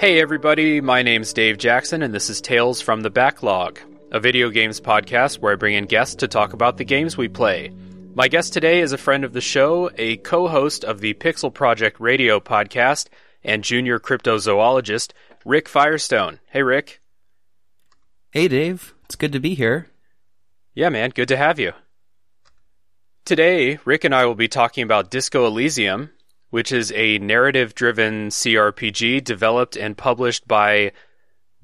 Hey everybody, my name's Dave Jackson and this is Tales from the Backlog, a video games podcast where I bring in guests to talk about the games we play. My guest today is a friend of the show, a co-host of the Pixel Project Radio podcast, and junior cryptozoologist, Rick Firestone. Hey Rick. Hey Dave, it's good to be here. Yeah, man, good to have you. Today, Rick and I will be talking about Disco Elysium, which is a narrative driven CRPG developed and published by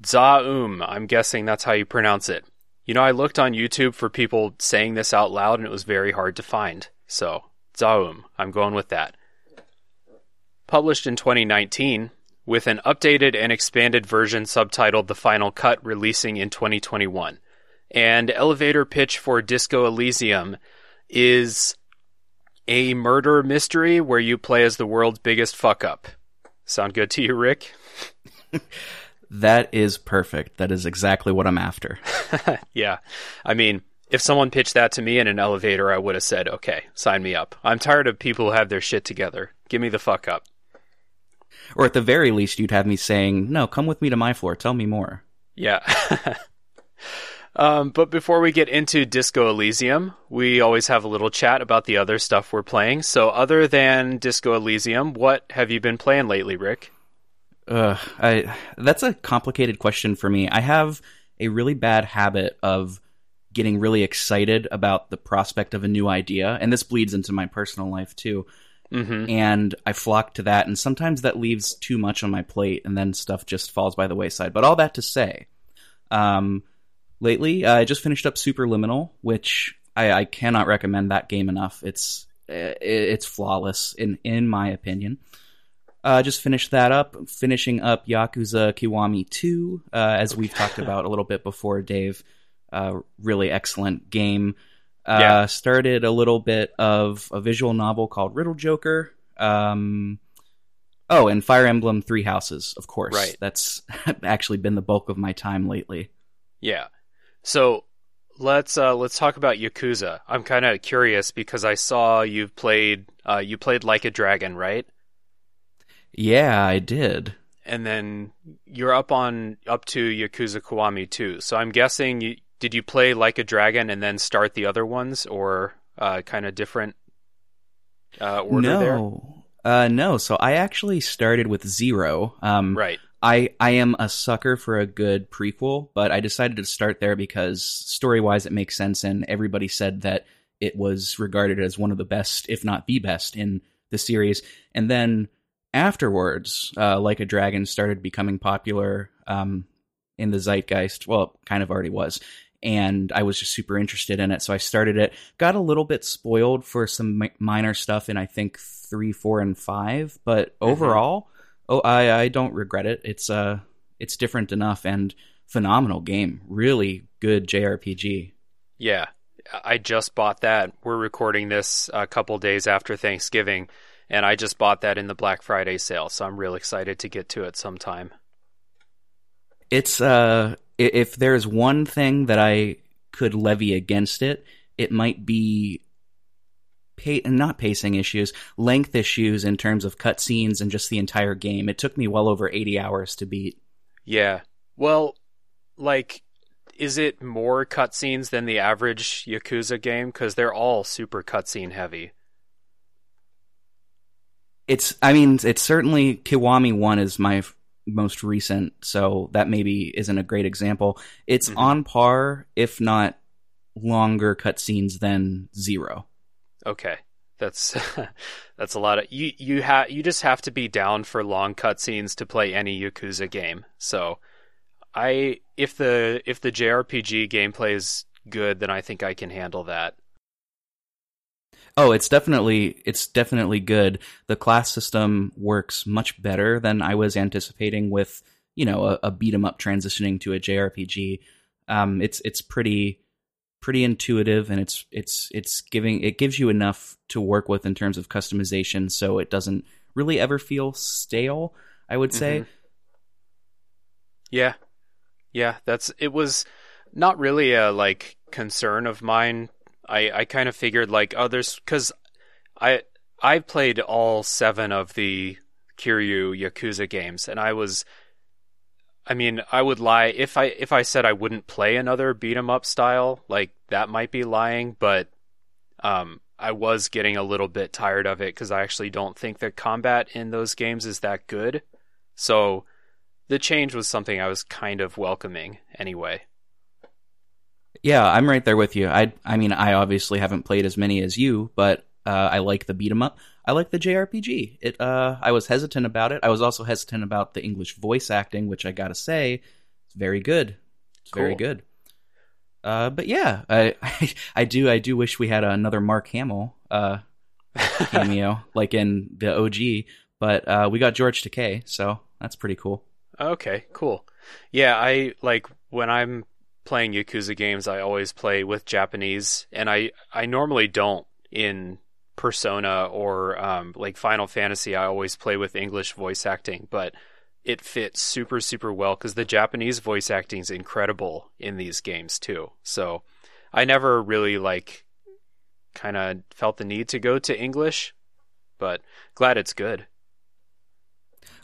Zaum. I'm guessing that's how you pronounce it. You know, I looked on YouTube for people saying this out loud and it was very hard to find. So, Zaum. I'm going with that. Published in 2019, with an updated and expanded version subtitled The Final Cut releasing in 2021. And elevator pitch for Disco Elysium is a murder mystery where you play as the world's biggest fuck up. Sound good to you, Rick? that is perfect. That is exactly what I'm after. yeah. I mean, if someone pitched that to me in an elevator, I would have said, okay, sign me up. I'm tired of people who have their shit together. Give me the fuck up. Or at the very least, you'd have me saying, no, come with me to my floor. Tell me more. Yeah. Um, but before we get into Disco Elysium, we always have a little chat about the other stuff we're playing. So, other than Disco Elysium, what have you been playing lately, Rick? Uh, I that's a complicated question for me. I have a really bad habit of getting really excited about the prospect of a new idea, and this bleeds into my personal life too. Mm-hmm. And I flock to that, and sometimes that leaves too much on my plate, and then stuff just falls by the wayside. But all that to say, um, lately. Uh, I just finished up Superliminal, which I, I, cannot recommend that game enough. It's it's flawless in in my opinion. Uh, just finished that up. Finishing up Yakuza Kiwami 2, uh, as we've talked about a little bit before, Dave. Uh, really excellent game. Uh, yeah. Started a little bit of a visual novel called Riddle Joker. Um, oh, and Fire Emblem Three Houses, of course. Right. That's actually been the bulk of my time lately. Yeah. So let's uh, let's talk about Yakuza. I'm kind of curious because I saw you've played uh, you played Like a Dragon, right? Yeah, I did. And then you're up on up to Yakuza Kiwami 2. So I'm guessing you did you play Like a Dragon and then start the other ones, or uh, kind of different uh, order no. there? Uh, no. So I actually started with zero. Um, right. I I am a sucker for a good prequel, but I decided to start there because story wise it makes sense, and everybody said that it was regarded as one of the best, if not the best, in the series. And then afterwards, uh, like a Dragon started becoming popular um, in the zeitgeist. Well, it kind of already was. And I was just super interested in it, so I started it. Got a little bit spoiled for some mi- minor stuff in I think three, four, and five, but mm-hmm. Oh, I I don't regret it. It's uh it's different enough and phenomenal game. Really good JRPG. Yeah. I just bought that. We're recording this a couple days after Thanksgiving, and I just bought that in the Black Friday sale, so I'm real excited to get to it sometime. It's uh if there's one thing that I could levy against it, it might be pa- not pacing issues, length issues in terms of cutscenes and just the entire game. It took me well over 80 hours to beat. Yeah. Well, like is it more cutscenes than the average Yakuza game cuz they're all super cutscene heavy? It's I mean, it's certainly Kiwami 1 is my f- most recent, so that maybe isn't a great example. It's mm-hmm. on par if not longer cutscenes than 0. Okay. That's that's a lot of you you have you just have to be down for long cutscenes to play any Yakuza game. So I if the if the JRPG gameplay is good, then I think I can handle that. Oh, it's definitely it's definitely good. The class system works much better than I was anticipating with, you know, a, a beat 'em up transitioning to a JRPG. Um, it's it's pretty pretty intuitive and it's it's it's giving it gives you enough to work with in terms of customization so it doesn't really ever feel stale i would say. Mm-hmm. yeah. Yeah that's it was not really a like concern of mine. I i kind of figured like others because i i played all seven of the kiryu yakuza games and i was I mean, I would lie if I if I said I wouldn't play another beat 'em up style, like that might be lying, but um I was getting a little bit tired of it cuz I actually don't think the combat in those games is that good. So the change was something I was kind of welcoming anyway. Yeah, I'm right there with you. I I mean, I obviously haven't played as many as you, but uh, I like the beat 'em up. I like the JRPG. It. Uh, I was hesitant about it. I was also hesitant about the English voice acting, which I gotta say, it's very good. It's very good. Uh, but yeah, I, I I do I do wish we had another Mark Hamill uh, cameo like in the OG, but uh, we got George Takei, so that's pretty cool. Okay, cool. Yeah, I like when I'm playing Yakuza games, I always play with Japanese, and I I normally don't in Persona or um, like Final Fantasy. I always play with English voice acting, but it fits super super well because the Japanese voice acting is incredible in these games too. So I never really like kind of felt the need to go to English, but glad it's good.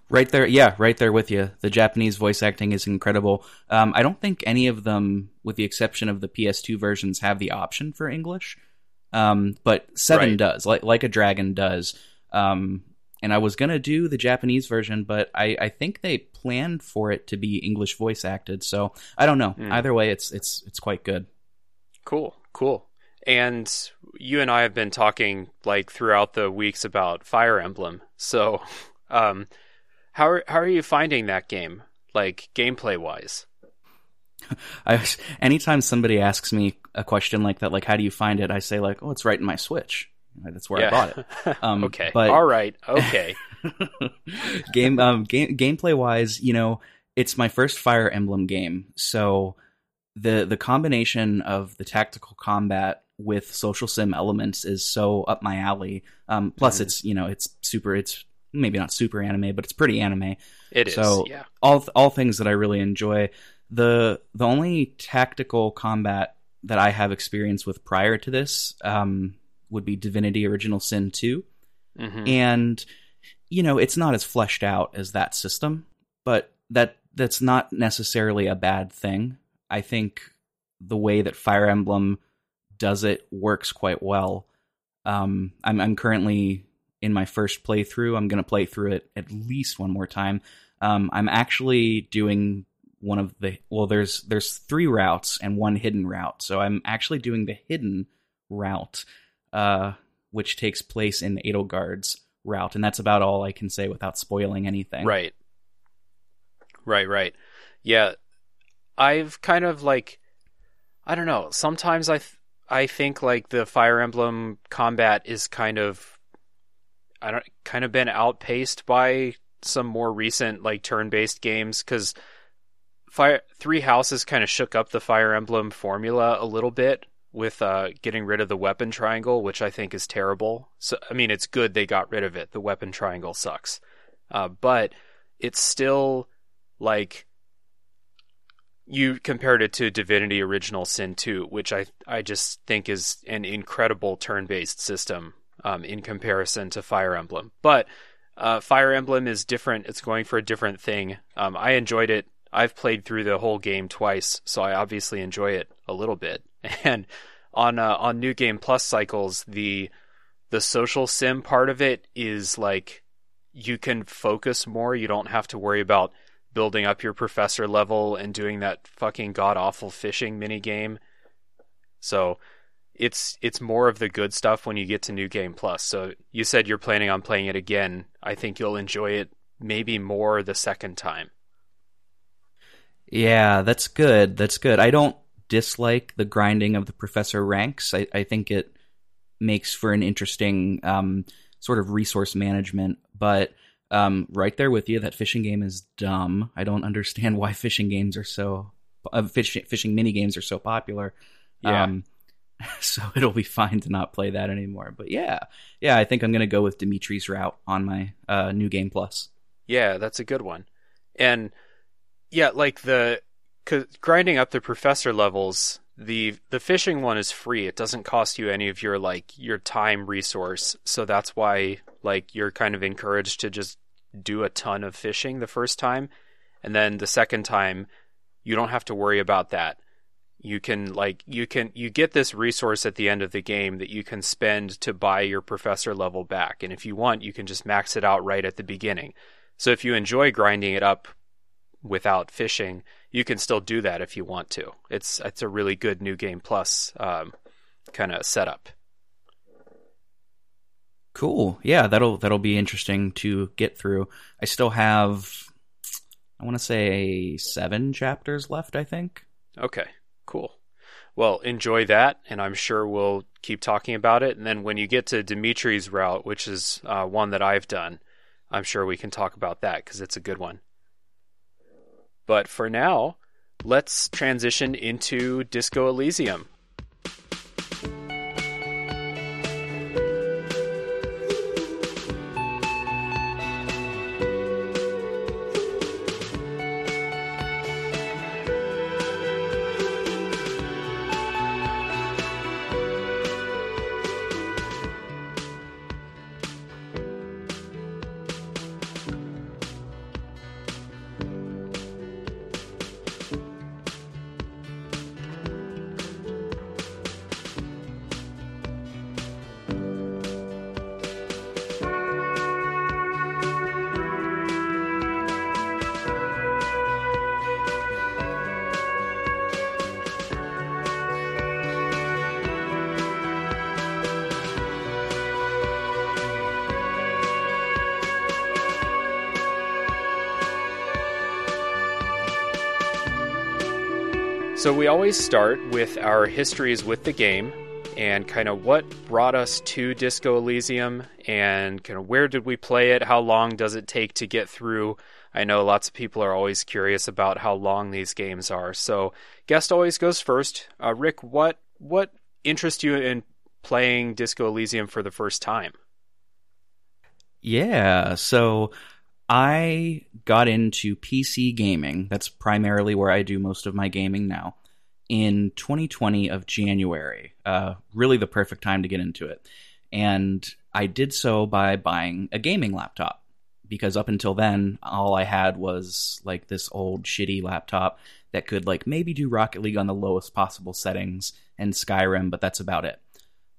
Right there, yeah, right there with you. The Japanese voice acting is incredible. Um, I don't think any of them, with the exception of the PS2 versions, have the option for English. Um, but Seven Right. does, like like a Dragon does. Um, and I was gonna do the Japanese version, but I, I think they planned for it to be English voice acted. So I don't know. Hmm. Either way, it's it's it's quite good. Cool, cool. And you and I have been talking like throughout the weeks about Fire Emblem. So, um, how are, how are you finding that game, like gameplay wise? I anytime somebody asks me a question like that, like how do you find it, I say like, oh, it's right in my Switch. That's where I bought it. Um, okay, but- all right, okay, game um game gameplay wise, you know, it's my first Fire Emblem game, so the the combination of the tactical combat with social sim elements is so up my alley. Um, plus, Mhm. it's you know it's super. It's maybe not super anime, but it's pretty anime. it is. So- yeah, All all things that I really enjoy. The the only tactical combat that I have experience with prior to this um, would be Divinity Original Sin two. Hmm and you know it's not as fleshed out as that system but that that's not necessarily a bad thing. I think the way that fire emblem does it works quite well. Um i'm i'm currently in my first playthrough. I'm going to play through it at least one more time. Um i'm actually doing one of the well there's there's three routes and one hidden route so i'm actually doing the hidden route uh which takes place in Edelgard's route, and that's about all I can say without spoiling anything. right, right, right. Yeah, I've kind of like, I don't know. Sometimes I th- I think like the Fire Emblem combat is kind of, I don't kind of been outpaced by some more recent like turn-based games because Fire Three Houses kind of shook up the Fire Emblem formula a little bit with uh, getting rid of the weapon triangle, which I think is terrible. So I mean, it's good they got rid of it. The weapon triangle sucks, uh, but it's still like you compared it to Divinity Original Sin 2, which I I just think is an incredible turn-based system um, in comparison to Fire Emblem. But uh, Fire Emblem is different. It's going for a different thing. Um, I enjoyed it. I've played through the whole game twice, so I obviously enjoy it a little bit. And on uh, on New Game Plus cycles, the the social sim part of it is like you can focus more. You don't have to worry about building up your professor level and doing that fucking god awful fishing mini game. So it's it's more of the good stuff when you get to New Game Plus. So you said you're planning on playing it again. I think you'll enjoy it maybe more the second time. Yeah, that's good. That's good. I don't dislike the grinding of the professor ranks. I, I think it makes for an interesting um, sort of resource management. But um, right there with you, that fishing game is dumb. I don't understand why fishing games are so uh, fishing fishing mini games are so popular. Yeah. Um, so it'll be fine to not play that anymore. But yeah, yeah, I think I'm gonna go with Dimitri's route on my uh, new game plus. Yeah, that's a good one. And yeah, like the grinding up the professor levels, the the fishing one is free. It doesn't cost you any of your like your time resource. So that's why like you're kind of encouraged to just do a ton of fishing the first time. And then the second time, you don't have to worry about that. You can like you can you get this resource at the end of the game that you can spend to buy your professor level back. And if you want, you can just max it out right at the beginning. So if you enjoy grinding it up without fishing, you can still do that if you want to. It's it's a really good new game plus um, kind of setup. Cool. Yeah, that'll that'll be interesting to get through. I still have I want to say 7 chapters left, I think. Okay. Cool. Well, enjoy that, and I'm sure we'll keep talking about it. And then when you get to Dimitri's route, which is uh, one that I've done, I'm sure we can talk about that because it's a good one. But for now, let's transition into Disco Elysium. Always start with our histories with the game and kind of what brought us to Disco Elysium and kind of where did we play it? How long does it take to get through? I know lots of people are always curious about how long these games are. So guest always goes first. Uh, Rick, what what interests you in playing Disco Elysium for the first time? Yeah, so I got into PC gaming. That's primarily where I do most of my gaming now. In 2020 of January, uh, really the perfect time to get into it. And I did so by buying a gaming laptop because up until then, all I had was like this old shitty laptop that could like maybe do Rocket League on the lowest possible settings and Skyrim, but that's about it.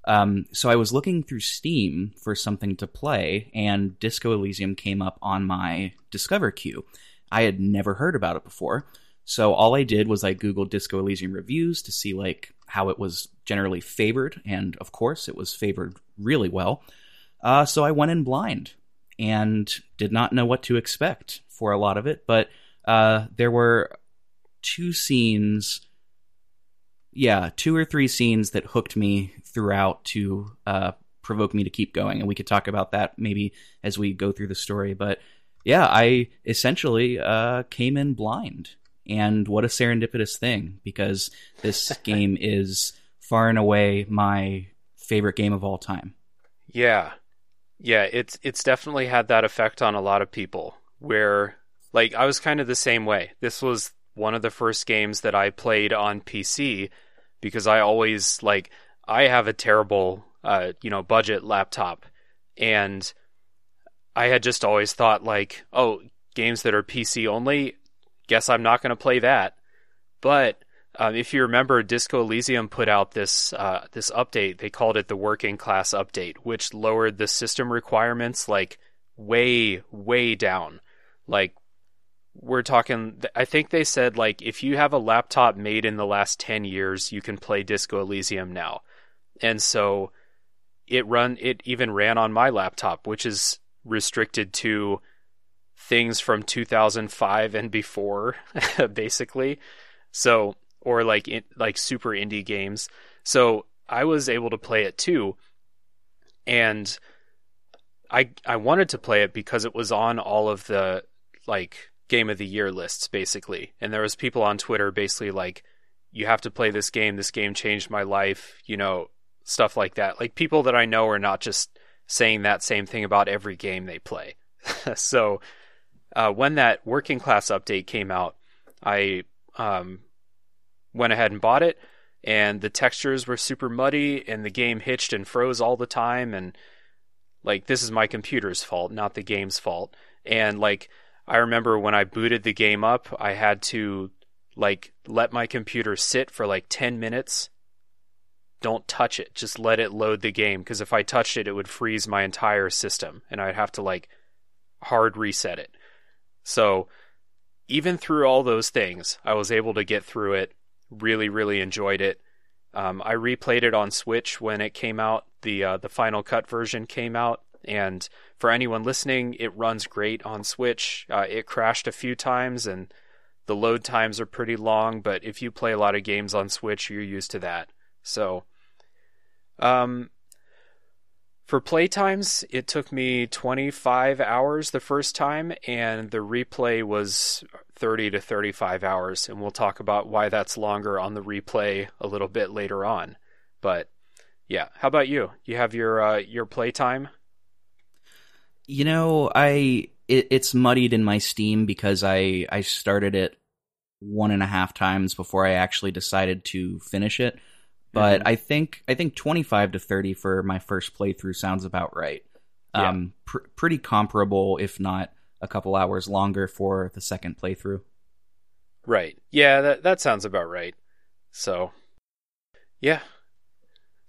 Um, so I was looking through Steam for something to play, and Disco Elysium came up on my Discover queue. I had never heard about it before, so all I did was I googled Disco Elysium reviews to see like how it was generally favored, and of course it was favored really well. Uh, so I went in blind and did not know what to expect for a lot of it, but uh, there were two scenes yeah, two or three scenes that hooked me throughout to uh, provoke me to keep going, and we could talk about that maybe as we go through the story. But yeah, I essentially uh, came in blind, and what a serendipitous thing because this game is far and away my favorite game of all time. Yeah, yeah, it's it's definitely had that effect on a lot of people. Where like I was kind of the same way. This was one of the first games that I played on PC because I always like I have a terrible uh, you know budget laptop and I had just always thought like oh games that are PC only guess I'm not going to play that. But um, if you remember Disco Elysium put out this uh, this update. They called it the working class update which lowered the system requirements like way way down. Like we're talking i think they said like if you have a laptop made in the last 10 years you can play disco elysium now. And so it run it even ran on my laptop which is restricted to things from 2005 and before basically. So or like in, like super indie games. So i was able to play it too. And i i wanted to play it because it was on all of the like game of the year lists basically. And there was people on twitter basically like you have to play this game. This game changed my life you know stuff like that. Like people that i know are not just saying that same thing about every game they play. So uh, when that working class update came out i um, went ahead and bought it and the textures were super muddy and the game hitched and froze all the time and like this is my computer's fault not the game's fault and like I remember when I booted the game up, I had to like let my computer sit for like 10 minutes. Don't touch it. Just let it load the game because if I touched it, it would freeze my entire system and I'd have to like hard reset it. So even through all those things, I was able to get through it. Really, really enjoyed it. Um, I replayed it on Switch when it came out. The uh, the Final Cut version came out, and for anyone listening, it runs great on Switch. Uh, it crashed a few times, and the load times are pretty long. But if you play a lot of games on Switch, you're used to that. So, um, for playtimes, it took me 25 hours the first time, and the replay was 30 to 35 hours. And we'll talk about why that's longer on the replay a little bit later on. But yeah, how about you? You have your uh, your playtime? You know, I it, it's muddied in my Steam because I I started it one and a half times before I actually decided to finish it but mm-hmm. I think I think 25 to 30 for my first playthrough sounds about right. Yeah. Um, pr- pretty comparable, if not a couple hours longer for the second playthrough. Right. Yeah, that that sounds about right. So, yeah.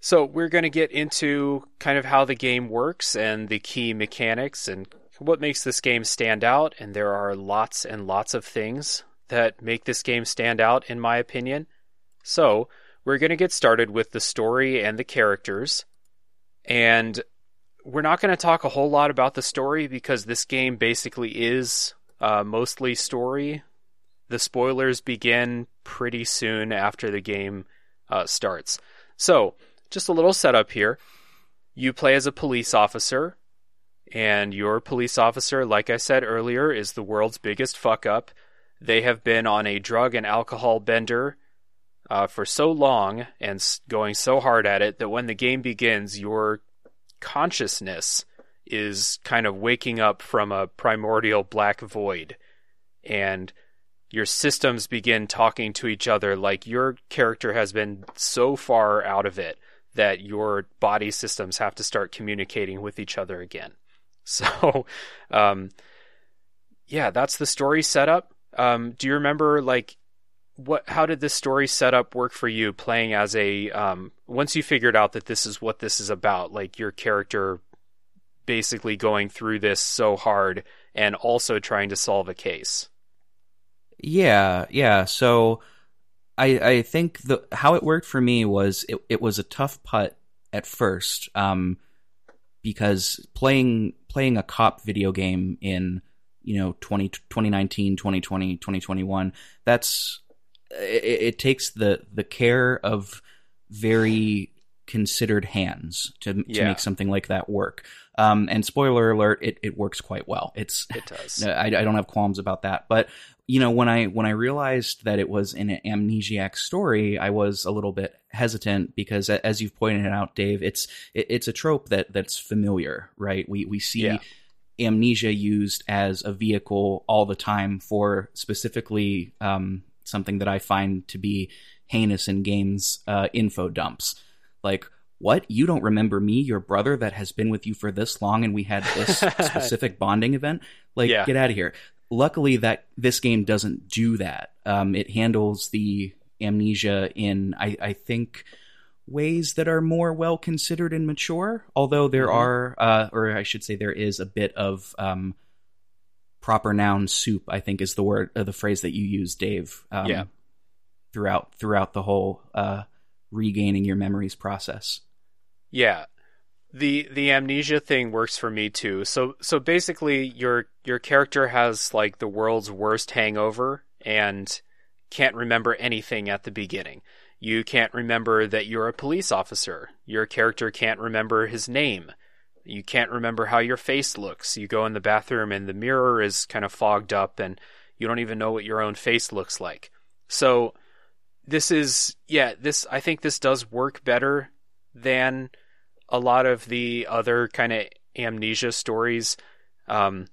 So we're going to get into kind of how the game works and the key mechanics and what makes this game stand out. And there are lots and lots of things that make this game stand out, in my opinion. So we're going to get started with the story and the characters. And we're not going to talk a whole lot about the story because this game basically is uh, mostly story. The spoilers begin pretty soon after the game uh, starts. So, just a little setup here. You play as a police officer, and your police officer, like I said earlier, is the world's biggest fuck up. They have been on a drug and alcohol bender uh, for so long and going so hard at it that when the game begins, your consciousness is kind of waking up from a primordial black void. And your systems begin talking to each other like your character has been so far out of it that your body systems have to start communicating with each other again. So, um, yeah, that's the story setup. Um, do you remember like what how did this story setup work for you playing as a um, once you figured out that this is what this is about like your character basically going through this so hard and also trying to solve a case? Yeah yeah. So i i think the how it worked for me was it, it was a tough putt at first um because playing playing a cop video game in you know 20, 2019 2020 2021 that's it, it takes the the care of very considered hands to to yeah. make something like that work. Um, and spoiler alert, it, it works quite well. It's it does. I, I don't have qualms about that. But you know, when I when I realized that it was an amnesiac story, I was a little bit hesitant because, as you've pointed out, Dave, it's it, it's a trope that that's familiar, right? We we see. Yeah. Amnesia used as a vehicle all the time for specifically um, something that I find to be heinous in games uh, info dumps. Like, what? You don't remember me, your brother that has been with you for this long, and we had this specific bonding event? Like, yeah. get out of here. Luckily, that this game doesn't do that. Um, it handles the amnesia in, I, I think, ways that are more well considered and mature. Although there mm-hmm. are, uh, or I should say, there is a bit of um, proper noun soup i think is the word uh, the phrase that you use dave um, yeah. throughout throughout the whole uh, regaining your memories process. Yeah. The the amnesia thing works for me too. So so basically your your character has like the world's worst hangover and can't remember anything at the beginning. You can't remember that you're a police officer. Your character can't remember his name you can't remember how your face looks. You go in the bathroom and the mirror is kind of fogged up and you don't even know what your own face looks like. So this is yeah, this I think this does work better than a lot of the other kind of amnesia stories. Um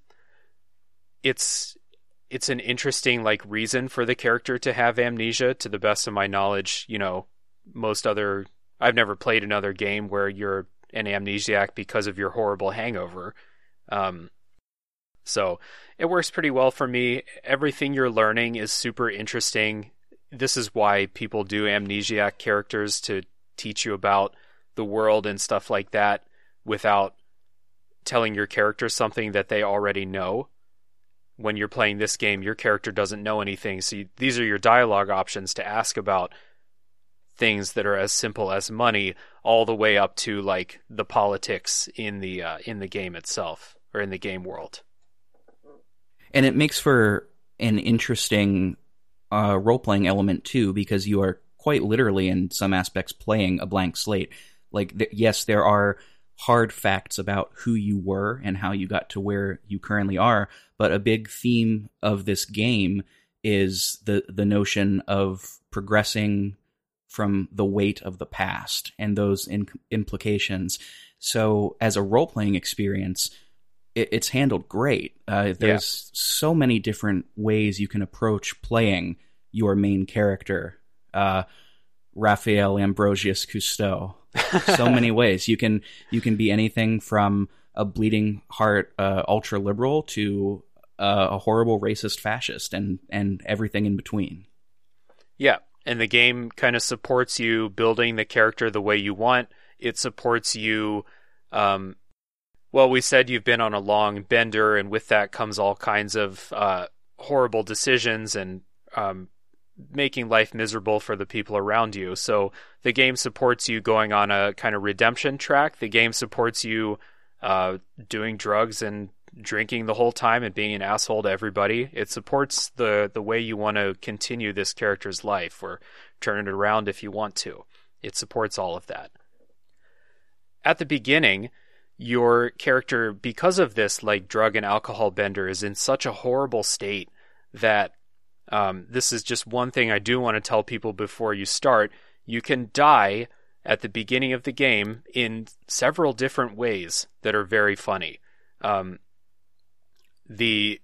it's it's an interesting like reason for the character to have amnesia to the best of my knowledge, you know, most other I've never played another game where you're an amnesiac because of your horrible hangover. Um, So it works pretty well for me. Everything you're learning is super interesting. This is why people do amnesiac characters to teach you about the world and stuff like that without telling your character something that they already know. When you're playing this game, your character doesn't know anything. So you, these are your dialogue options to ask about things that are as simple as money all the way up to like the politics in the uh, in the game itself or in the game world. And it makes for an interesting uh, role playing element too, because you are quite literally, in some aspects, playing a blank slate. Like, th- yes, there are hard facts about who you were and how you got to where you currently are, but a big theme of this game is the the notion of progressing from the weight of the past and those in- implications. So, as a role playing experience, it, it's handled great. Uh, there's yeah. so many different ways you can approach playing your main character, uh, Raphael Ambrosius Costeau. so many ways you can you can be anything from a bleeding heart uh, ultra liberal to uh, a horrible racist fascist and and everything in between. Yeah, and the game kind of supports you building the character the way you want. It supports you. Um, well, we said you've been on a long bender, and with that comes all kinds of uh, horrible decisions and um, making life miserable for the people around you. So the game supports you going on a kind of redemption track. The game supports you uh, doing drugs and drinking the whole time and being an asshole to everybody. It supports the the way you want to continue this character's life or turn it around if you want to. It supports all of that. At the beginning, your character because of this like drug and alcohol bender is in such a horrible state that um, this is just one thing I do want to tell people before you start. You can die at the beginning of the game in several different ways that are very funny. Um, the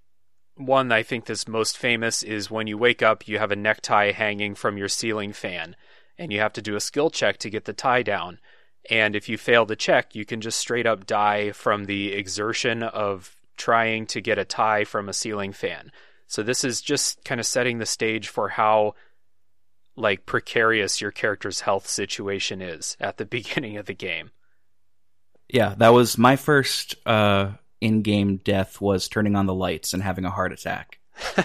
one I think that's most famous is when you wake up, you have a necktie hanging from your ceiling fan, and you have to do a skill check to get the tie down. And if you fail the check, you can just straight up die from the exertion of trying to get a tie from a ceiling fan. So this is just kind of setting the stage for how like precarious your character's health situation is at the beginning of the game. Yeah, that was my first uh in-game death was turning on the lights and having a heart attack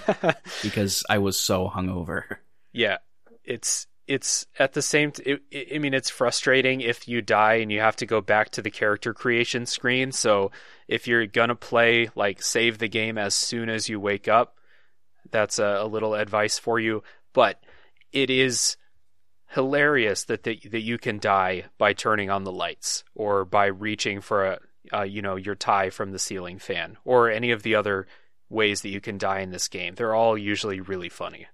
because I was so hungover. Yeah, it's it's at the same. T- it, I mean, it's frustrating if you die and you have to go back to the character creation screen. So if you're gonna play, like, save the game as soon as you wake up. That's a, a little advice for you. But it is hilarious that the, that you can die by turning on the lights or by reaching for a uh, you know, your tie from the ceiling fan, or any of the other ways that you can die in this game. They're all usually really funny.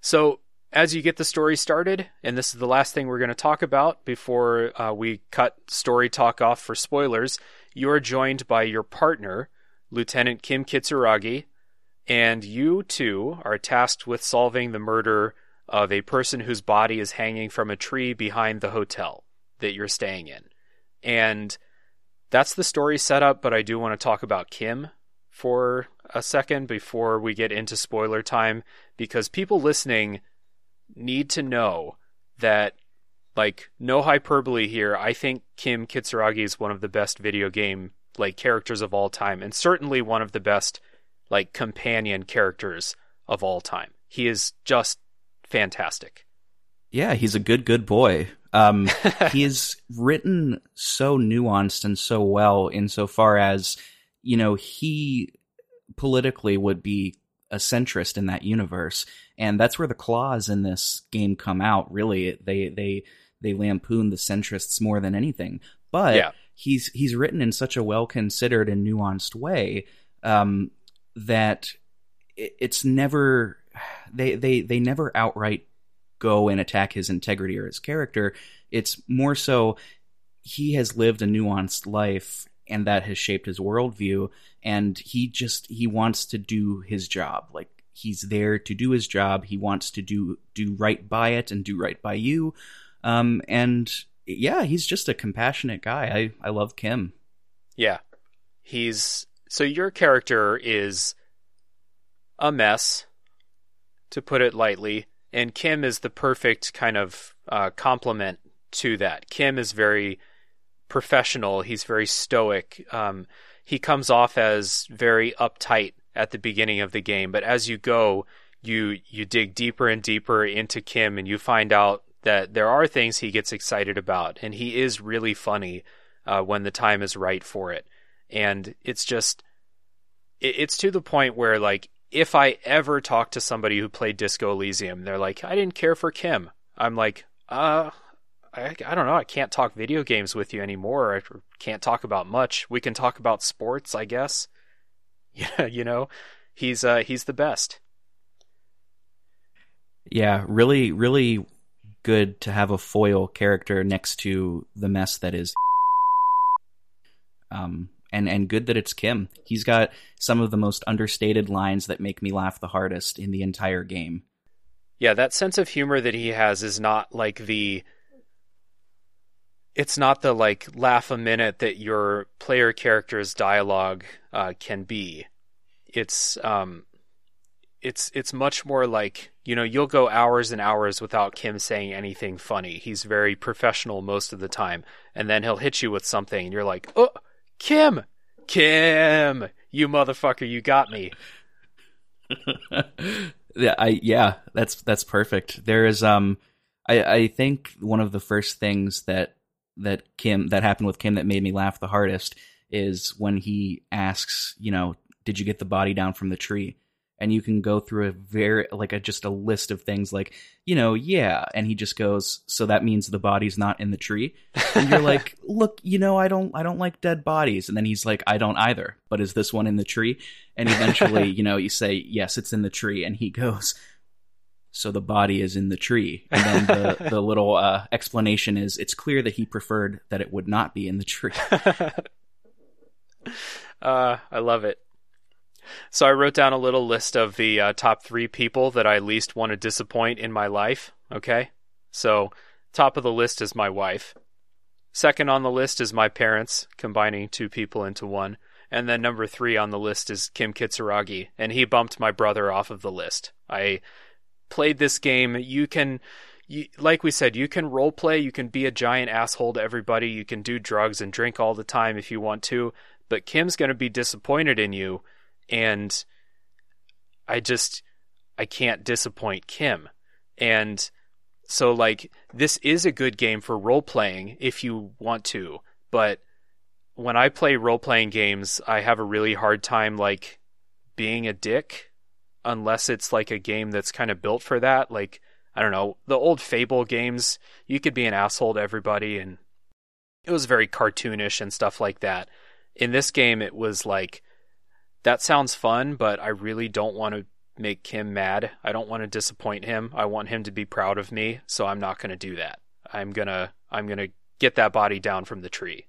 So, as you get the story started, and this is the last thing we're going to talk about before uh, we cut story talk off for spoilers, you are joined by your partner, Lieutenant Kim Kitsuragi, and you two are tasked with solving the murder of a person whose body is hanging from a tree behind the hotel that you're staying in. And that's the story setup, but I do want to talk about Kim for a second before we get into spoiler time because people listening need to know that like no hyperbole here. I think kim kitsuragi is one of the best video game like characters of all time and certainly one of the best like companion characters of all time. He is just fantastic. Yeah he's a good good boy um, he is written so nuanced and so well insofar as, you know, he politically would be a centrist in that universe. And that's where the claws in this game come out, really. They they they lampoon the centrists more than anything. But yeah. he's he's written in such a well considered and nuanced way um, that it's never they they they never outright go and attack his integrity or his character. It's more so he has lived a nuanced life and that has shaped his worldview and he just he wants to do his job. Like he's there to do his job. He wants to do do right by it and do right by you. Um and yeah he's just a compassionate guy. I i love kim. Yeah. He's so your character is a mess, to put it lightly, and Kim is the perfect kind of uh, complement to that. Kim is very professional. He's very stoic. Um, he comes off as very uptight at the beginning of the game, but as you go, you you dig deeper and deeper into Kim, and you find out that there are things he gets excited about, and he is really funny uh, when the time is right for it. And it's just, it, it's to the point where like if I ever talk to somebody who played Disco Elysium, they're like, I didn't care for Kim. I'm like, uh, I, I don't know. I can't talk video games with you anymore. I can't talk about much. We can talk about sports, I guess. Yeah, you know, he's uh, he's the best. Yeah, really, really good to have a foil character next to the mess that is. Um, and and good that it's Kim. He's got some of the most understated lines that make me laugh the hardest in the entire game. Yeah, that sense of humor that he has is not like the it's not the like laugh a minute that your player character's dialogue uh, can be. It's um, it's it's much more like you know you'll go hours and hours without Kim saying anything funny. He's very professional most of the time, and then he'll hit you with something, and you're like, "Oh, Kim, Kim, you motherfucker, you got me." yeah, I yeah, that's that's perfect. There is um, I I think one of the first things that that Kim that happened with Kim that made me laugh the hardest is when he asks, you know, did you get the body down from the tree? And you can go through a very like a just a list of things like, you know, yeah, and he just goes, so that means the body's not in the tree. And you're like, look, you know, I don't I don't like dead bodies. And then he's like, I don't either. But is this one in the tree? And eventually, you know, you say, yes, it's in the tree, and he goes, so the body is in the tree. And then the, the little uh, explanation is it's clear that he preferred that it would not be in the tree. uh, I love it. So I wrote down a little list of the uh, top three people that I least want to disappoint in my life. Okay. So top of the list is my wife. Second on the list is my parents, combining two people into one. And then number three on the list is Kim Kitsuragi, and he bumped my brother off of the list. I played this game, you can, you, like we said, you can role play, you can be a giant asshole to everybody, you can do drugs and drink all the time if you want to, but Kim's going to be disappointed in you, and I just, I can't disappoint Kim. And so, like, this is a good game for role playing if you want to, but when I play role playing games, I have a really hard time, like, being a dick unless it's like a game that's kind of built for that. Like, I don't know, the old Fable games, you could be an asshole to everybody and it was very cartoonish and stuff like that. In this game, it was like, that sounds fun, but I really don't want to make Kim mad. I don't want to disappoint him. I want him to be proud of me, so I'm not going to do that. I'm going to I'm going to get that body down from the tree.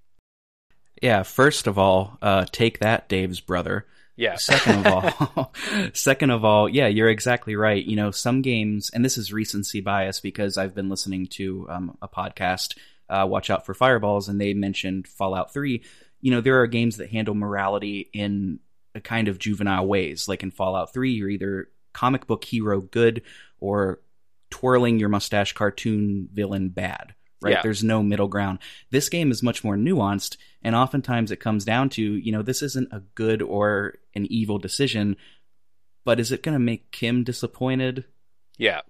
Yeah, first of all, uh, take that, Dave's brother. Yeah. Second of all, second of all, yeah, you're exactly right. You know, some games, and this is recency bias because I've been listening to um, a podcast, uh, Watch Out for Fireballs, and they mentioned Fallout 3. You know, there are games that handle morality in kind of juvenile ways. Like in Fallout 3, you're either comic book hero good or twirling your mustache cartoon villain bad right? Yeah. There's no middle ground. This game is much more nuanced, and oftentimes it comes down to, you know, this isn't a good or an evil decision, but is it going to make Kim disappointed? Yeah.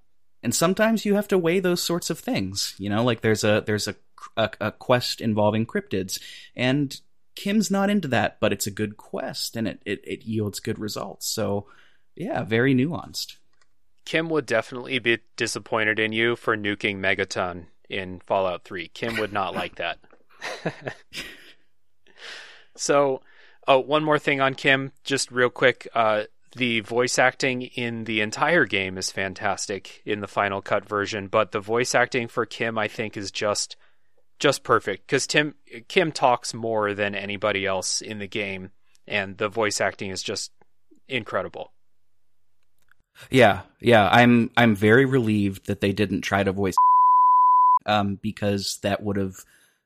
And sometimes you have to weigh those sorts of things, you know, like there's a there's a, a, a quest involving cryptids, and Kim's not into that, but it's a good quest and it, it, it yields good results. So, yeah, very nuanced. Kim would definitely be disappointed in you for nuking Megaton in Fallout 3. Kim would not like that. so, oh, one more thing on Kim, just real quick. Uh, the voice acting in the entire game is fantastic in the final cut version, but the voice acting for Kim, I think, is just just perfect because Tim Kim talks more than anybody else in the game, and the voice acting is just incredible. Yeah, yeah, I'm I'm very relieved that they didn't try to voice um, because that would have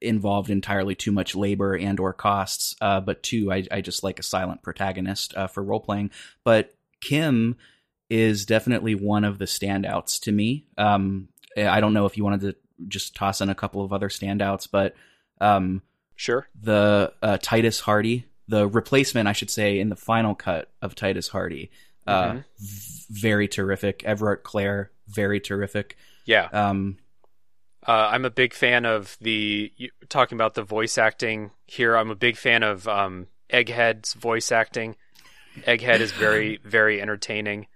involved entirely too much labor and or costs. Uh, but two, I, I just like a silent protagonist uh, for role playing. But Kim is definitely one of the standouts to me. Um, I don't know if you wanted to just toss in a couple of other standouts, but um, sure. The uh, Titus Hardie, the replacement, I should say, in the final cut of Titus Hardie, uh, mm-hmm. v- very terrific. Evrart Claire, very terrific. Yeah. Um, uh, I'm a big fan of the talking about the voice acting here. I'm a big fan of um, Egghead's voice acting. Egghead is very, very entertaining.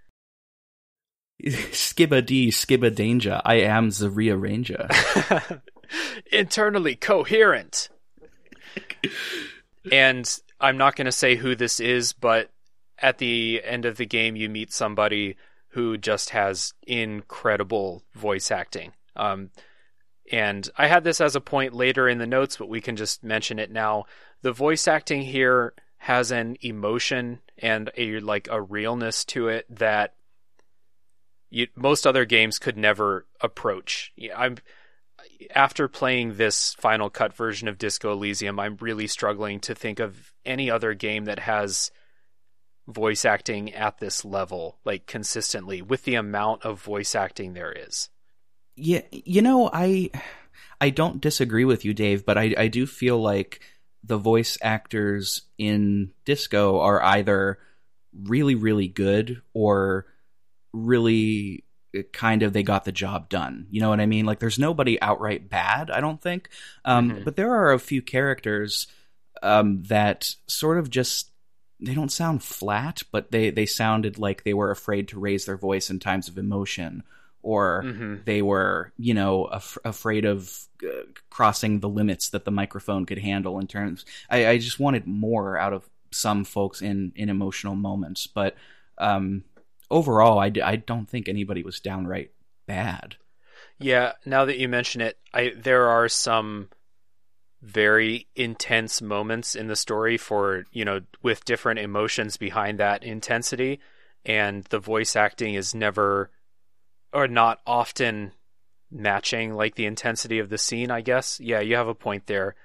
Skibba D, Skibba Danger. I am the rearranger. Internally coherent. and I'm not going to say who this is, but at the end of the game, you meet somebody who just has incredible voice acting. Um, and I had this as a point later in the notes, but we can just mention it now. The voice acting here has an emotion and a like a realness to it that you, most other games could never approach. I'm after playing this Final Cut version of Disco Elysium, I'm really struggling to think of any other game that has voice acting at this level, like consistently, with the amount of voice acting there is. Yeah, you know, I I don't disagree with you, Dave, but I I do feel like the voice actors in Disco are either really really good or really uh, kind of they got the job done. You know what I mean? Like there's nobody outright bad, I don't think. Um, mm-hmm. But there are a few characters um, that sort of just they don't sound flat, but they they sounded like they were afraid to raise their voice in times of emotion, or mm-hmm. they were you know af- afraid of uh, crossing the limits that the microphone could handle. In terms, I, I just wanted more out of some folks in in emotional moments, but. Um, overall, I, I don't think anybody was downright bad. Yeah, now that you mention it, I there are some very intense moments in the story for, you know, with different emotions behind that intensity and the voice acting is never or not often matching like the intensity of the scene, I guess. Yeah, you have a point there.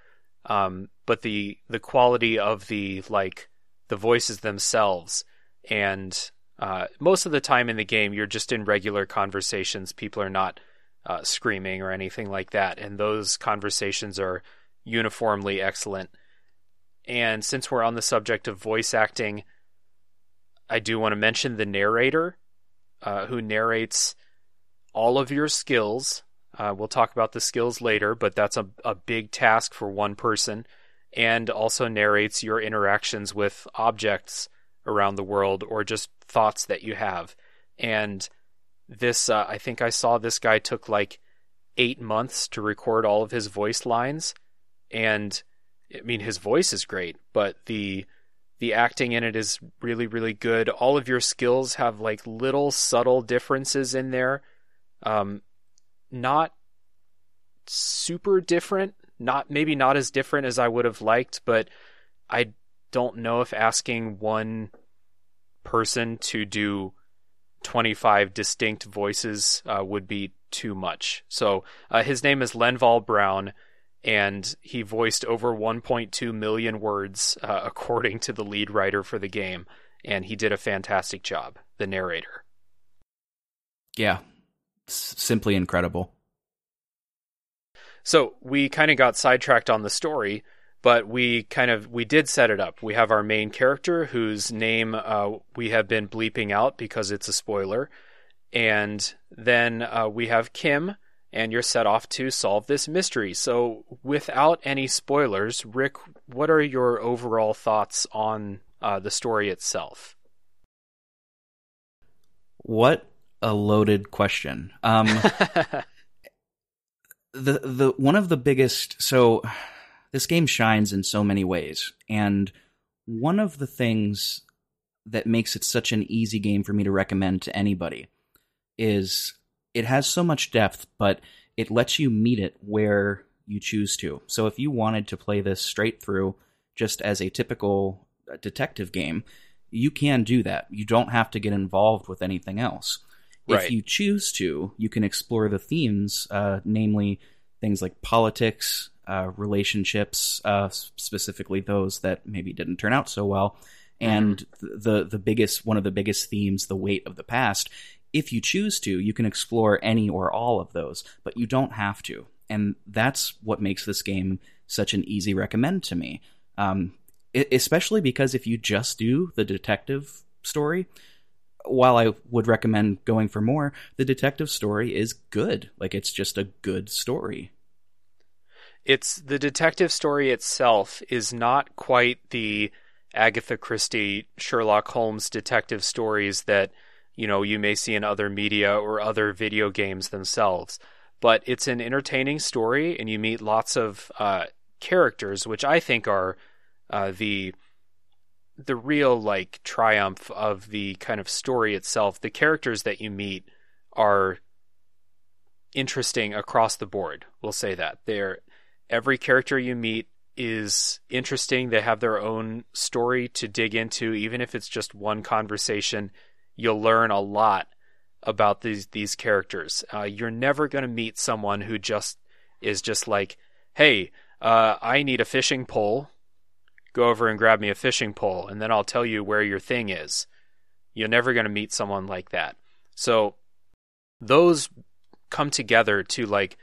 Um, but the the quality of the like the voices themselves and uh, most of the time in the game, you're just in regular conversations. People are not uh, screaming or anything like that, and those conversations are uniformly excellent. And since we're on the subject of voice acting, I do want to mention the narrator uh, who narrates all of your skills. Uh, we'll talk about the skills later, but that's a, a big task for one person, and also narrates your interactions with objects around the world or just thoughts that you have. And this, uh, I think I saw this guy took like eight months to record all of his voice lines. And I mean, his voice is great, but the the acting in it is really really good all of your skills have like little subtle differences in there um not super different not maybe not as different as i would have liked but i don't know if asking one person to do 25 distinct voices uh, would be too much. So uh, his name is Lenval Brown, and he voiced over 1.2 million words uh, according to the lead writer for the game, and he did a fantastic job, the narrator. Yeah, S- simply incredible. So we kind of got sidetracked on the story, but we kind of we did set it up. We have our main character whose name uh, we have been bleeping out because it's a spoiler, and then uh, we have Kim, and you're set off to solve this mystery. So, without any spoilers, Rick, what are your overall thoughts on uh, the story itself? What a loaded question. Um, the the one of the biggest so this game shines in so many ways. And one of the things that makes it such an easy game for me to recommend to anybody is it has so much depth, but it lets you meet it where you choose to. So if you wanted to play this straight through just as a typical uh, detective game, you can do that. You don't have to get involved with anything else. Right. If you choose to, you can explore the themes, uh, namely things like politics, uh, relationships, uh, specifically those that maybe didn't turn out so well, and mm-hmm. the the biggest one of the biggest themes, the weight of the past. If you choose to, you can explore any or all of those, but you don't have to, and that's what makes this game such an easy recommend to me. Um, especially because if you just do the detective story, while I would recommend going for more, the detective story is good. Like it's just a good story. It's the detective story itself is not quite the Agatha Christie Sherlock Holmes detective stories that you know you may see in other media or other video games themselves. But it's an entertaining story, and you meet lots of uh, characters, which I think are uh, the the real like triumph of the kind of story itself. The characters that you meet are interesting across the board. We'll say that they're every character you meet is interesting. They have their own story to dig into, even if it's just one conversation. You'll learn a lot about these these characters. Uh, you're never going to meet someone who just is just like, "Hey, uh, I need a fishing pole go over and grab me a fishing pole and then I'll tell you where your thing is. You're never going to meet someone like that. So those come together to like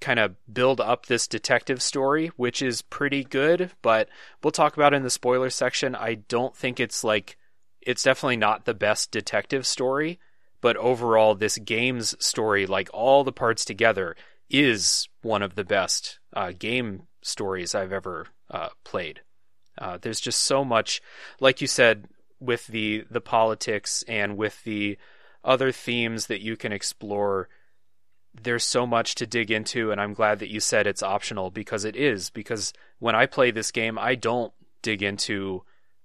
kind of build up this detective story, which is pretty good, but we'll talk about in the spoiler section. I don't think it's like it's definitely not the best detective story, but overall this game's story, like all the parts together, is one of the best uh, game stories I've ever uh, played. Uh, there's just so much, like you said, with the the politics and with the other themes that you can explore. There's so much to dig into, and I'm glad that you said it's optional because it is. Because when I play this game, I don't dig into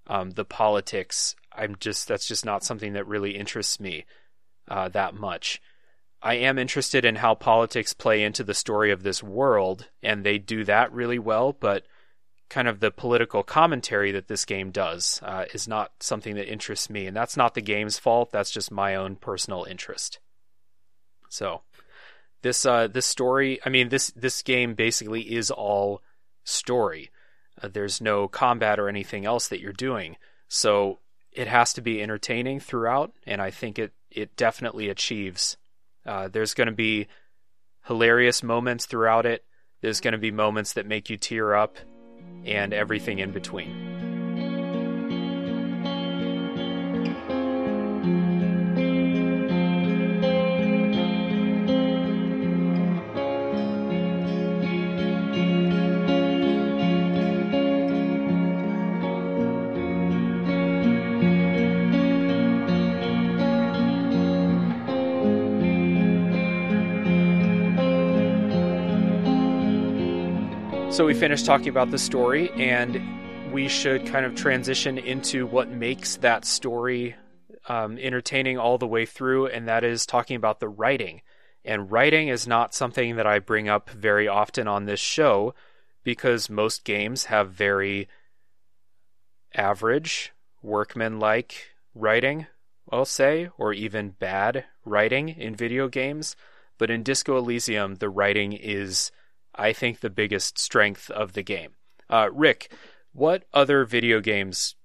um, the politics. I'm just that's just not something that really interests me uh, that much. I am interested in how politics play into the story of this world, and they do that really well. But kind of the political commentary that this game does uh, is not something that interests me, and that's not the game's fault. That's just my own personal interest. So this uh, this story, I mean this this game basically is all story. Uh, there's no combat or anything else that you're doing, so it has to be entertaining throughout, and I think it it definitely achieves. Uh, there's going to be hilarious moments throughout it. There's going to be moments that make you tear up and everything in between. So we finished talking about the story, and we should kind of transition into what makes that story um, entertaining all the way through, and that is talking about the writing. And writing is not something that I bring up very often on this show because most games have very average, workman-like writing, I'll say, or even bad writing in video games. But in Disco Elysium, the writing is I think, the biggest strength of the game. Uh, Rick, what other video games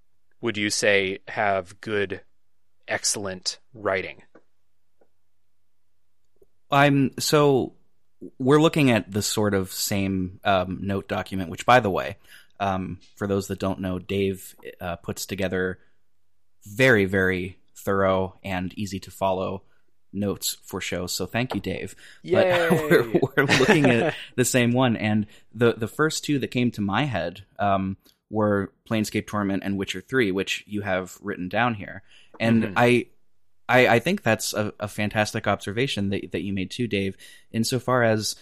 would you say have good, excellent writing? I'm so we're looking at the sort of same um, note document, which, by the way, um, for those that don't know, Dave uh, puts together very, very thorough and easy to follow notes for shows. So thank you, Dave. Yay. But we're, we're looking at the same one, and the the first two that came to my head um, were Planescape Torment and Witcher Three, which you have written down here, and mm-hmm. I. I, I think that's a, a fantastic observation that, that you made too, Dave, insofar as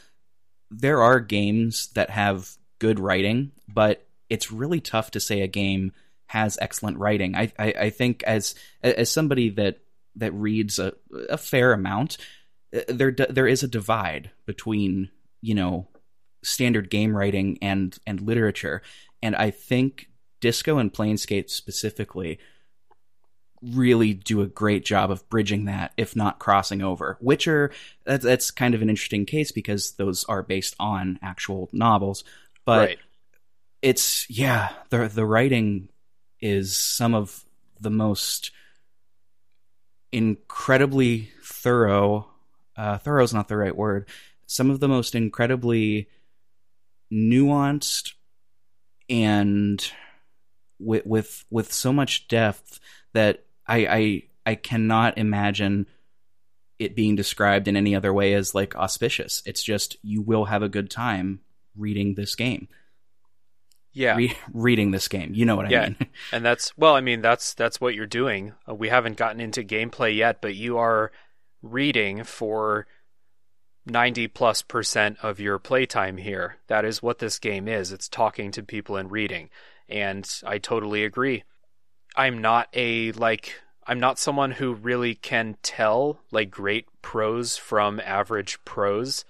there are games that have good writing, but it's really tough to say a game has excellent writing. I, I, I think as as somebody that that reads a, a fair amount, uh, there there is a divide between you know standard game writing and and literature, and I think Disco and Planescape specifically really do a great job of bridging that, if not crossing over. Witcher, that's, that's kind of an interesting case because those are based on actual novels, but right. it's yeah, the the writing is some of the most incredibly thorough. Uh, thorough is not the right word. Some of the most incredibly nuanced and with with with so much depth that I I I cannot imagine it being described in any other way as like auspicious. It's just you will have a good time reading this game. Yeah, Re- reading this game. You know what I Yeah. mean? and that's well, I mean that's that's what you're doing. Uh, we haven't gotten into gameplay yet, but you are reading for 90 plus percent of your playtime here. That is what this game is. It's talking to people and reading. And I totally agree. I'm not a like I'm not someone who really can tell like great prose from average prose.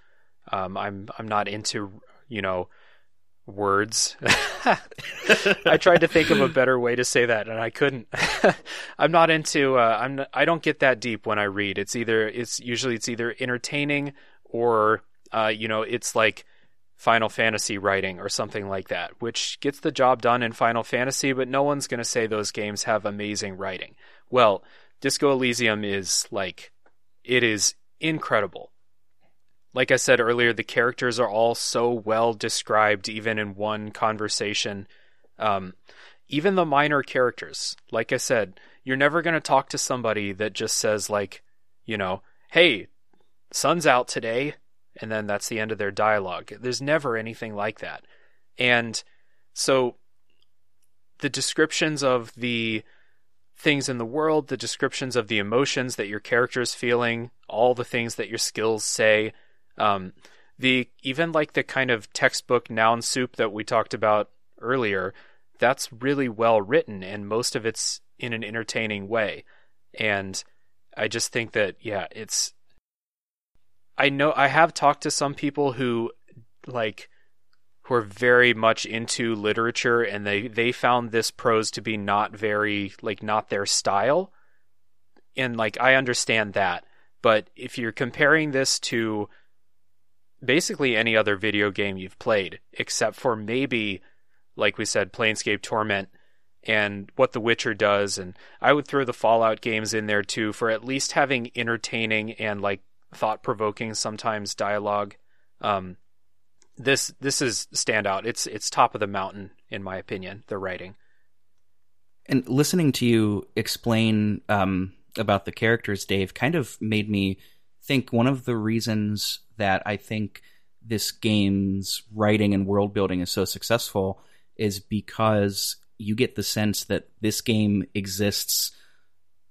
Um, I'm I'm not into you know words. I tried to think of a better way to say that and I couldn't. I'm not into uh, I'm not, I don't get that deep when I read. It's either it's usually it's either entertaining or uh, you know it's like Final Fantasy writing or something like that, which gets the job done in Final Fantasy, but no one's going to say those games have amazing writing. Well, Disco Elysium is like it is incredible. Like I said earlier, the characters are all so well described, even in one conversation. Um, even the minor characters, like I said, you're never going to talk to somebody that just says, like, you know, hey, sun's out today, and then that's the end of their dialogue. There's never anything like that. And so the descriptions of the things in the world, the descriptions of the emotions that your character's feeling, all the things that your skills say, um, the even like the kind of textbook noun soup that we talked about earlier, that's really well written and most of it's in an entertaining way. And I just think that yeah, it's I know I have talked to some people who like who are very much into literature and they they found this prose to be not very like not their style. And like I understand that, but if you're comparing this to basically any other video game you've played except for maybe like we said Planescape Torment and what The Witcher does and I would throw the Fallout games in there too for at least having entertaining and like thought provoking sometimes dialogue. Um, this this is standout. It's it's top of the mountain in my opinion. The writing. And listening to you explain um, about the characters, Dave, kind of made me think one of the reasons that I think this game's writing and world building is so successful is because you get the sense that this game exists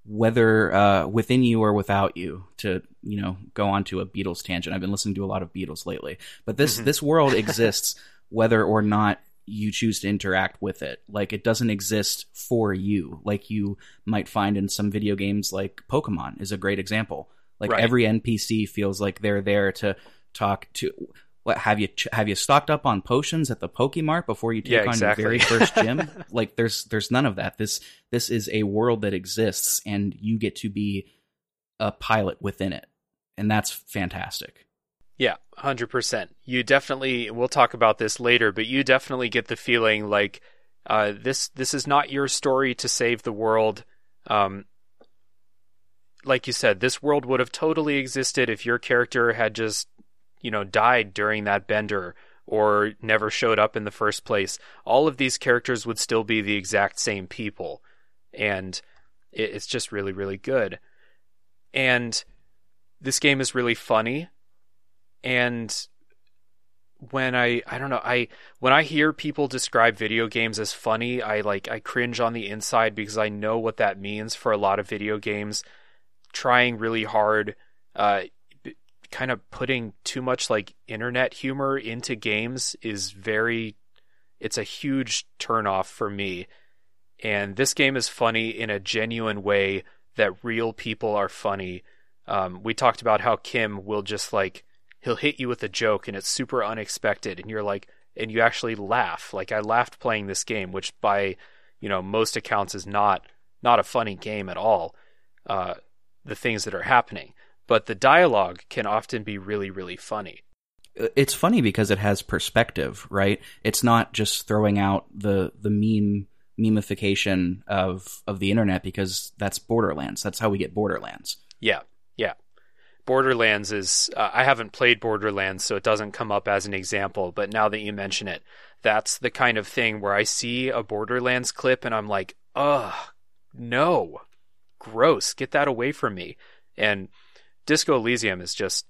whether uh, within you or without you to you know go on to a beatles tangent. I've been listening to a lot of beatles lately. But this Mhm. this world exists whether or not you choose to interact with it. Like it doesn't exist for you like you might find in some video games like pokemon is a great example like Right. every npc feels like they're there to talk to what have you have you stocked up on potions at the Pokemart before you take Yeah, on exactly. your very first gym? like there's there's none of that. This this is a world that exists and you get to be a pilot within it. And that's fantastic. Yeah, hundred percent. You definitely. We'll talk about this later, but you definitely get the feeling like uh, this. This is not your story to save the world. Um, like you said, this world would have totally existed if your character had just, you know, died during that bender or never showed up in the first place. All of these characters would still be the exact same people, and it's just really, really good. And this game is really funny and when I I don't know I when I hear people describe video games as funny I like I cringe on the inside because I know what that means for a lot of video games trying really hard uh kind of putting too much like internet humor into games is very it's a huge turnoff for me. And this game is funny in a genuine way that real people are funny. Um, we talked about how Kim will just like he'll hit you with a joke and it's super unexpected and you're like and you actually laugh. Like I laughed playing this game which by you know most accounts is not not a funny game at all. Uh, the things that are happening, but the dialogue can often be really, really funny. It's funny because it has perspective, right? It's not just throwing out the the meme memification of of the internet because that's Borderlands. That's how we get Borderlands. Yeah, yeah. Borderlands is uh, I haven't played Borderlands, so it doesn't come up as an example. But now that you mention it, that's the kind of thing where I see a Borderlands clip and I'm like, ugh, no, gross, get that away from me. And Disco Elysium is just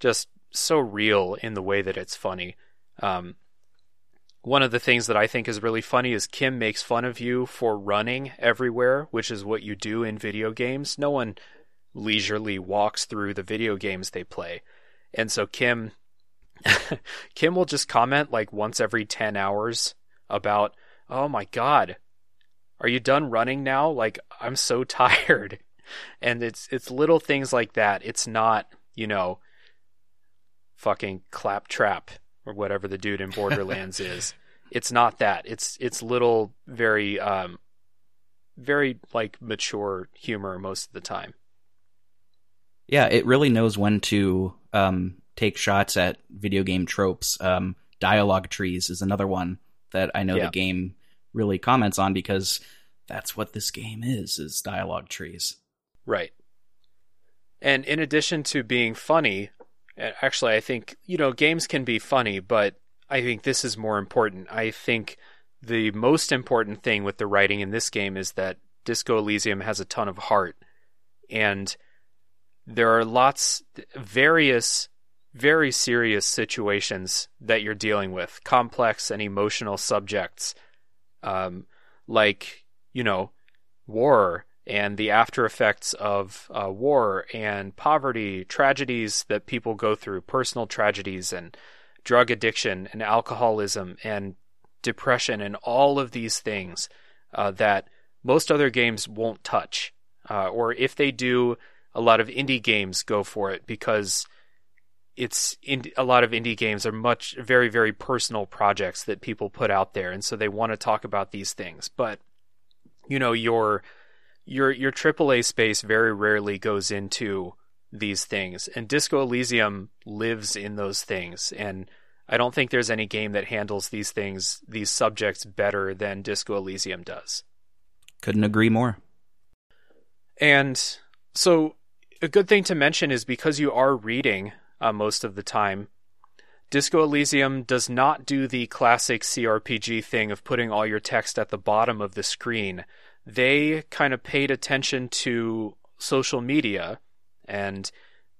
just so real in the way that it's funny. Um, one of the things that I think is really funny is Kim makes fun of you for running everywhere, which is what you do in video games. No one leisurely walks through the video games they play. And so Kim Kim will just comment like once every 10 hours about, "Oh my god, are you done running now? Like I'm so tired." And it's it's little things like that. It's not, you know, fucking claptrap or whatever the dude in Borderlands is. It's not that. It's it's little very um very like mature humor most of the time. Yeah, it really knows when to um take shots at video game tropes. Um dialogue trees is another one that I know yeah. the game really comments on because that's what this game is is dialogue trees. Right. And in addition to being funny, actually I think, you know, games can be funny, but I think this is more important. I think the most important thing with the writing in this game is that Disco Elysium has a ton of heart. And there are lots, various, very serious situations that you're dealing with, complex and emotional subjects, um, like, you know, war and the after effects of uh, war and poverty, tragedies that people go through, personal tragedies and drug addiction and alcoholism and depression and all of these things uh, that most other games won't touch. Uh, or if they do, a lot of indie games go for it because it's in, a lot of indie games are much very very personal projects that people put out there, and so they want to talk about these things. But you know your your your AAA space very rarely goes into these things, and Disco Elysium lives in those things. And I don't think there's any game that handles these things, these subjects, better than Disco Elysium does. Couldn't agree more. And so, a good thing to mention is because you are reading uh, most of the time, Disco Elysium does not do the classic CRPG thing of putting all your text at the bottom of the screen. They kind of paid attention to social media and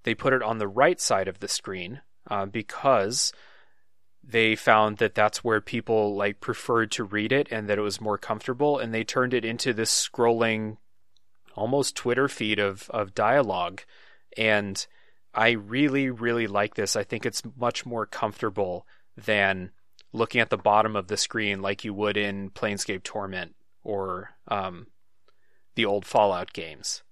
they put it on the right side of the screen uh, because they found that that's where people like preferred to read it and that it was more comfortable and they turned it into this scrolling almost twitter feed of of dialogue and i really really like this i think it's much more comfortable than looking at the bottom of the screen like you would in planescape torment or um, the old fallout games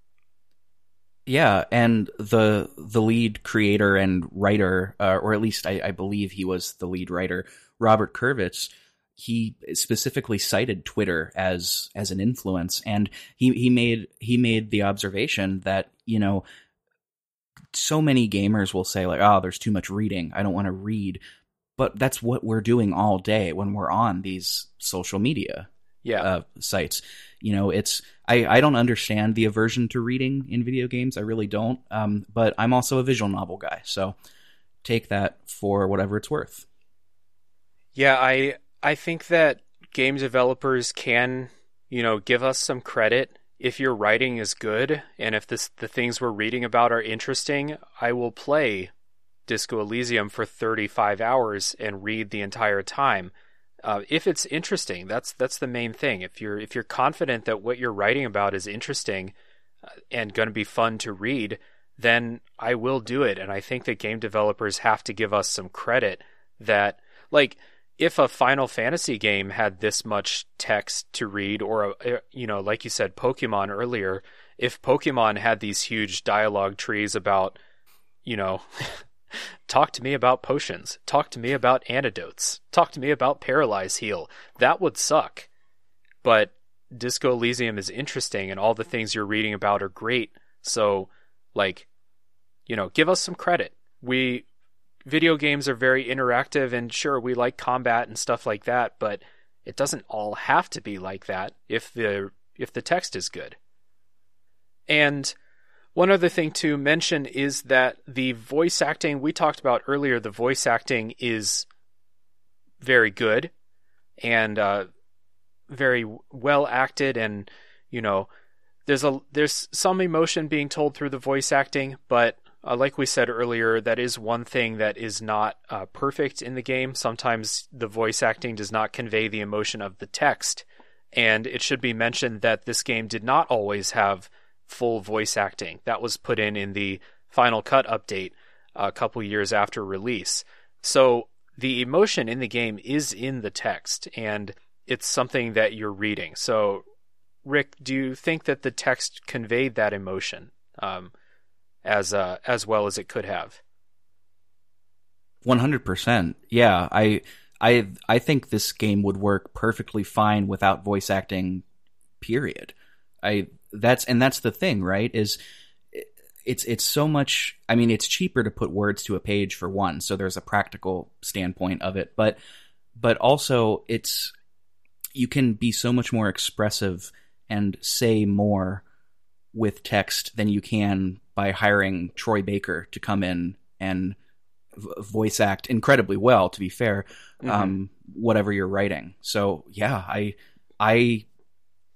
yeah, and the the lead creator and writer, uh, or at least I, I, believe he was the lead writer, Robert Kurvitz. He specifically cited Twitter as as an influence, and he he made he made the observation that you know so many gamers will say like, "Oh, there's too much reading. I don't want to read," but that's what we're doing all day when we're on these social media yeah. uh, sites. You know, it's I, I don't understand the aversion to reading in video games. I really don't. Um, but I'm also a visual novel guy, so take that for whatever it's worth. Yeah, I I think that game developers can, you know, give us some credit if your writing is good and if this, the things we're reading about are interesting. I will play Disco Elysium for 35 hours and read the entire time uh, if it's interesting, that's that's the main thing. If you're if you're confident that what you're writing about is interesting uh, and going to be fun to read, then I will do it. And I think that game developers have to give us some credit that like if a Final Fantasy game had this much text to read, or a, you know, like you said, Pokemon earlier, if Pokemon had these huge dialogue trees about, you know, Talk to me about potions. Talk to me about antidotes. Talk to me about paralyze heal. That would suck. But Disco Elysium is interesting and all the things you're reading about are great. So, like, you know, give us some credit. We video games are very interactive and sure we like combat and stuff like that, but it doesn't all have to be like that if the if the text is good. And one other thing to mention is that the voice acting we talked about earlier, the voice acting is very good and uh, very well acted, and you know, there's a there's some emotion being told through the voice acting, but uh, like we said earlier, that is one thing that is not uh, perfect in the game. Sometimes the voice acting does not convey the emotion of the text, and it should be mentioned that this game did not always have full voice acting. That was put in in the Final Cut update a couple years after release. So the emotion in the game is in the text, and it's something that you're reading. So, Rick, do you think that the text conveyed that emotion um, as uh, as well as it could have? One hundred percent. Yeah, I I I think this game would work perfectly fine without voice acting. Period. I that's and that's the thing, right? Is it's it's so much. I mean, it's cheaper to put words to a page for one, so there's a practical standpoint of it, but but also it's you can be so much more expressive and say more with text than you can by hiring Troy Baker to come in and v- voice act incredibly well. To be fair, mm-hmm. um, whatever you're writing. So yeah, I I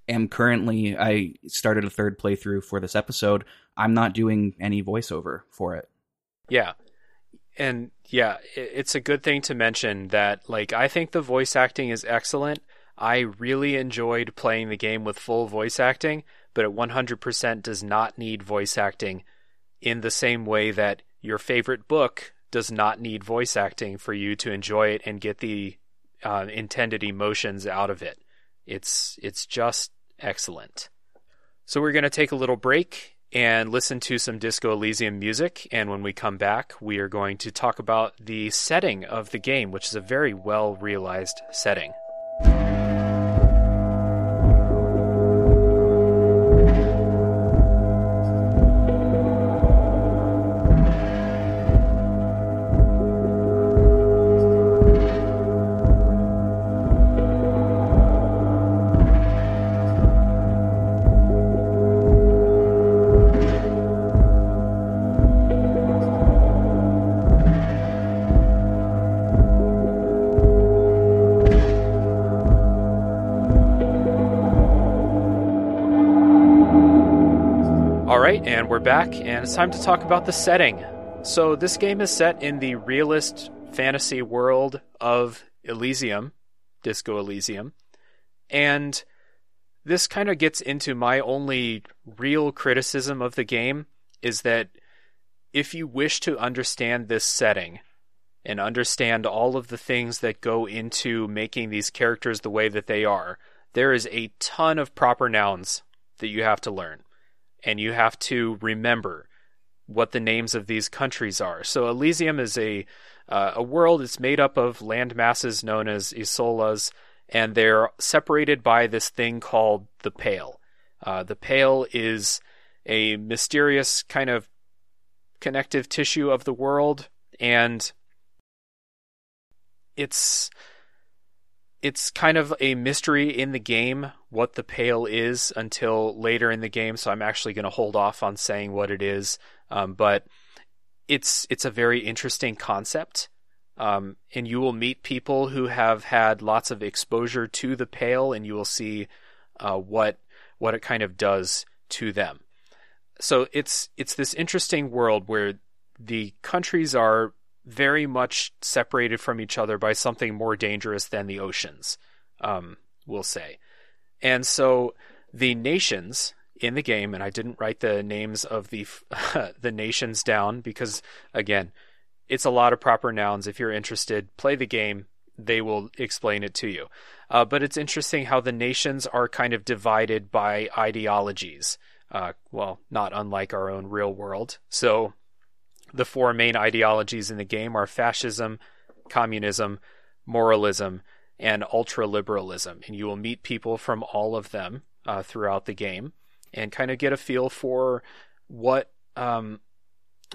am currently I started a third playthrough for this episode. I'm not doing any voiceover for it. Yeah. And yeah, it's a good thing to mention that like I think the voice acting is excellent. I really enjoyed playing the game with full voice acting, but it 100% does not need voice acting in the same way that your favorite book does not need voice acting for you to enjoy it and get the uh, intended emotions out of it. It's it's just excellent. So we're going to take a little break and listen to some Disco Elysium music. And when we come back, we are going to talk about the setting of the game, which is a very well realized setting. And we're back, and it's time to talk about the setting. So, this game is set in the realist fantasy world of Elysium, Disco Elysium, and this kind of gets into my only real criticism of the game is that if you wish to understand this setting and understand all of the things that go into making these characters the way that they are, there is a ton of proper nouns that you have to learn and you have to remember what the names of these countries are. So Elysium is a uh, a world. It's made up of land masses known as isolas, and they're separated by this thing called the Pale. Uh, the Pale is a mysterious kind of connective tissue of the world, and it's it's kind of a mystery in the game what the pale is until later in the game, so I'm actually going to hold off on saying what it is. Um, but it's it's a very interesting concept, um, and you will meet people who have had lots of exposure to the pale, and you will see uh, what what it kind of does to them. So it's it's this interesting world where the countries are very much separated from each other by something more dangerous than the oceans, um, we'll say. And so the nations in the game, and I didn't write the names of the the nations down because again, it's a lot of proper nouns. If you're interested, play the game. They will explain it to you. Uh, but it's interesting how the nations are kind of divided by ideologies. Uh, well, not unlike our own real world. So the four main ideologies in the game are fascism, communism, moralism, and ultra liberalism. And you will meet people from all of them uh, throughout the game and kind of get a feel for what um,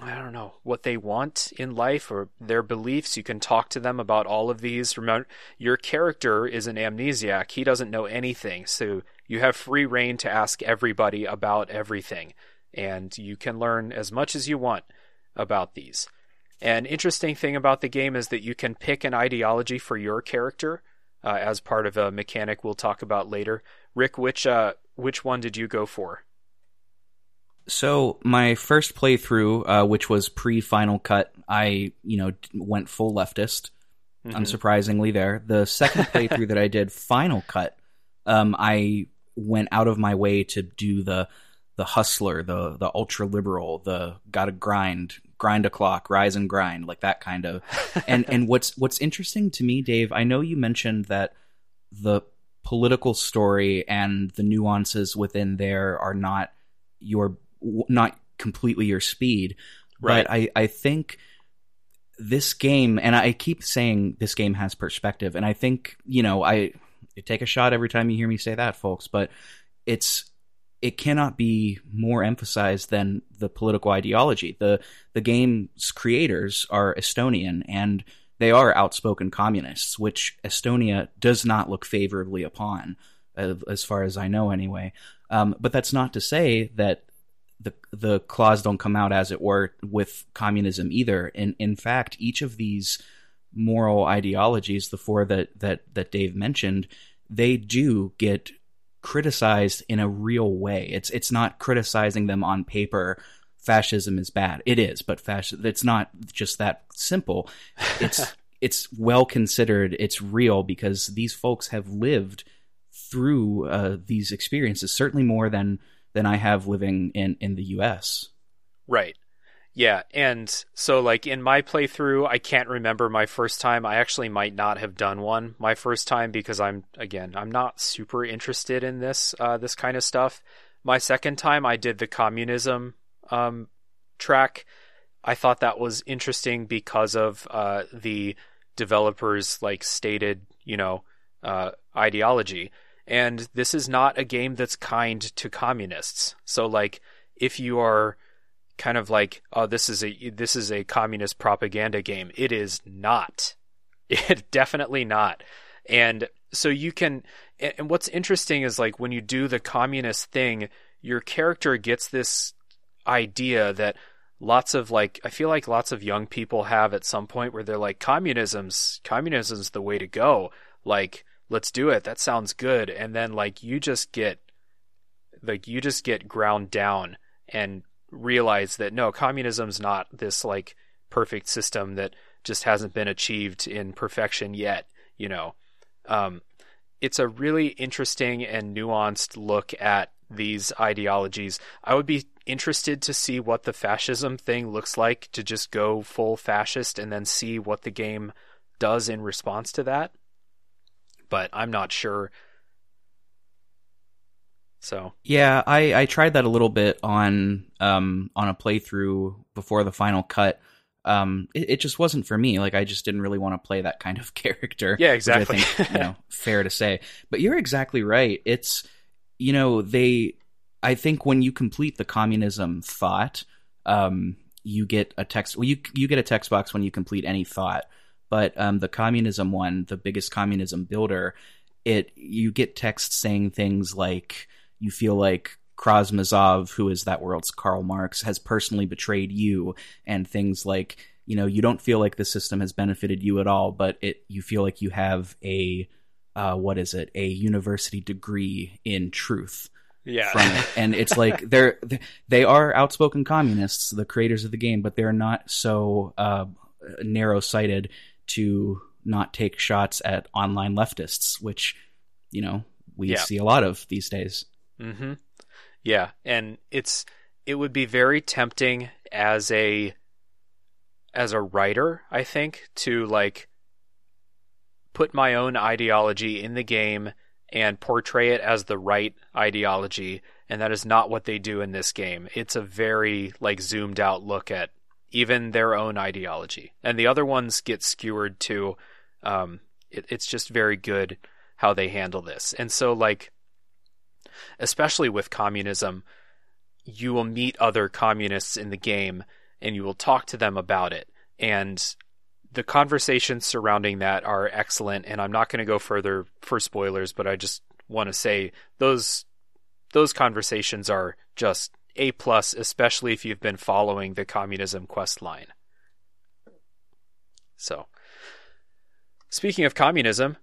I don't know what they want in life or their beliefs. You can talk to them about all of these. Remember, your character is an amnesiac; he doesn't know anything, so you have free reign to ask everybody about everything, and you can learn as much as you want about these. An interesting thing about the game is that you can pick an ideology for your character uh, as part of a mechanic we'll talk about later. Rick, which uh, which one did you go for? So my first playthrough, uh, which was pre Final Cut, I you know went full leftist. Mm-hmm. Unsurprisingly, there. The second playthrough that I did Final Cut, um, I went out of my way to do the the hustler, the the ultra liberal, the gotta grind, grind a clock, rise and grind, like that kind of. and and what's what's interesting to me, Dave, I know you mentioned that the political story and the nuances within there are not your not completely your speed. Right. But I, I think this game, and I keep saying this game has perspective, and I think, you know, I take a shot every time you hear me say that, folks, but it's it cannot be more emphasized than the political ideology. The the game's creators are Estonian and they are outspoken communists, which Estonia does not look favorably upon, as far as I know, anyway. Um, but that's not to say that the the claws don't come out as it were with communism either. In in fact, each of these moral ideologies, the four that that that Dave mentioned, they do get criticized in a real way. It's it's not criticizing them on paper. Fascism is bad. It is, but fascism it's not just that simple. It's it's well considered. It's real because these folks have lived through uh, these experiences, certainly more than than I have living in in the US. Right. Yeah, and so like in my playthrough, I can't remember my first time. I actually might not have done one my first time because I'm again, I'm not super interested in this uh, this kind of stuff. My second time, I did the communism um, track. I thought that was interesting because of uh, the developers' like stated, you know, uh, ideology. And this is not a game that's kind to communists. So like if you are kind of like, oh, this is a this is a communist propaganda game, it is not. It definitely not. And so you can and what's interesting is like when you do the communist thing, your character gets this idea that lots of like I feel like lots of young people have at some point where they're like communism's communism's the way to go. Like let's do it. That sounds good. And then like you just get like you just get ground down and realize that no, communism's not this like perfect system that just hasn't been achieved in perfection yet, you know. Um, it's a really interesting and nuanced look at these ideologies. I would be interested to see what the fascism thing looks like to just go full fascist and then see what the game does in response to that but I'm not sure. So yeah, I, I tried that a little bit on um on a playthrough before the final cut. Um, it, it just wasn't for me. Like I just didn't really want to play that kind of character. Yeah, exactly. Think, you know, fair to say. But you're exactly right. It's you know they. I think when you complete the communism thought, um, you get a text. Well, you you get a text box when you complete any thought but um, the communism one, the biggest communism builder, it you get text saying things like you feel like Kras Mazov, who is that world's Karl Marx, has personally betrayed you, and things like you know you don't feel like the system has benefited you at all, but it you feel like you have a uh, what is it a university degree in truth yeah. from it. And it's like they're they are outspoken communists, the creators of the game, but they're not so uh, narrow sighted to not take shots at online leftists, which you know we yeah. see a lot of these days. Mm-hmm. Yeah, and it's it would be very tempting as a as a writer, I think, to like put my own ideology in the game and portray it as the right ideology and that is not what they do in this game. It's a very like zoomed out look at even their own ideology. And the other ones get skewered to um, it, it's just very good how they handle this. And so, like, especially with communism, you will meet other communists in the game and you will talk to them about it. And the conversations surrounding that are excellent. And I'm not going to go further for spoilers, but I just want to say those those conversations are just a plus, especially if you've been following the communism quest line. So, speaking of communism,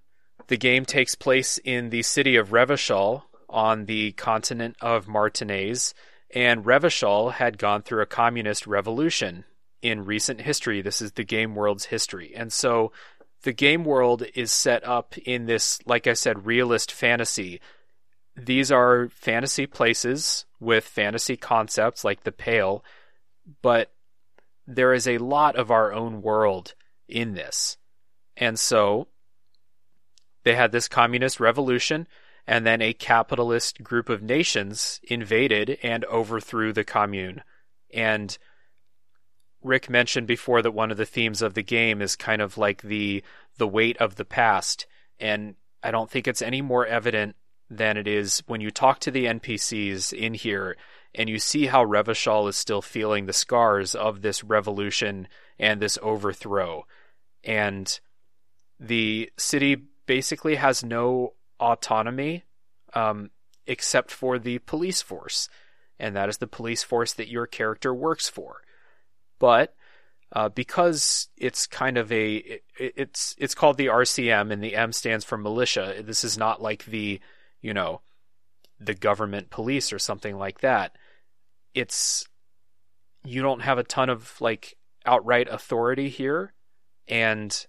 the game takes place in the city of Revachol on the continent of Martinaise, and Revachol had gone through a communist revolution in recent history. This is the game world's history. And so the game world is set up in this, like I said, realist fantasy. These are fantasy places with fantasy concepts like the Pale, but there is a lot of our own world in this. And so they had this communist revolution, and then a capitalist group of nations invaded and overthrew the commune. And Rick mentioned before that one of the themes of the game is kind of like the the weight of the past, and I don't think it's any more evident than it is when you talk to the NPCs in here and you see how Revachol is still feeling the scars of this revolution and this overthrow. And the city basically has no autonomy um, except for the police force, and that is the police force that your character works for. But uh, because it's kind of a it, it's it's called the RCM, and the M stands for militia. This is not like the you know the government police or something like that. It's you don't have a ton of like outright authority here, and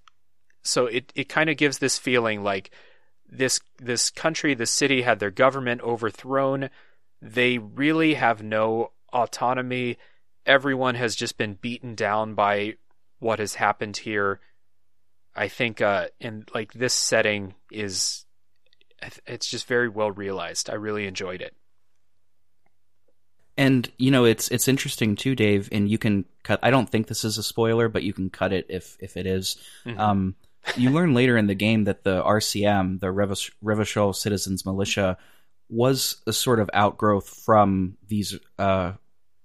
so it it kind of gives this feeling like this this country, the city had their government overthrown. They really have no autonomy. Everyone has just been beaten down by what has happened here. I think uh in like this setting is it's just very well realized. I really enjoyed it. And you know, it's it's interesting too, Dave. And you can cut. I don't think this is a spoiler, but you can cut it if if it is. Mm-hmm. Um, you learn later in the game that the RCM, the Revachol Citizens Militia, was a sort of outgrowth from these uh,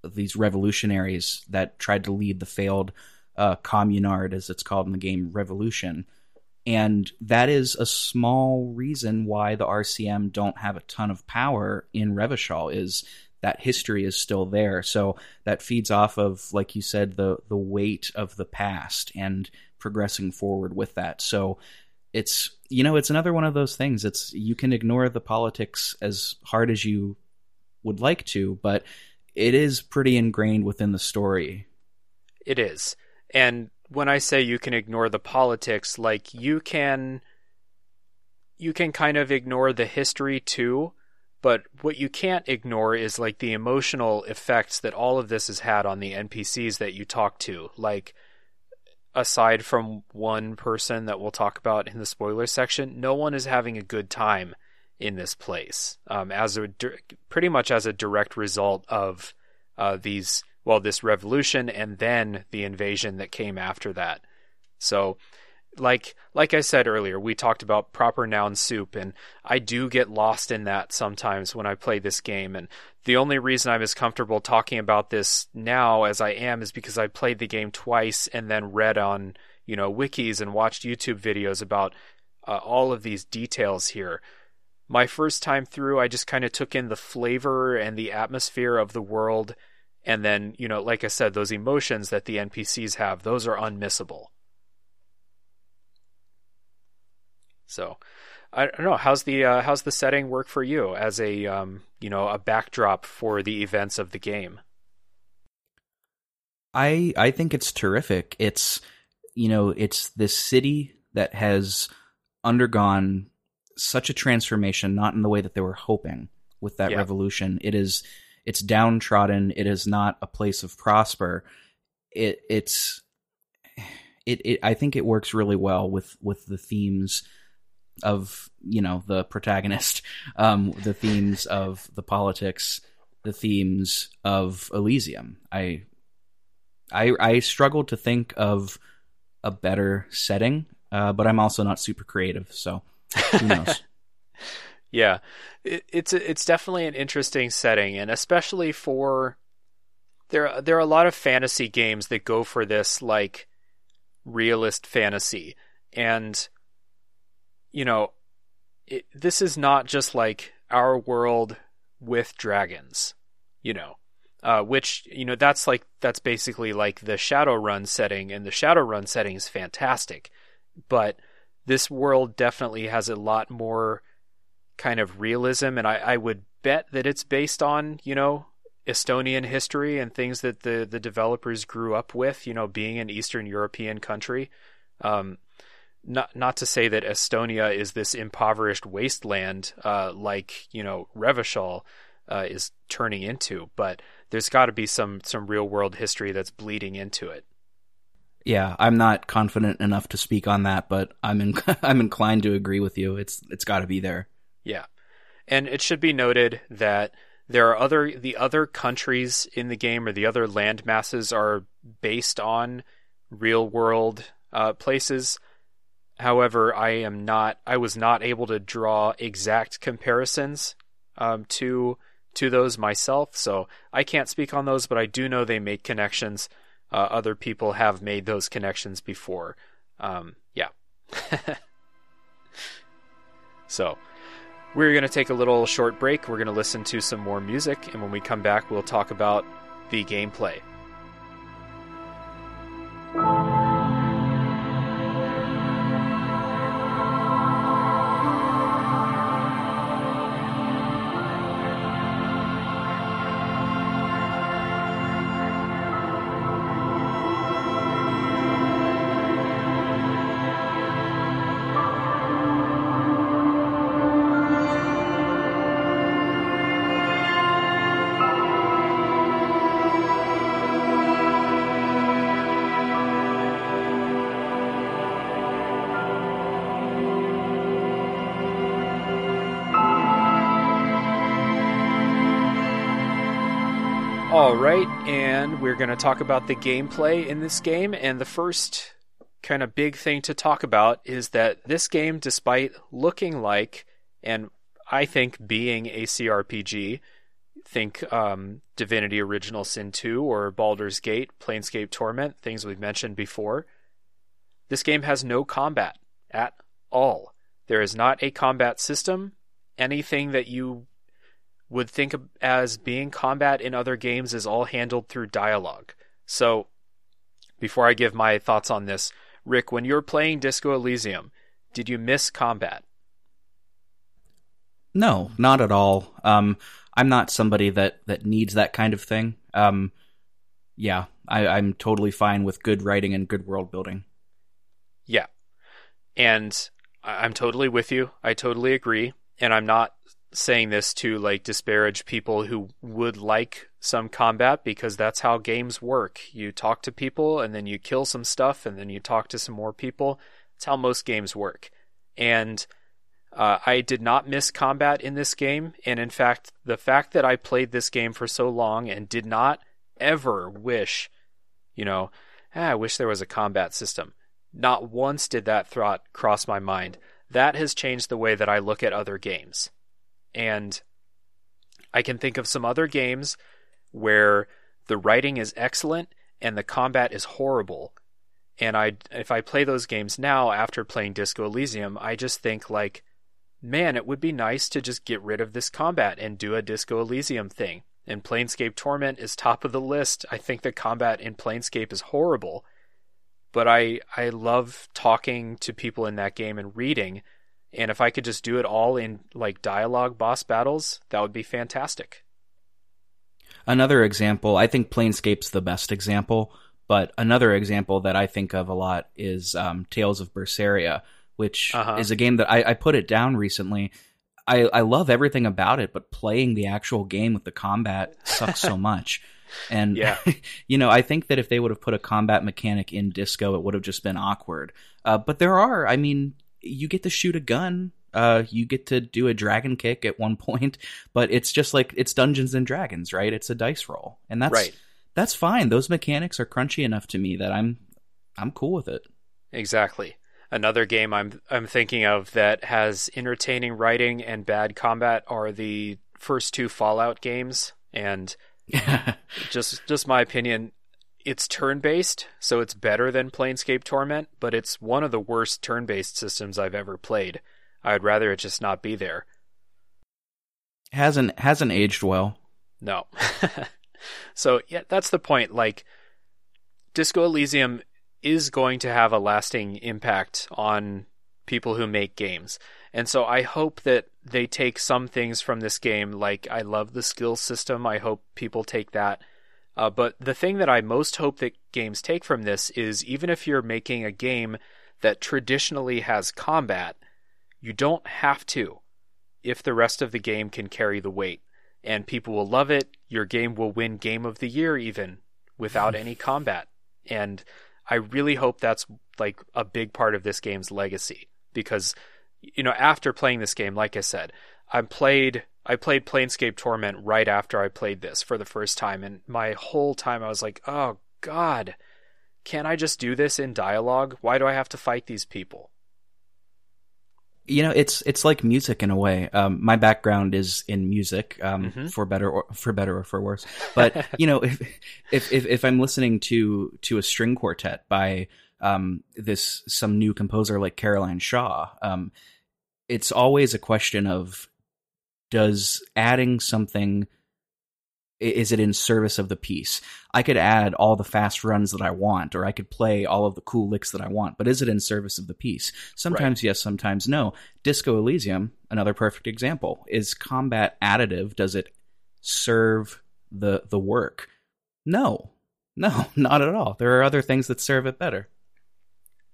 these revolutionaries that tried to lead the failed uh, communard, as it's called in the game, revolution. And that is a small reason why the RCM don't have a ton of power in Revachol is that history is still there. So that feeds off of, like you said, the the weight of the past and progressing forward with that. So it's you know it's another one of those things. It's you can ignore the politics as hard as you would like to, but it is pretty ingrained within the story. It is. And when I say you can ignore the politics, like you can you can kind of ignore the history too, but what you can't ignore is like the emotional effects that all of this has had on the NPCs that you talk to. Like aside from one person that we'll talk about in the spoiler section, no one is having a good time in this place. Um, as a pretty much as a direct result of uh, these, well, this revolution and then the invasion that came after that. So like like I said earlier, we talked about proper noun soup, and I do get lost in that sometimes when I play this game. And the only reason I'm as comfortable talking about this now as I am is because I played the game twice and then read on you know wikis and watched YouTube videos about uh, all of these details here. My first time through, I just kind of took in the flavor and the atmosphere of the world, and then you know, like I said, those emotions that the NPCs have, those are unmissable. So I don't know how's the uh, how's the setting work for you as a um, you know a backdrop for the events of the game. I I think it's terrific. It's you know it's this city that has undergone such a transformation, not in the way that they were hoping with that yeah. revolution. It is it's downtrodden. It is not a place of prosper. It it's it, it I think it works really well with with the themes of you know the protagonist, um, the themes of the politics, the themes of Elysium. I I I struggle to think of a better setting uh, but I'm also not super creative, so who knows? yeah, it, it's it's definitely an interesting setting, and especially for there there are a lot of fantasy games that go for this like realist fantasy, and you know, it, this is not just like our world with dragons, you know. Uh, which you know that's like that's basically like the Shadowrun setting, and the Shadowrun setting is fantastic, but this world definitely has a lot more kind of realism, and I, I would bet that it's based on you know Estonian history and things that the the developers grew up with, you know, being an Eastern European country. Um, not not to say that Estonia is this impoverished wasteland uh, like you know Revachol uh, is turning into, but there's got to be some some real world history that's bleeding into it. Yeah, I'm not confident enough to speak on that, but I'm in, I'm inclined to agree with you. It's it's got to be there. Yeah, and it should be noted that there are other the other countries in the game or the other land masses are based on real world uh, places. However, I am not. I was not able to draw exact comparisons um, to to those myself, so I can't speak on those. But I do know they make connections. Uh, other people have made those connections before. Um, yeah. so we're going to take a little short break. We're going to listen to some more music, and when we come back, we'll talk about the gameplay. Going to talk about the gameplay in this game. And the first kind of big thing to talk about is that this game, despite looking like, and I think being a CRPG, think um, Divinity Original Sin 2 or Baldur's Gate, Planescape Torment, things we've mentioned before, this game has no combat at all. There is not a combat system. Anything that you would think as being combat in other games is all handled through dialogue. So, before I give my thoughts on this, Rick, when you're playing Disco Elysium, did you miss combat? No, not at all. Um, I'm not somebody that that needs that kind of thing. Um, yeah, I, I'm totally fine with good writing and good world building. Yeah, and I'm totally with you. I totally agree, and I'm not saying this to like disparage people who would like some combat because that's how games work. You talk to people and then you kill some stuff and then you talk to some more people. It's how most games work. And uh, I did not miss combat in this game. And in fact, the fact that I played this game for so long and did not ever wish, you know, ah, I wish there was a combat system. Not once did that thought cross my mind. That has changed the way that I look at other games. And I can think of some other games where the writing is excellent and the combat is horrible. And I if I play those games now after playing Disco Elysium, I just think like man, it would be nice to just get rid of this combat and do a Disco Elysium thing. And Planescape Torment is top of the list. I think the combat in Planescape is horrible, but I I love talking to people in that game and reading and if I could just do it all in like dialogue boss battles, that would be fantastic. Another example, I think Planescape's the best example, but another example that I think of a lot is um, Tales of Berseria, which uh-huh. is a game that I, I, put it down recently. I, I love everything about it, but playing the actual game with the combat sucks so much. And yeah. you know, I think that if they would have put a combat mechanic in Disco, it would have just been awkward. Uh, but there are, I mean, you get to shoot a gun. Uh, you get to do a dragon kick at one point, but it's just like it's Dungeons and Dragons, right? It's a dice roll, and that's right. that's fine. Those mechanics are crunchy enough to me that I'm I'm cool with it. Exactly. Another game I'm I'm thinking of that has entertaining writing and bad combat are the first two Fallout games, and just just my opinion, it's turn based, so it's better than Planescape Torment, but it's one of the worst turn based systems I've ever played. I'd rather it just not be there. Hasn't hasn't aged well. No. so yeah, that's the point. Like Disco Elysium is going to have a lasting impact on people who make games. And so I hope that they take some things from this game. Like, I love the skill system. I hope people take that. Uh, but the thing that I most hope that games take from this is even if you're making a game that traditionally has combat, you don't have to if the rest of the game can carry the weight. And people will love it. Your game will win Game of the Year even without any combat. And I really hope that's like a big part of this game's legacy because you know after playing this game like I said I played I played Planescape Torment right after I played this for the first time and my whole time I was like oh god can't I just do this in dialogue? Why do I have to fight these people? You know it's it's like music in a way. Um, my background is in music um, mm-hmm. for better or for better or for worse. But you know if, if, if if i'm listening to to a string quartet by um, this some new composer like caroline shaw um, it's always a question of does adding something is it in service of the piece? I could add all the fast runs that I want, or I could play all of the cool licks that I want, but is it in service of the piece? Sometimes right. yes, sometimes no. Disco Elysium, another perfect example. Is combat additive? Does it serve the the work? No. No, not at all. There are other things that serve it better.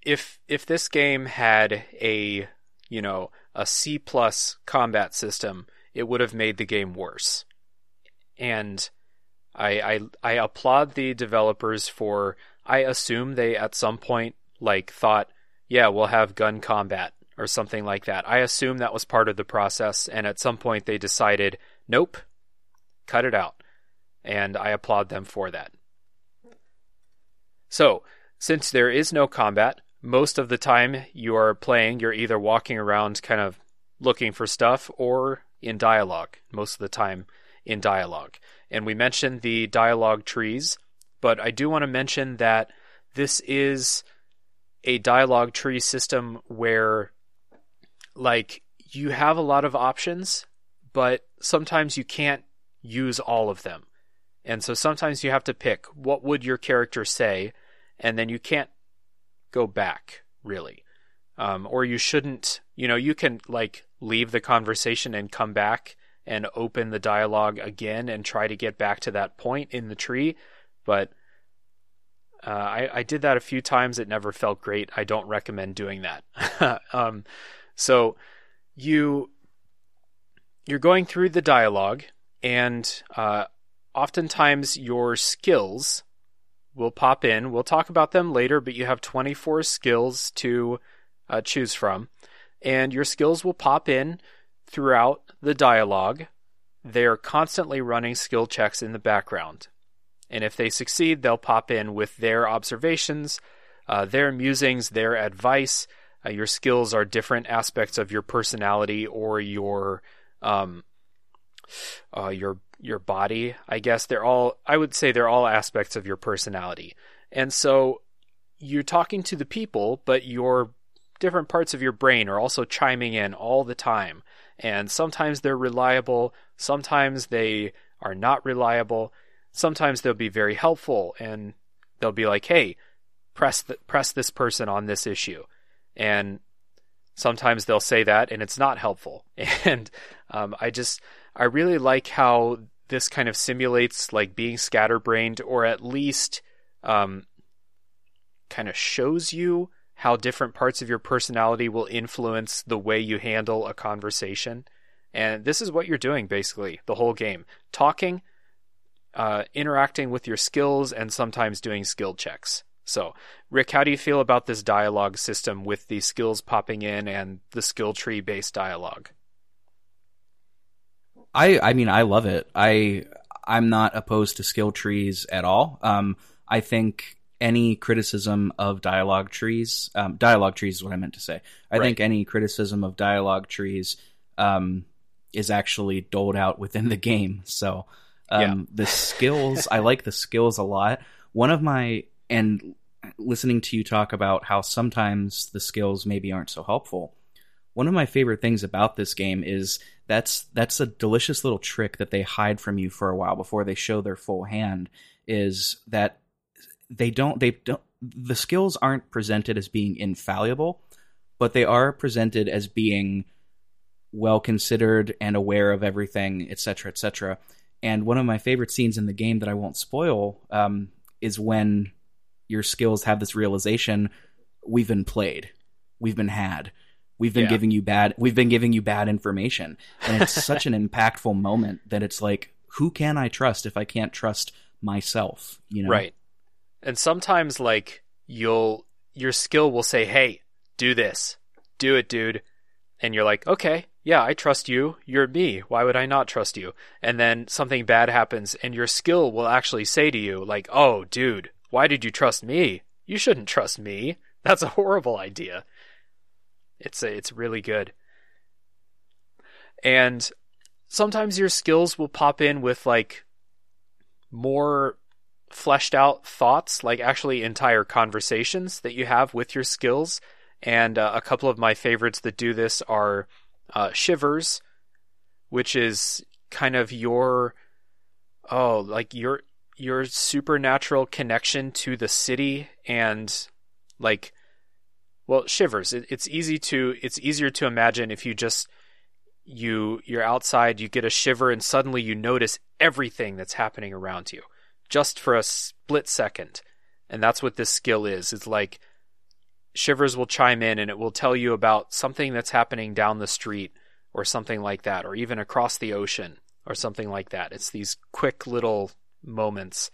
If if this game had a, you know, a C plus combat system, it would have made the game worse and I, I I applaud the developers for I assume they at some point like thought, yeah, we'll have gun combat or something like that. I assume that was part of the process, and at some point they decided, nope, cut it out. And I applaud them for that. So, since there is no combat, most of the time you are playing, you're either walking around kind of looking for stuff or in dialogue most of the time in dialogue. And we mentioned the dialogue trees, but I do want to mention that this is a dialogue tree system where, like, you have a lot of options, but sometimes you can't use all of them. And so sometimes you have to pick what would your character say, and then you can't go back, really. Um, or you shouldn't, you know, you can, like, leave the conversation and come back and open the dialogue again and try to get back to that point in the tree. But uh, I, I did that a few times. It never felt great. I don't recommend doing that. um, so you you're going through the dialogue, and uh, oftentimes your skills will pop in. We'll talk about them later, but you have 24 skills to uh, choose from, and your skills will pop in throughout the dialogue, they are constantly running skill checks in the background. And if they succeed, they'll pop in with their observations, uh, their musings, their advice. Uh, your skills are different aspects of your personality or your um, uh, your your body. I guess they're all. I would say they're all aspects of your personality. And so you're talking to the people, but your different parts of your brain are also chiming in all the time and sometimes they're reliable, sometimes they are not reliable. Sometimes they'll be very helpful and they'll be like, "Hey, press the, press this person on this issue." And sometimes they'll say that and it's not helpful. And um, I just I really like how this kind of simulates like being scatterbrained or at least um, kind of shows you how different parts of your personality will influence the way you handle a conversation. And this is what you're doing basically the whole game talking, uh, interacting with your skills, and sometimes doing skill checks. So, Rick, how do you feel about this dialogue system with the skills popping in and the skill tree based dialogue? I I mean I love it. I I'm not opposed to skill trees at all. Um, I think any criticism of dialogue trees, um, dialogue trees is what I meant to say. I Right. think any criticism of dialogue trees um, is actually doled out within the game. So um, Yeah. the skills, I like the skills a lot. One of my and listening to you talk about how sometimes the skills maybe aren't so helpful. One of my favorite things about this game is that's that's a delicious little trick that they hide from you for a while before they show their full hand is that they don't they don't the skills aren't presented as being infallible, but they are presented as being well considered and aware of everything, etc., etc. And one of my favorite scenes in the game that I won't spoil um, is when your skills have this realization: we've been played, we've been had, we've been Yeah. giving you bad, we've been giving you bad information, and it's such an impactful moment that it's like, who can I trust if I can't trust myself? You know, Right. And sometimes like you'll your skill will say, "Hey, do this. Do it, dude." And you're like, "Okay, yeah, I trust you. You're me. Why would I not trust you?" And then something bad happens and your skill will actually say to you like, "Oh, dude, why did you trust me? You shouldn't trust me. That's a horrible idea." It's a, it's really good. And sometimes your skills will pop in with like more fleshed out thoughts, like actually entire conversations that you have with your skills. And uh, a couple of my favorites that do this are uh, Shivers, which is kind of your oh, like your your supernatural connection to the city and like well shivers it, it's easy to it's easier to imagine if you just you you're outside you get a shiver and suddenly you notice everything that's happening around you just for a split second. And that's what this skill is. It's like shivers will chime in and it will tell you about something that's happening down the street or something like that or even across the ocean or something like that. It's these quick little moments.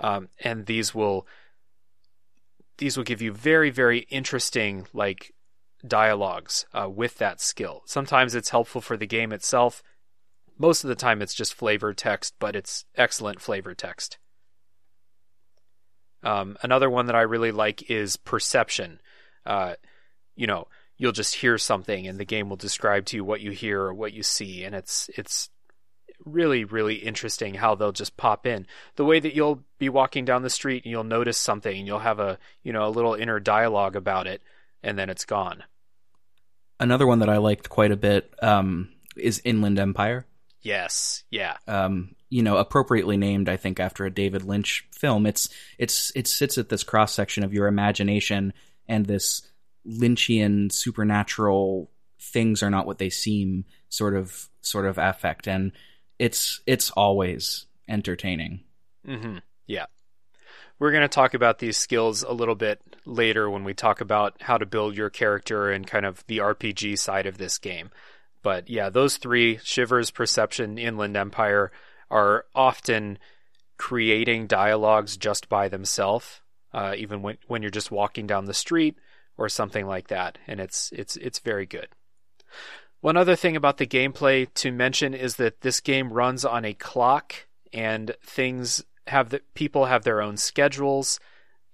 Um, and these will these will give you very very interesting like dialogues uh, with that skill. Sometimes it's helpful for the game itself most of the time it's just flavor text but it's excellent flavor text. Um, another one that i really like is perception. Uh, you know you'll just hear something and the game will describe to you what you hear or what you see and it's it's really really interesting how they'll just pop in. The way that you'll be walking down the street and you'll notice something and you'll have a you know a little inner dialogue about it and then it's gone. Another one that I liked quite a bit um, is Inland Empire. Yes yeah um, you know, appropriately named, I think, after a David Lynch film. It's it's it sits at this cross section of your imagination and this Lynchian supernatural things are not what they seem sort of sort of affect, and it's it's always entertaining. hmm Yeah. We're going to talk about these skills a little bit later when we talk about how to build your character and kind of the RPG side of this game. But yeah, those three Shivers, Perception, Inland Empire are often creating dialogues just by themselves, uh, even when, when you're just walking down the street or something like that. And it's, it's, it's very good. One other thing about the gameplay to mention is that this game runs on a clock and things have the people have their own schedules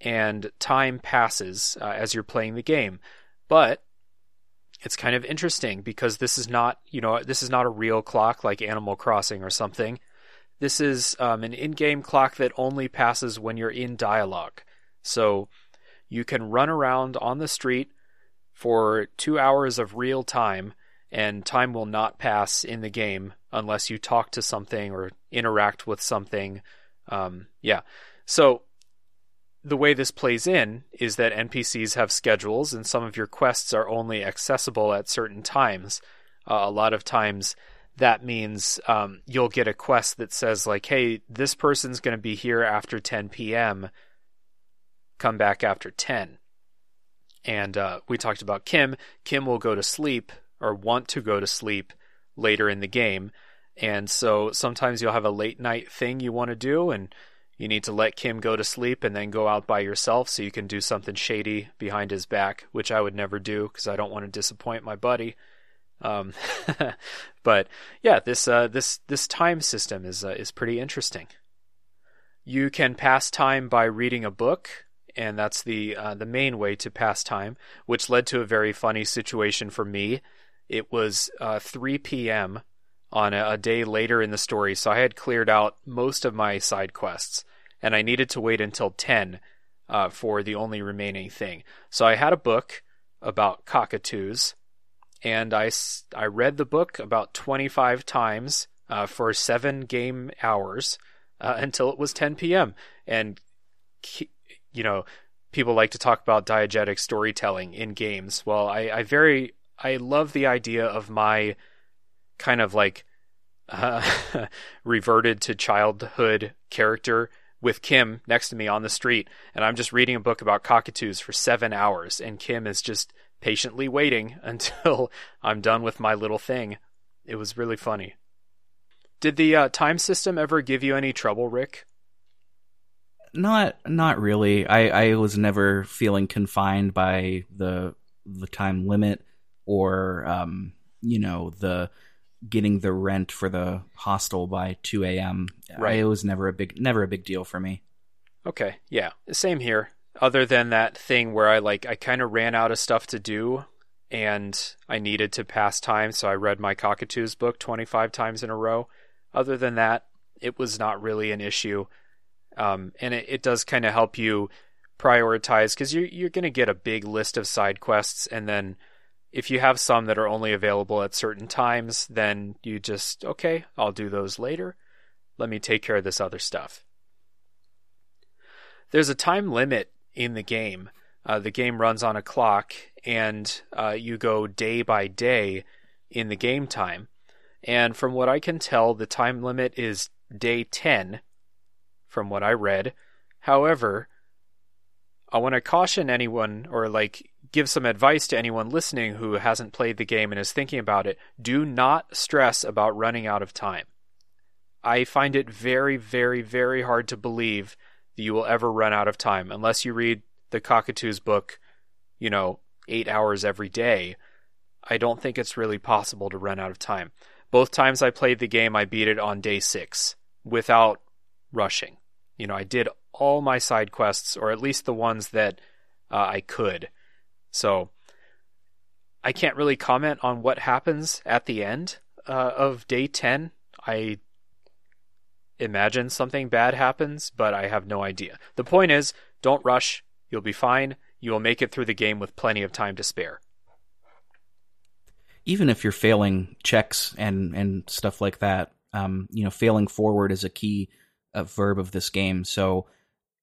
and time passes uh, as you're playing the game. But it's kind of interesting because this is not, you know, this is not a real clock like Animal Crossing or something. This is um, an in-game clock that only passes when you're in dialogue. So you can run around on the street for two hours of real time, and time will not pass in the game unless you talk to something or interact with something. Um, yeah. So the way this plays in is that NPCs have schedules, and some of your quests are only accessible at certain times. Uh, a lot of times, that means um, you'll get a quest that says like, "Hey, this person's going to be here after 10 p.m. Come back after 10." And uh, we talked about Kim. Kim will go to sleep or want to go to sleep later in the game, and so sometimes you'll have a late night thing you want to do, and you need to let Kim go to sleep and then go out by yourself so you can do something shady behind his back, which I would never do because I don't want to disappoint my buddy. Um, but yeah, this uh, this this time system is uh, is pretty interesting. You can pass time by reading a book, and that's the uh, the main way to pass time, which led to a very funny situation for me. It was uh, 3 p.m. on a, a day later in the story, so I had cleared out most of my side quests, and I needed to wait until 10 uh, for the only remaining thing. So I had a book about cockatoos, and I, I read the book about 25 times uh, for seven game hours uh, until it was 10 p.m. And, you know, people like to talk about diegetic storytelling in games. Well, I, I very, I love the idea of my kind of like uh, reverted to childhood character with Kim next to me on the street, and I'm just reading a book about cockatoos for seven hours, and Kim is just patiently waiting until I'm done with my little thing. It was really funny. Did the uh, time system ever give you any trouble, Rick? Not, not really. I, I was never feeling confined by the the time limit or um, you know the getting the rent for the hostel by 2 a.m. Right. It was never a big never a big deal for me. Okay, yeah, same here. Other than that thing where I like I kind of ran out of stuff to do and I needed to pass time, so I read my cockatoos book 25 times in a row. Other than that, it was not really an issue. Um, and it, it does kind of help you prioritize because you're, you're going to get a big list of side quests and then if you have some that are only available at certain times, then you just, okay, I'll do those later. Let me take care of this other stuff. There's a time limit in the game. Uh, the game runs on a clock, and uh, you go day by day in the game time. And from what I can tell, the time limit is day 10, from what I read. However, I want to caution anyone or like give some advice to anyone listening who hasn't played the game and is thinking about it. Do not stress about running out of time. I find it very, very, very hard to believe that you will ever run out of time unless you read the Cockatoos book, you know, eight hours every day. I don't think it's really possible to run out of time. Both times I played the game, I beat it on day six without rushing. You know, I did all my side quests, or at least the ones that uh, I could. So I can't really comment on what happens at the end uh, of day 10. I imagine something bad happens, but I have no idea. The point is, don't rush. You'll be fine. You will make it through the game with plenty of time to spare. Even if you're failing checks and, and stuff like that, um, you know, failing forward is a key uh, verb of this game. So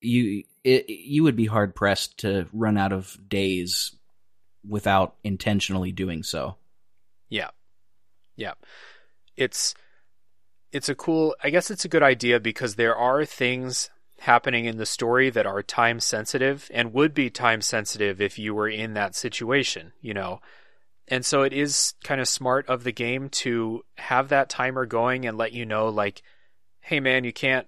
you it, you would be hard pressed to run out of days without intentionally doing so. Yeah. Yeah. It's it's a cool I guess it's a good idea because there are things happening in the story that are time sensitive and would be time sensitive if you were in that situation, you know. And so it is kind of smart of the game to have that timer going and let you know like hey man, you can't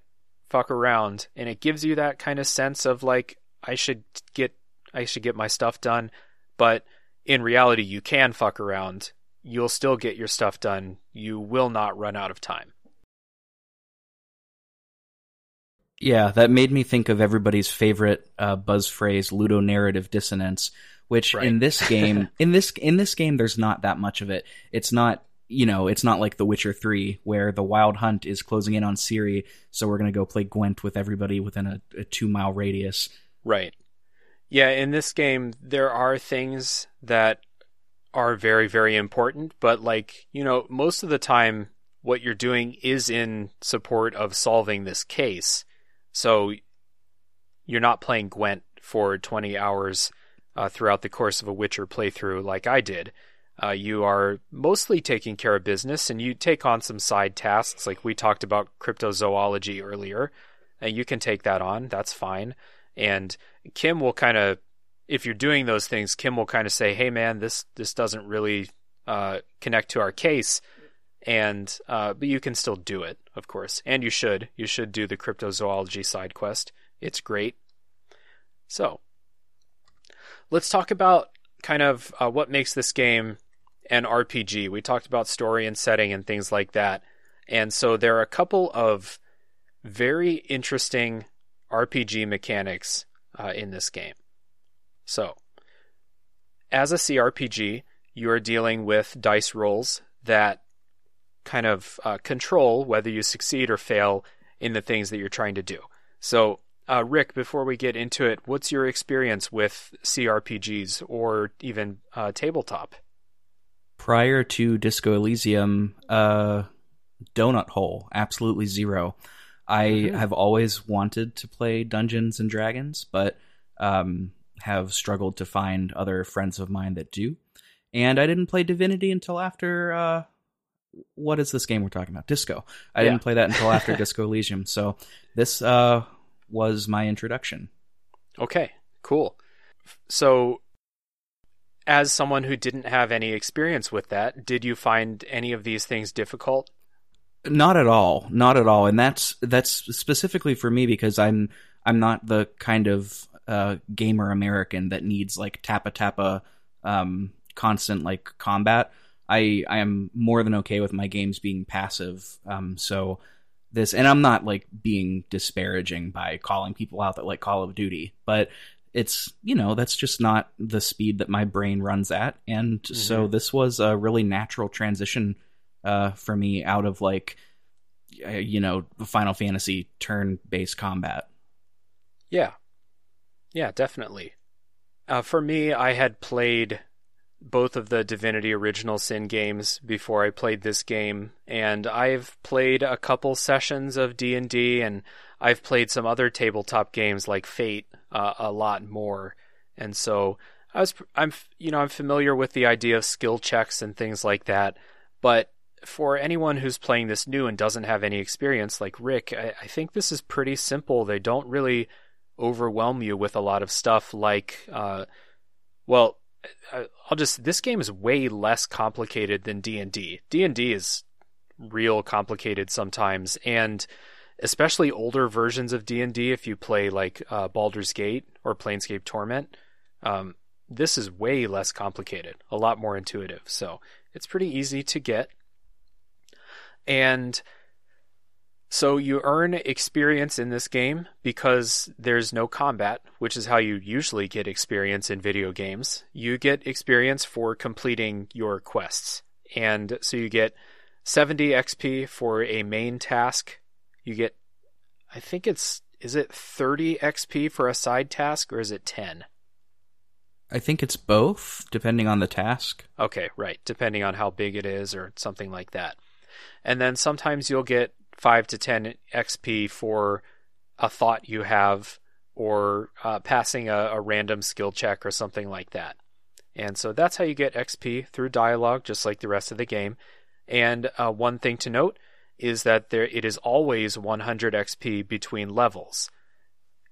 fuck around and it gives you that kind of sense of like I should get I should get my stuff done but in reality, you can fuck around. You'll still get your stuff done. You will not run out of time. Yeah, that made me think of everybody's favorite uh, buzz phrase, ludonarrative dissonance, which right. in this game, in this in this game, there's not that much of it. It's not, you know, it's not like The Witcher Three, where the Wild Hunt is closing in on Ciri, so we're gonna go play Gwent with everybody within a, a two mile radius. Right. Yeah, in this game, there are things that are very, very important, but like, you know, most of the time, what you're doing is in support of solving this case. So you're not playing Gwent for 20 hours uh, throughout the course of a Witcher playthrough like I did. Uh, you are mostly taking care of business and you take on some side tasks, like we talked about cryptozoology earlier, and you can take that on. That's fine. And Kim will kind of, if you're doing those things, Kim will kind of say, "Hey, man, this this doesn't really uh, connect to our case," and uh, but you can still do it, of course, and you should. You should do the cryptozoology side quest. It's great. So, let's talk about kind of uh, what makes this game an RPG. We talked about story and setting and things like that. And so there are a couple of very interesting RPG mechanics uh, in this game. So, as a CRPG, you are dealing with dice rolls that kind of uh, control whether you succeed or fail in the things that you're trying to do. So, uh, Rick, before we get into it, what's your experience with CRPGs or even uh, tabletop? Prior to Disco Elysium, uh, donut hole, absolutely zero. I mm-hmm. have always wanted to play Dungeons and Dragons, but um, have struggled to find other friends of mine that do. And I didn't play Divinity until after. Uh, what is this game we're talking about? Disco. I yeah. didn't play that until after Disco Elysium. So this uh, was my introduction. Okay, cool. So, as someone who didn't have any experience with that, did you find any of these things difficult? Not at all. Not at all. And that's that's specifically for me because I'm I'm not the kind of uh, gamer American that needs like tappa tappa um, constant like combat. I I am more than okay with my games being passive. Um, so this, and I'm not like being disparaging by calling people out that like Call of Duty, but it's you know that's just not the speed that my brain runs at, and mm-hmm. so this was a really natural transition uh, for me out of like uh, you know Final Fantasy turn based combat. Yeah, yeah, definitely. Uh, for me, I had played both of the Divinity Original Sin games before I played this game, and I've played a couple sessions of D and D, and I've played some other tabletop games like Fate uh, a lot more, and so I was I'm you know I'm familiar with the idea of skill checks and things like that, but for anyone who's playing this new and doesn't have any experience like Rick, I, I think this is pretty simple. They don't really overwhelm you with a lot of stuff like, uh, well, I'll just this game is way less complicated than D and D. D and D is real complicated sometimes, and especially older versions of D and D. If you play like uh, Baldur's Gate or Planescape Torment, um, this is way less complicated, a lot more intuitive. So it's pretty easy to get, and so you earn experience in this game because there's no combat, which is how you usually get experience in video games. You get experience for completing your quests. And so you get 70 XP for a main task. You get I think it's is it 30 XP for a side task or is it 10? I think it's both depending on the task. Okay, right, depending on how big it is or something like that. And then sometimes you'll get 5 to 10 XP for a thought you have or uh, passing a, a, random skill check or something like that. And so that's how you get XP through dialogue, just like the rest of the game. And uh, one thing to note is that there it is always 100 XP between levels.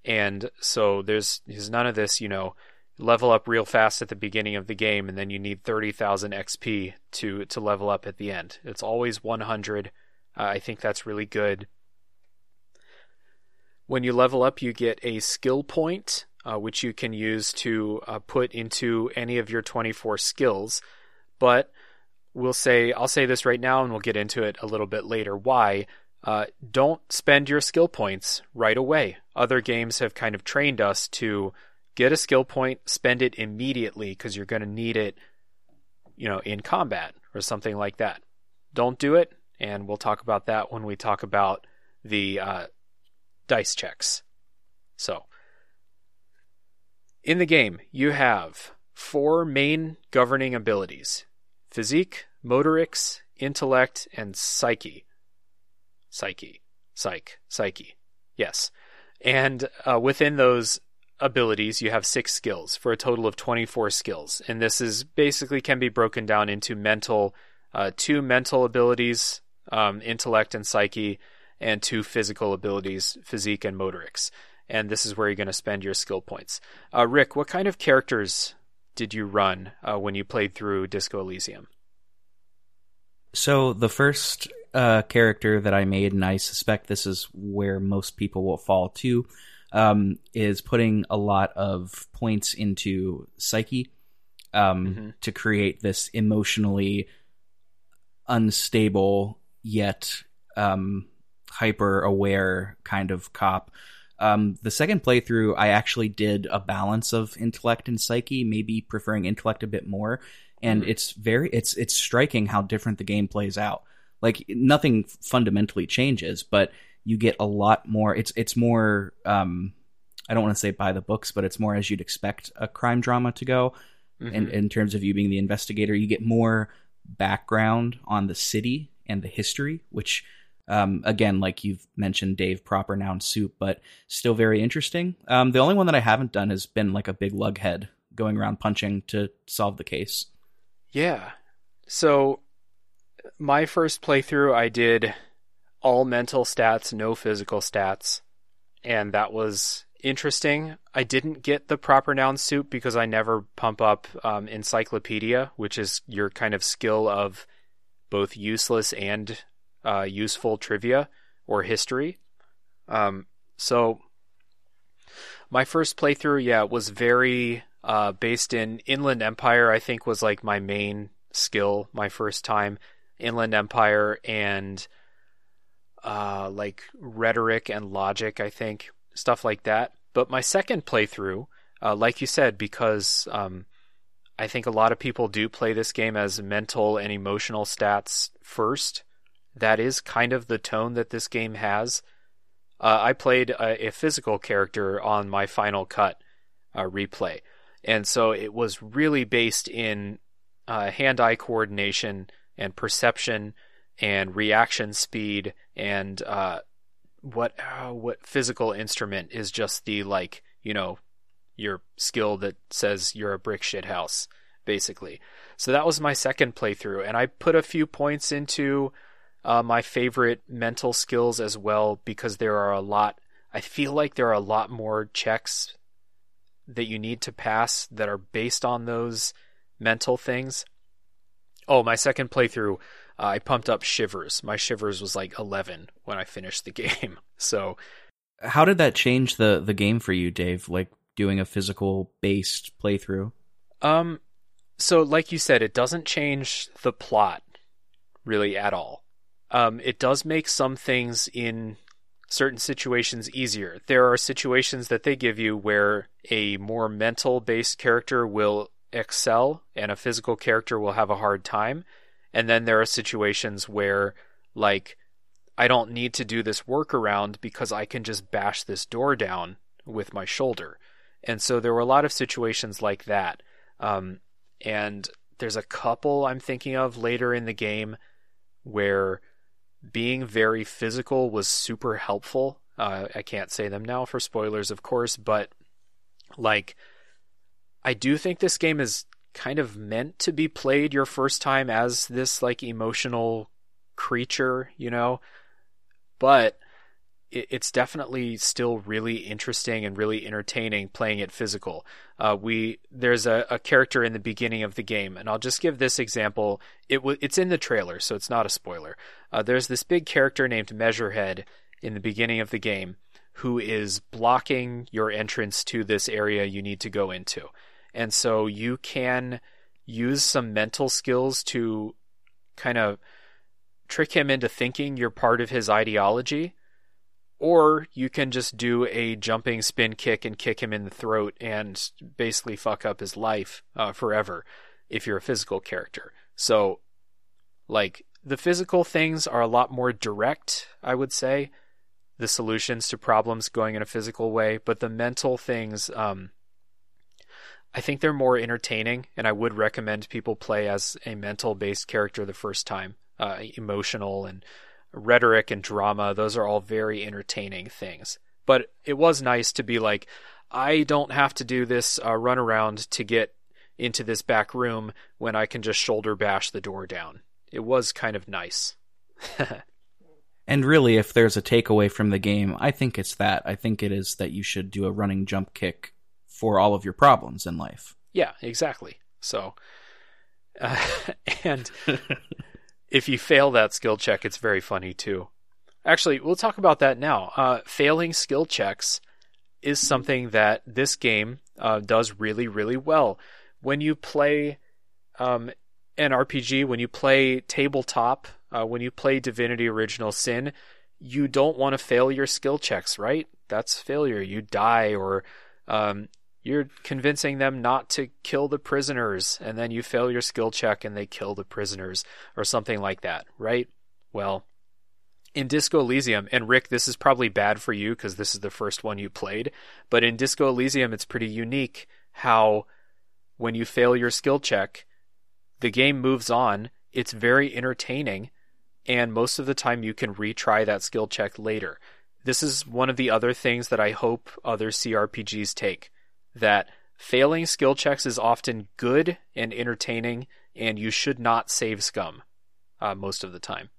And so there's, there's none of this, you know, level up real fast at the beginning of the game and then you need 30,000 XP to to level up at the end. It's always 100 uh, I think that's really good. When you level up, you get a skill point, uh, which you can use to uh, put into any of your 24 skills. But we'll say, I'll say this right now and we'll get into it a little bit later. Why? Uh, don't spend your skill points right away. Other games have kind of trained us to get a skill point, spend it immediately because you're going to need it, you know, in combat or something like that. Don't do it and we'll talk about that when we talk about the uh, dice checks. So, in the game, you have four main governing abilities physique, motorics, intellect, and psyche. Psyche. Psych. Psyche. Yes. And uh, within those abilities, you have six skills for a total of 24 skills. And this is basically can be broken down into mental, uh, two mental abilities, um, intellect and psyche, and two physical abilities, physique and motorics. And this is where you're going to spend your skill points. Uh, Rick, what kind of characters did you run uh, when you played through Disco Elysium? So the first uh, character that I made, and I suspect this is where most people will fall to, um, is putting a lot of points into psyche um, mm-hmm. to create this emotionally unstable yet um, hyper aware kind of cop. Um, the second playthrough, I actually did a balance of intellect and psyche, maybe preferring intellect a bit more. And Mhm. it's very, it's it's striking how different the game plays out. Like nothing fundamentally changes, but you get a lot more. It's it's more. Um, I don't want to say by the books, but it's more as you'd expect a crime drama to go. In Mhm. in terms of you being the investigator, you get more background on the city and the history, which um, again, like you've mentioned, Dave, proper noun soup, but still very interesting. Um, the only one that I haven't done has been like a big lughead going around punching to solve the case. Yeah. So my first playthrough, I did all mental stats, no physical stats, and that was interesting. I didn't get the proper noun soup because I never pump up um, encyclopedia, which is your kind of skill of both useless and uh, useful trivia or history. Um, so my first playthrough, yeah, was very uh, based in Inland Empire. I think was like my main skill my first time. Inland Empire and uh, like rhetoric and logic. I think stuff like that. But my second playthrough, uh, like you said, because um, I think a lot of people do play this game as mental and emotional stats first. That is kind of the tone that this game has. Uh, I played a, a physical character on my final cut uh, replay, and so it was really based in uh, hand-eye coordination and perception and reaction speed and uh, what uh, what physical instrument is just the like you know your skill that says you're a brick shit house basically. So that was my second playthrough, and I put a few points into uh, my favorite mental skills as well because there are a lot. I feel like there are a lot more checks that you need to pass that are based on those mental things. Oh, my second playthrough, uh, I pumped up shivers. My shivers was like 11 when I finished the game. So, How did that change the the game for you, Dave? Like doing a physical based playthrough? um, so like you said, it doesn't change the plot really at all. Um, it does make some things in certain situations easier. There are situations that they give you where a more mental based character will excel and a physical character will have a hard time. And then there are situations where, like, I don't need to do this workaround because I can just bash this door down with my shoulder. And so there were a lot of situations like that. Um, and there's a couple I'm thinking of later in the game where being very physical was super helpful. Uh, I can't say them now for spoilers, of course, but like, I do think this game is kind of meant to be played your first time as this like emotional creature, you know, but it's definitely still really interesting and really entertaining playing it physical. Uh, we there's a, a character in the beginning of the game, and I'll just give this example. It w- it's in the trailer, so it's not a spoiler. Uh, there's this big character named Measurehead in the beginning of the game who is blocking your entrance to this area you need to go into, and so you can use some mental skills to kind of trick him into thinking you're part of his ideology or you can just do a jumping spin kick and kick him in the throat and basically fuck up his life uh, forever if you're a physical character. So, like, the physical things are a lot more direct, I would say, the solutions to problems going in a physical way, but the mental things, um, I think they're more entertaining, and I would recommend people play as a mental based character the first time, uh, emotional and rhetoric and drama, those are all very entertaining things. But it was nice to be like, I don't have to do this uh, runaround to get into this back room when I can just shoulder bash the door down. It was kind of nice. And really, if there's a takeaway from the game, I think it's that. I think it is that you should do a running jump kick for all of your problems in life. Yeah, exactly. So, uh, and if you fail that skill check, it's very funny too. Actually, we'll talk about that now. Uh, failing skill checks is something that this game uh, does really, really well. When you play um, an RPG, when you play tabletop, uh, when you play Divinity Original Sin, you don't want to fail your skill checks, right? that's failure. You die, or um, you're convincing them not to kill the prisoners, and then you fail your skill check and they kill the prisoners, or something like that, right? Well, in Disco Elysium, and Rick, this is probably bad for you because this is the first one you played, but in Disco Elysium, it's pretty unique how when you fail your skill check, the game moves on. It's very entertaining, and most of the time you can retry that skill check later. This is one of the other things that I hope other CRPGs take that failing skill checks is often good and entertaining, and you should not save scum uh, most of the time.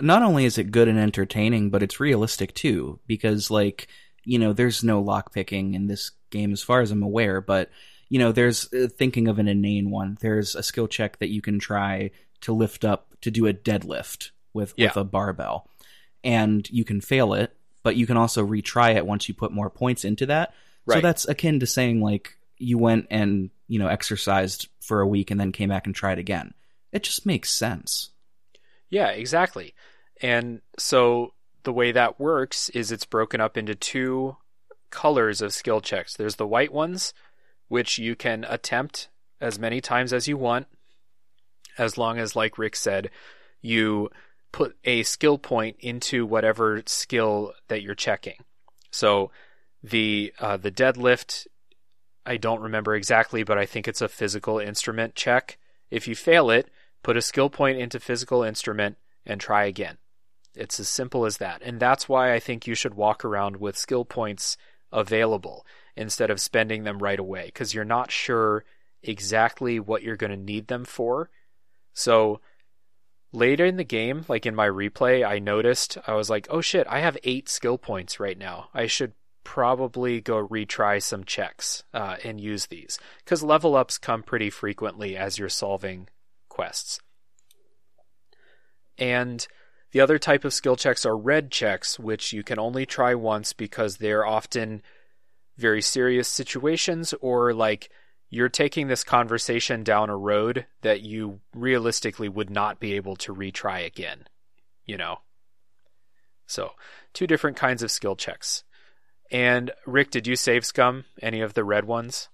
Not only is it good and entertaining, but it's realistic too, because like you know, there's no lockpicking in this game as far as I'm aware, but you know, there's uh, thinking of an inane one. There's a skill check that you can try to lift up to do a deadlift with Yeah. with a barbell, and you can fail it, but you can also retry it once you put more points into that. So that's akin to saying like you went and you know exercised for a week and then came back and tried again. It just makes sense. Yeah, exactly. And so the way that works is it's broken up into two colors of skill checks. There's the white ones, which you can attempt as many times as you want, as long as, like Rick said, you put a skill point into whatever skill that you're checking. So the uh, the deadlift, I don't remember exactly, but I think it's a physical instrument check. If you fail it, put a skill point into physical instrument and try again. It's as simple as that. And that's why I think you should walk around with skill points available instead of spending them right away because you're not sure exactly what you're going to need them for. So later in the game, like in my replay, I noticed I was like, oh shit, I have eight skill points right now. I should probably go retry some checks uh, and use these because level ups come pretty frequently as you're solving quests. And the other type of skill checks are red checks, which you can only try once because they're often very serious situations or like you're taking this conversation down a road that you realistically would not be able to retry again, you know. So, two different kinds of skill checks. And Rick, did you save scum any of the red ones?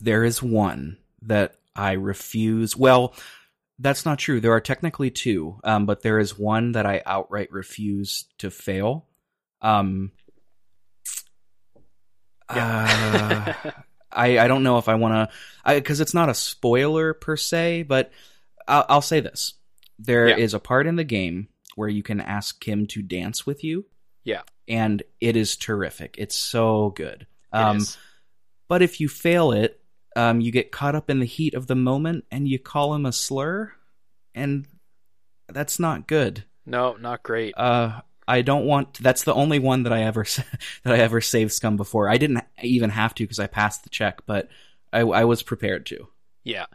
There is one that I refuse. Well, that's not true. There are technically two, um, but there is one that I outright refuse to fail. Um, uh, I I don't know if I want to, because it's not a spoiler per se, but I'll, I'll say this: there is Yeah. a part in the game where you can ask Kim to dance with you. Yeah. and it is terrific. It's so good. Um, but if you fail it, um, you get caught up in the heat of the moment and you call him a slur, and that's not good. No, not great. Uh, I don't want. That's the only one that I ever that I ever saved scum before. I didn't even have to because I passed the check, but I, I was prepared to. Yeah.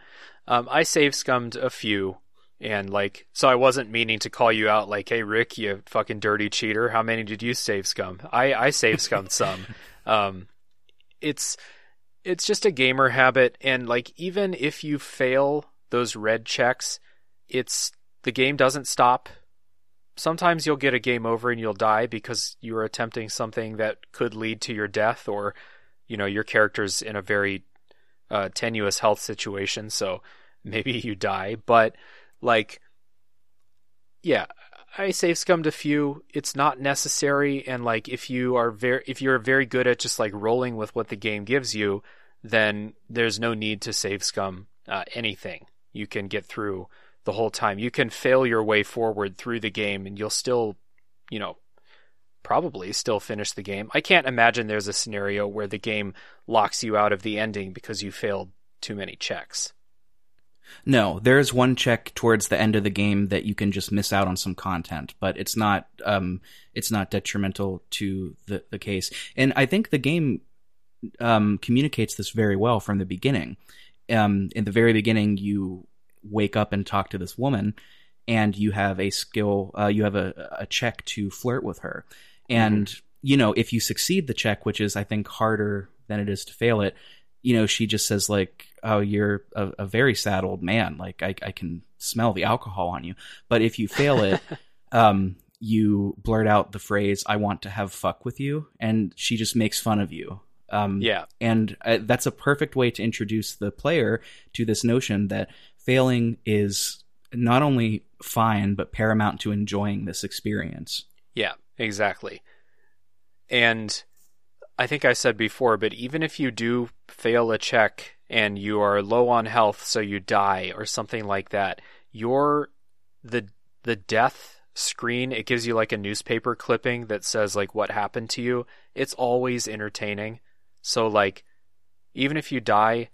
Um, I save scummed a few, and like, so I wasn't meaning to call you out, like, hey, Rick, you fucking dirty cheater. How many did you save scum? I, I save scum some. Um, it's, it's just a gamer habit, and like, even if you fail those red checks, it's, the game doesn't stop. Sometimes you'll get a game over and you'll die because you are attempting something that could lead to your death, or, you know, your character's in a very uh, tenuous health situation, so maybe you die. But like, yeah, I save scummed a few. It's not necessary, and like if you are very if you're very good at just like rolling with what the game gives you, then there's no need to save scum uh, anything. You can get through the whole time. You can fail your way forward through the game, and you'll still, you know, probably still finish the game. I can't imagine there's a scenario where the game locks you out of the ending because you failed too many checks. No, there is one check towards the end of the game that you can just miss out on some content, but it's not um it's not detrimental to the the case. And I think the game um communicates this very well from the beginning. Um in the very beginning you wake up and talk to this woman and you have a skill uh you have a a check to flirt with her. And you know, if you succeed the check, which is I think harder than it is to fail it, you know, she just says like, "Oh, you're a, a very sad old man. Like, I, I can smell the alcohol on you." But if you fail it, um, you blurt out the phrase "I want to have fuck with you," and she just makes fun of you. Um, Yeah. and uh, that's a perfect way to introduce the player to this notion that failing is not only fine but paramount to enjoying this experience. Yeah, exactly. And I think I said before, but even if you do fail a check and you are low on health, so you die or something like that, your the the death screen it gives you like a newspaper clipping that says like what happened to you. It's always entertaining. So like even if you die,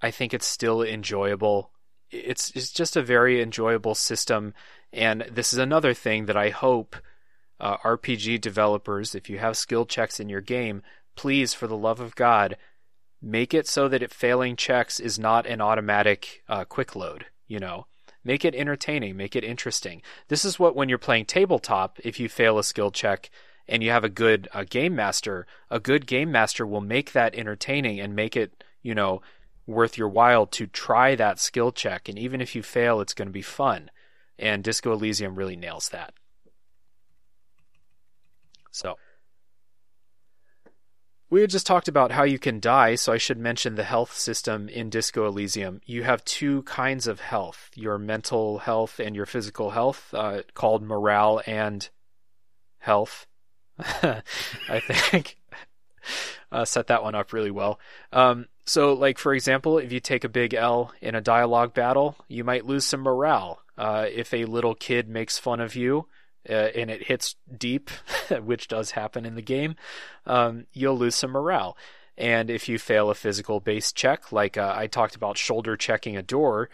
I think it's still enjoyable. It's it's just a very enjoyable system, and this is another thing that I hope uh, RPG developers, if you have skill checks in your game, please, for the love of God, make it so that it failing checks is not an automatic uh, quick load. You know, make it entertaining, make it interesting. This is what when you're playing tabletop, if you fail a skill check and you have a good uh, game master, a good game master will make that entertaining and make it, you know, worth your while to try that skill check. And even if you fail, it's going to be fun. And Disco Elysium really nails that. So, we had just talked about how you can die, so I should mention the health system in Disco Elysium. You have two kinds of health your mental health and your physical health, uh, called morale and health. I think. Uh, set that one up really well. Um, so, like for example, if you take a big L in a dialogue battle, you might lose some morale. Uh, if a little kid makes fun of you uh, and it hits deep, which does happen in the game, um, you'll lose some morale. And if you fail a physical base check, like uh, I talked about shoulder checking a door,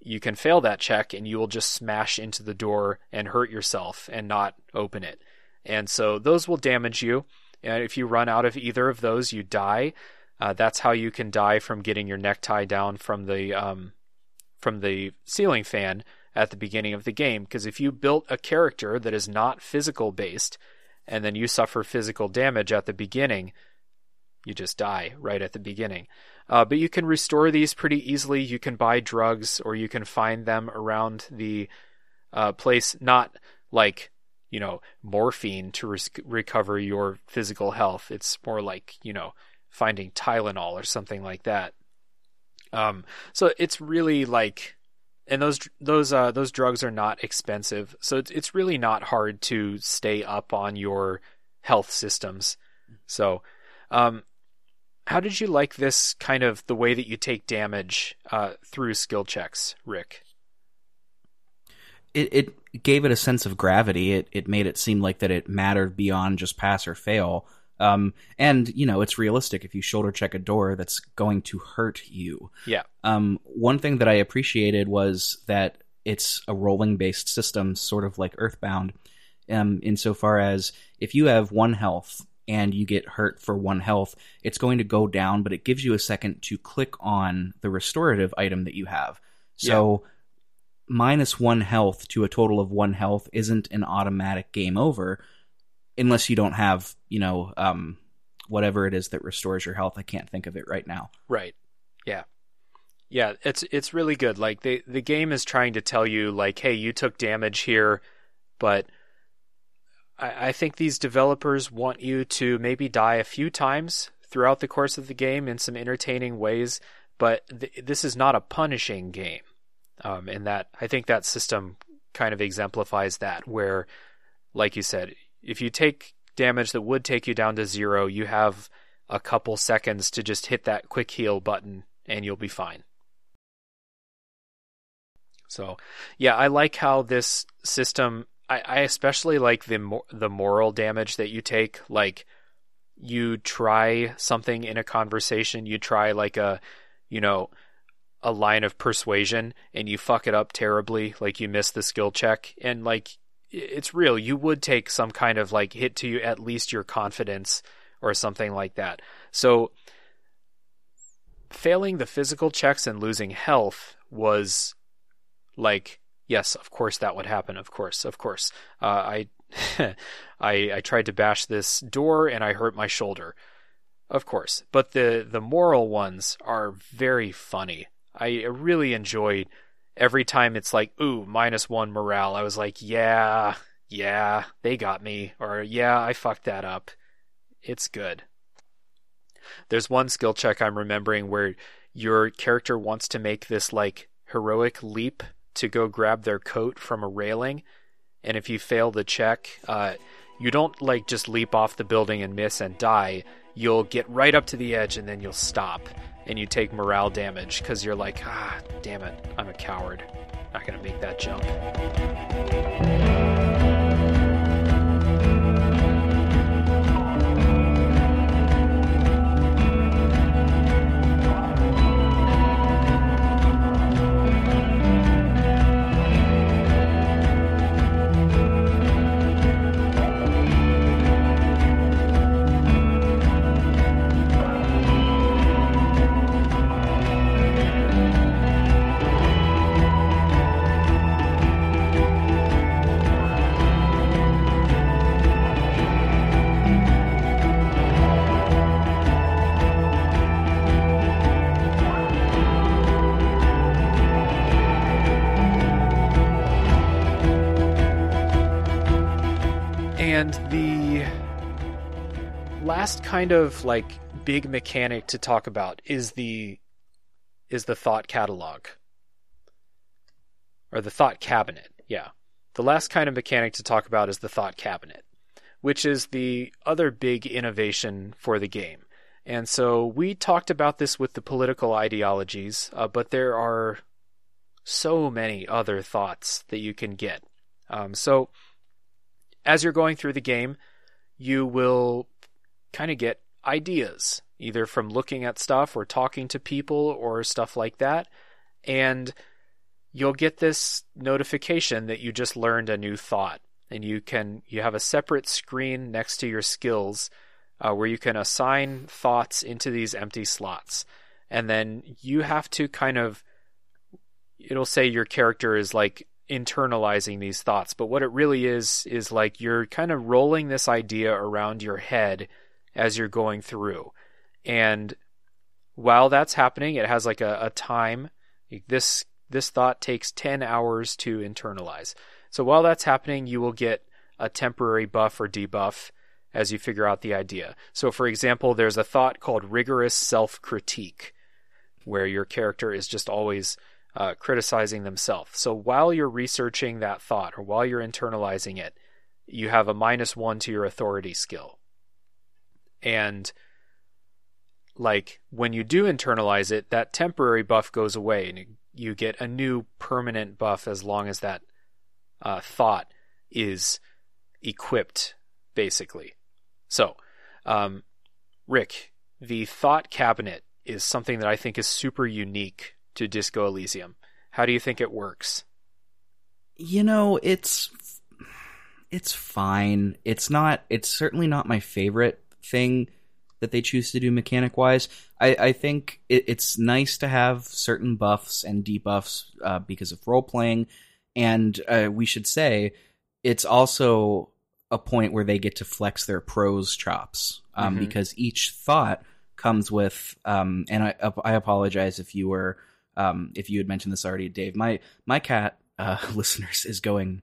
you can fail that check and you will just smash into the door and hurt yourself and not open it. And so those will damage you. And if you run out of either of those, you die. Uh, that's how you can die from getting your necktie down from the um, from the ceiling fan at the beginning of the game. Because if you built a character that is not physical based, and then you suffer physical damage at the beginning, you just die right at the beginning. Uh, but you can restore these pretty easily. You can buy drugs, or you can find them around the uh, place. Not like you know morphine to re- recover your physical health. It's more like you know finding Tylenol or something like that. Um, so it's really like, and those those uh, those drugs are not expensive, so it's it's really not hard to stay up on your health systems. So, um, how did you like this kind of the way that you take damage uh, through skill checks, Rick? It, it gave it a sense of gravity. It it made it seem like that it mattered beyond just pass or fail. Um, and you know, it's realistic if you shoulder check a door that's going to hurt you. Yeah. Um, one thing that I appreciated was that it's a rolling based system, sort of like Earthbound, um, insofar as if you have one health and you get hurt for one health, it's going to go down, but it gives you a second to click on the restorative item that you have. So minus one health to a total of one health isn't an automatic game over unless you don't have, you know, um, whatever it is that restores your health. I can't think of it right now. Right. Yeah. Yeah, it's it's really good. Like the the game is trying to tell you like, hey, you took damage here, but I, I think these developers want you to maybe die a few times throughout the course of the game in some entertaining ways, but th- this is not a punishing game. Um, and that I think that system kind of exemplifies that, where, like you said, if you take damage that would take you down to zero, you have a couple seconds to just hit that quick heal button and you'll be fine. So, yeah, I like how this system. I, I especially like the the moral damage that you take. Like, you try something in a conversation, you try like a, you know, a line of persuasion, and you fuck it up terribly. Like you miss the skill check, and like it's real. You would take some kind of like hit to you at least your confidence or something like that. So failing the physical checks and losing health was like yes, of course that would happen. Of course, of course. Uh, I I I tried to bash this door and I hurt my shoulder. Of course, but the the moral ones are very funny. I really enjoyed every time it's like, ooh, minus one morale, I was like, yeah, yeah, they got me, or yeah, I fucked that up. It's good. There's one skill check I'm remembering where your character wants to make this like heroic leap to go grab their coat from a railing, and if you fail the check, uh, you don't like just leap off the building and miss and die. You'll get right up to the edge and then you'll stop, and you take morale damage because you're like, ah, damn it, I'm a coward. Not gonna make that jump. And the last kind of like big mechanic to talk about is the is the thought catalog or the thought cabinet. Yeah. The last kind of mechanic to talk about is the thought cabinet, which is the other big innovation for the game. And so we talked about this with the political ideologies, uh, but there are so many other thoughts that you can get. Um, so as you're going through the game, you will kind of get ideas, either from looking at stuff or talking to people or stuff like that. And you'll get this notification that you just learned a new thought. And you can you have a separate screen next to your skills uh, where you can assign thoughts into these empty slots. And then you have to kind of it'll say your character is like internalizing these thoughts, but what it really is is like you're kind of rolling this idea around your head as you're going through. And while that's happening, it has like a, a time. This this thought takes 10 hours to internalize. So while that's happening, you will get a temporary buff or debuff as you figure out the idea. So for example, there's a thought called rigorous self-critique where your character is just always uh, criticizing themselves. So while you're researching that thought or while you're internalizing it, you have a minus one to your authority skill. And like when you do internalize it, that temporary buff goes away and you get a new permanent buff as long as that uh, thought is equipped, basically. So, um, Rick, the thought cabinet is something that I think is super unique to Disco Elysium. How do you think it works? You know, it's it's fine. It's not. It's certainly not my favorite thing that they choose to do mechanic wise. I, I think it, it's nice to have certain buffs and debuffs uh, because of role playing, and uh, we should say it's also a point where they get to flex their prose chops um, mm-hmm. because each thought comes with. Um, and I, I apologize if you were um, if you had mentioned this already, Dave, my my cat uh, listeners is going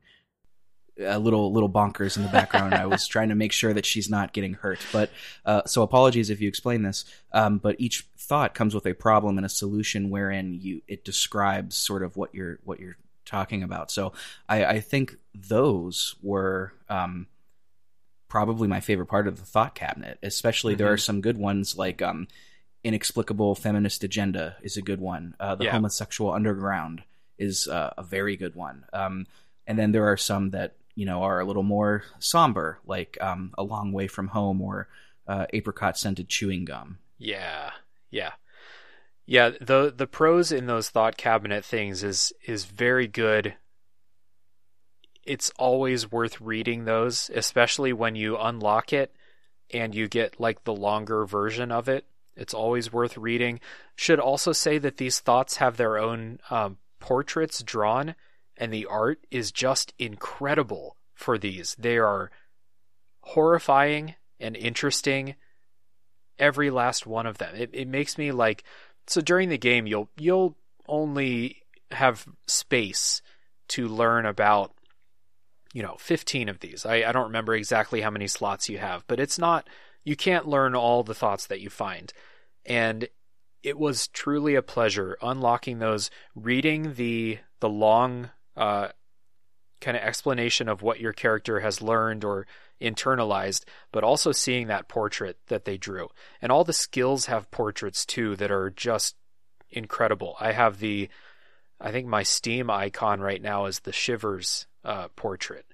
a little little bonkers in the background. I was trying to make sure that she's not getting hurt. But uh, so apologies if you explain this. Um, but each thought comes with a problem and a solution wherein you it describes sort of what you're what you're talking about. So I, I think those were um, probably my favorite part of the thought cabinet. Especially mm-hmm. there are some good ones like um, inexplicable feminist agenda is a good one. Uh, the yeah. homosexual underground is uh, a very good one. Um, and then there are some that you know are a little more somber, like um, a long way from home or uh, apricot scented chewing gum. Yeah, yeah, yeah. the The prose in those thought cabinet things is is very good. It's always worth reading those, especially when you unlock it and you get like the longer version of it it's always worth reading. Should also say that these thoughts have their own um, portraits drawn, and the art is just incredible for these. They are horrifying and interesting. Every last one of them. It, it makes me like so during the game you'll you'll only have space to learn about you know, 15 of these. I, I don't remember exactly how many slots you have, but it's not, you can't learn all the thoughts that you find. And it was truly a pleasure unlocking those, reading the, the long, uh, kind of explanation of what your character has learned or internalized, but also seeing that portrait that they drew. And all the skills have portraits too that are just incredible. I have the, I think my Steam icon right now is the Shivers uh, portrait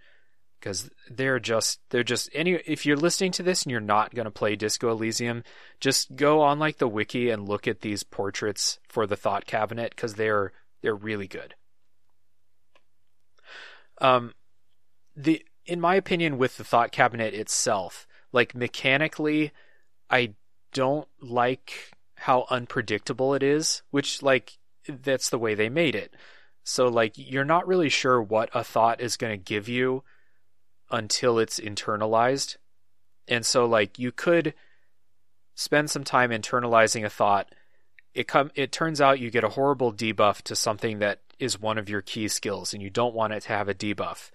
because they're just they're just any if you're listening to this and you're not going to play Disco Elysium, just go on like the wiki and look at these portraits for the Thought Cabinet because they're they're really good. Um, the in my opinion, with the Thought Cabinet itself, like mechanically, I don't like how unpredictable it is, which like that's the way they made it. So like you're not really sure what a thought is going to give you until it's internalized. And so like you could spend some time internalizing a thought. It come it turns out you get a horrible debuff to something that is one of your key skills and you don't want it to have a debuff.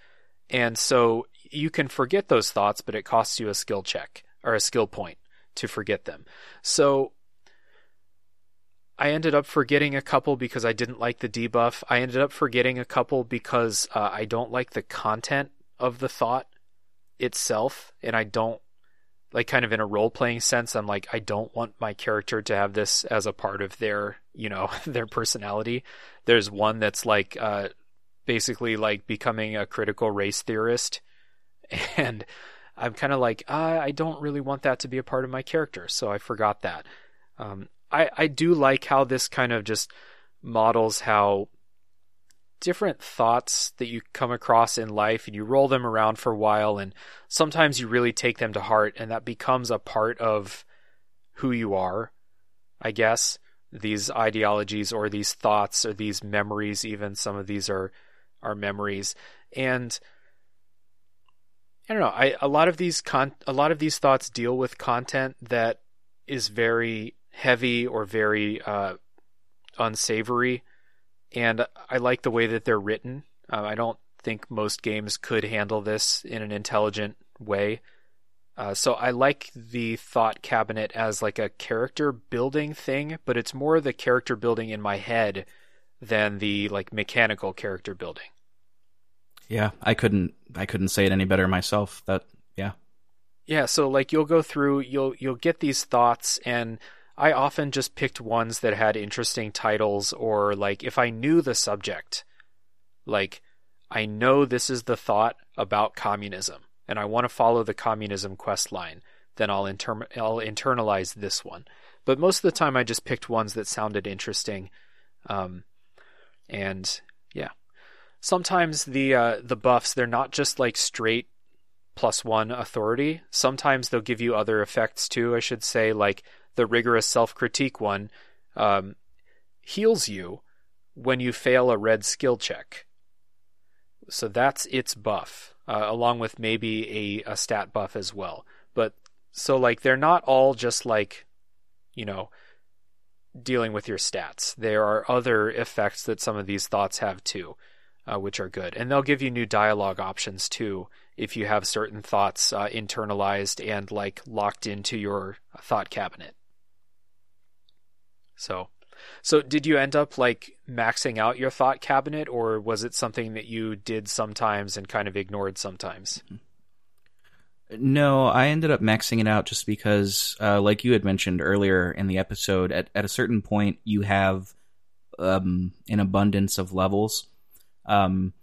And so you can forget those thoughts, but it costs you a skill check or a skill point to forget them. So I ended up forgetting a couple because I didn't like the debuff. I ended up forgetting a couple because uh, I don't like the content of the thought itself, and I don't like kind of in a role playing sense. I'm like I don't want my character to have this as a part of their you know their personality. There's one that's like uh, basically like becoming a critical race theorist, and I'm kind of like uh, I don't really want that to be a part of my character, so I forgot that. Um, I, I do like how this kind of just models how different thoughts that you come across in life and you roll them around for a while and sometimes you really take them to heart and that becomes a part of who you are i guess these ideologies or these thoughts or these memories even some of these are are memories and i don't know i a lot of these con a lot of these thoughts deal with content that is very heavy or very uh, unsavory. And I like the way that they're written. Uh, I don't think most games could handle this in an intelligent way. Uh, so I like the thought cabinet as like a character building thing, but it's more the character building in my head than the like mechanical character building. Yeah, I couldn't I couldn't say it any better myself. That yeah. Yeah, so like you'll go through you'll you'll get these thoughts and I often just picked ones that had interesting titles or like if I knew the subject, like I know this is the thought about communism and I want to follow the communism quest line, then I'll, inter- I'll internalize this one. But most of the time I just picked ones that sounded interesting. Um, and yeah, sometimes the, uh, the buffs, they're not just like straight plus one authority. Sometimes they'll give you other effects too, I should say, like the rigorous self critique one, um, heals you when you fail a red skill check. So that's its buff, uh, along with maybe a, a stat buff as well. But so, like, they're not all just like, you know, dealing with your stats. There are other effects that some of these thoughts have too, uh, which are good. And they'll give you new dialogue options too if you have certain thoughts uh, internalized and like locked into your thought cabinet. So, so did you end up like maxing out your thought cabinet, or was it something that you did sometimes and kind of ignored sometimes? No, I ended up maxing it out just because, uh, like you had mentioned earlier in the episode, at, at a certain point you have um, an abundance of levels. Um,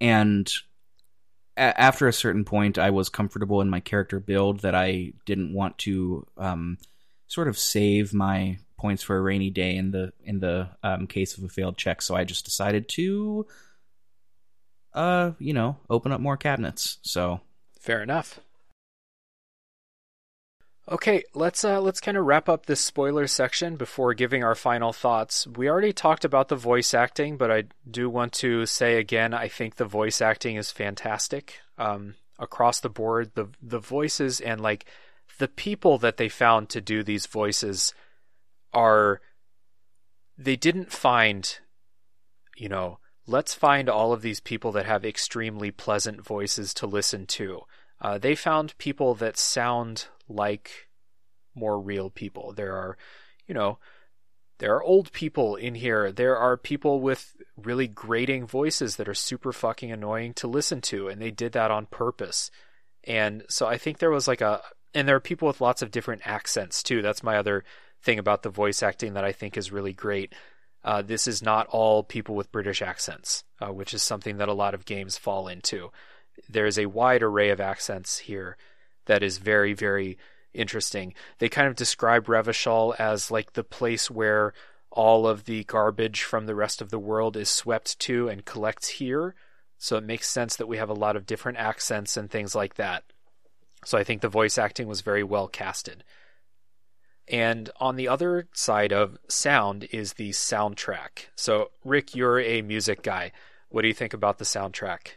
and after a certain point, I was comfortable in my character build that I didn't want to um, sort of save my points for a rainy day in the in the um, case of a failed check. So I just decided to, uh, you know, open up more cabinets. So fair enough. Okay, let's uh, let's kind of wrap up this spoiler section before giving our final thoughts. We already talked about the voice acting, but I do want to say again, I think the voice acting is fantastic um, across the board. The the voices and like the people that they found to do these voices are they didn't find you know let's find all of these people that have extremely pleasant voices to listen to. Uh, they found people that sound like more real people. There are, you know, there are old people in here. There are people with really grating voices that are super fucking annoying to listen to, and they did that on purpose. And so I think there was like a, and there are people with lots of different accents too. That's my other thing about the voice acting that I think is really great. Uh, this is not all people with British accents, uh, which is something that a lot of games fall into. There is a wide array of accents here that is very, very interesting. They kind of describe Revachol as like the place where all of the garbage from the rest of the world is swept to and collects here. So it makes sense that we have a lot of different accents and things like that. So I think the voice acting was very well casted. And on the other side of sound is the soundtrack. So, Rick, you're a music guy. What do you think about the soundtrack?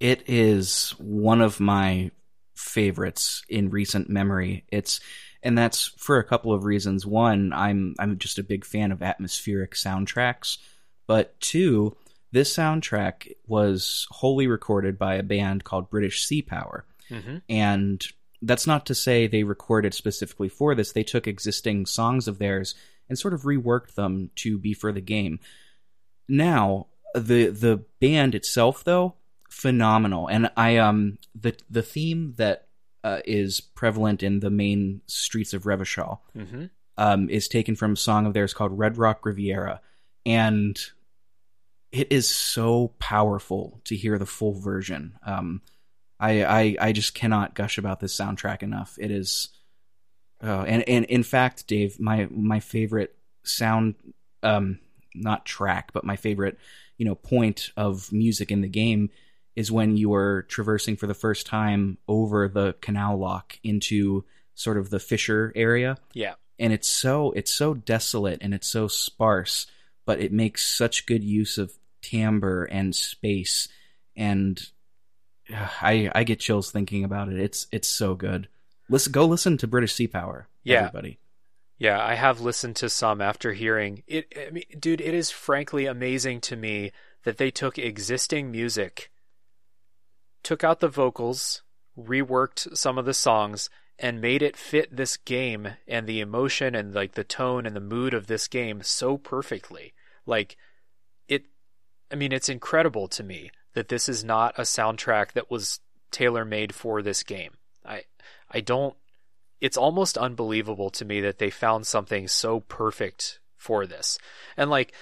It is one of my favorites in recent memory. It's and that's for a couple of reasons. One, I'm I'm just a big fan of atmospheric soundtracks, but two, this soundtrack was wholly recorded by a band called British Sea Power. Mm-hmm. And that's not to say they recorded specifically for this. They took existing songs of theirs and sort of reworked them to be for the game. Now, the the band itself though, phenomenal. And I um the the theme that uh, is prevalent in the main streets of Revachol mm-hmm. um, is taken from a song of theirs called Red Rock Riviera, and it is so powerful to hear the full version. Um, I, I I just cannot gush about this soundtrack enough. It is, uh, and and in fact, Dave, my my favorite sound, um, not track, but my favorite, you know, point of music in the game is when you are traversing for the first time over the canal lock into sort of the Fisher area. Yeah, and it's so it's so desolate and it's so sparse, but it makes such good use of timbre and space and I I get chills thinking about it. It's it's so good. Listen, go listen to British Sea Power. Yeah, everybody. Yeah, I have listened to some after hearing it. I mean, dude, it is frankly amazing to me that they took existing music, took out the vocals, reworked some of the songs, and made it fit this game and the emotion and like the tone and the mood of this game so perfectly. Like it, I mean, it's incredible to me that this is not a soundtrack that was tailor made for this game. I I don't it's almost unbelievable to me that they found something so perfect for this. And like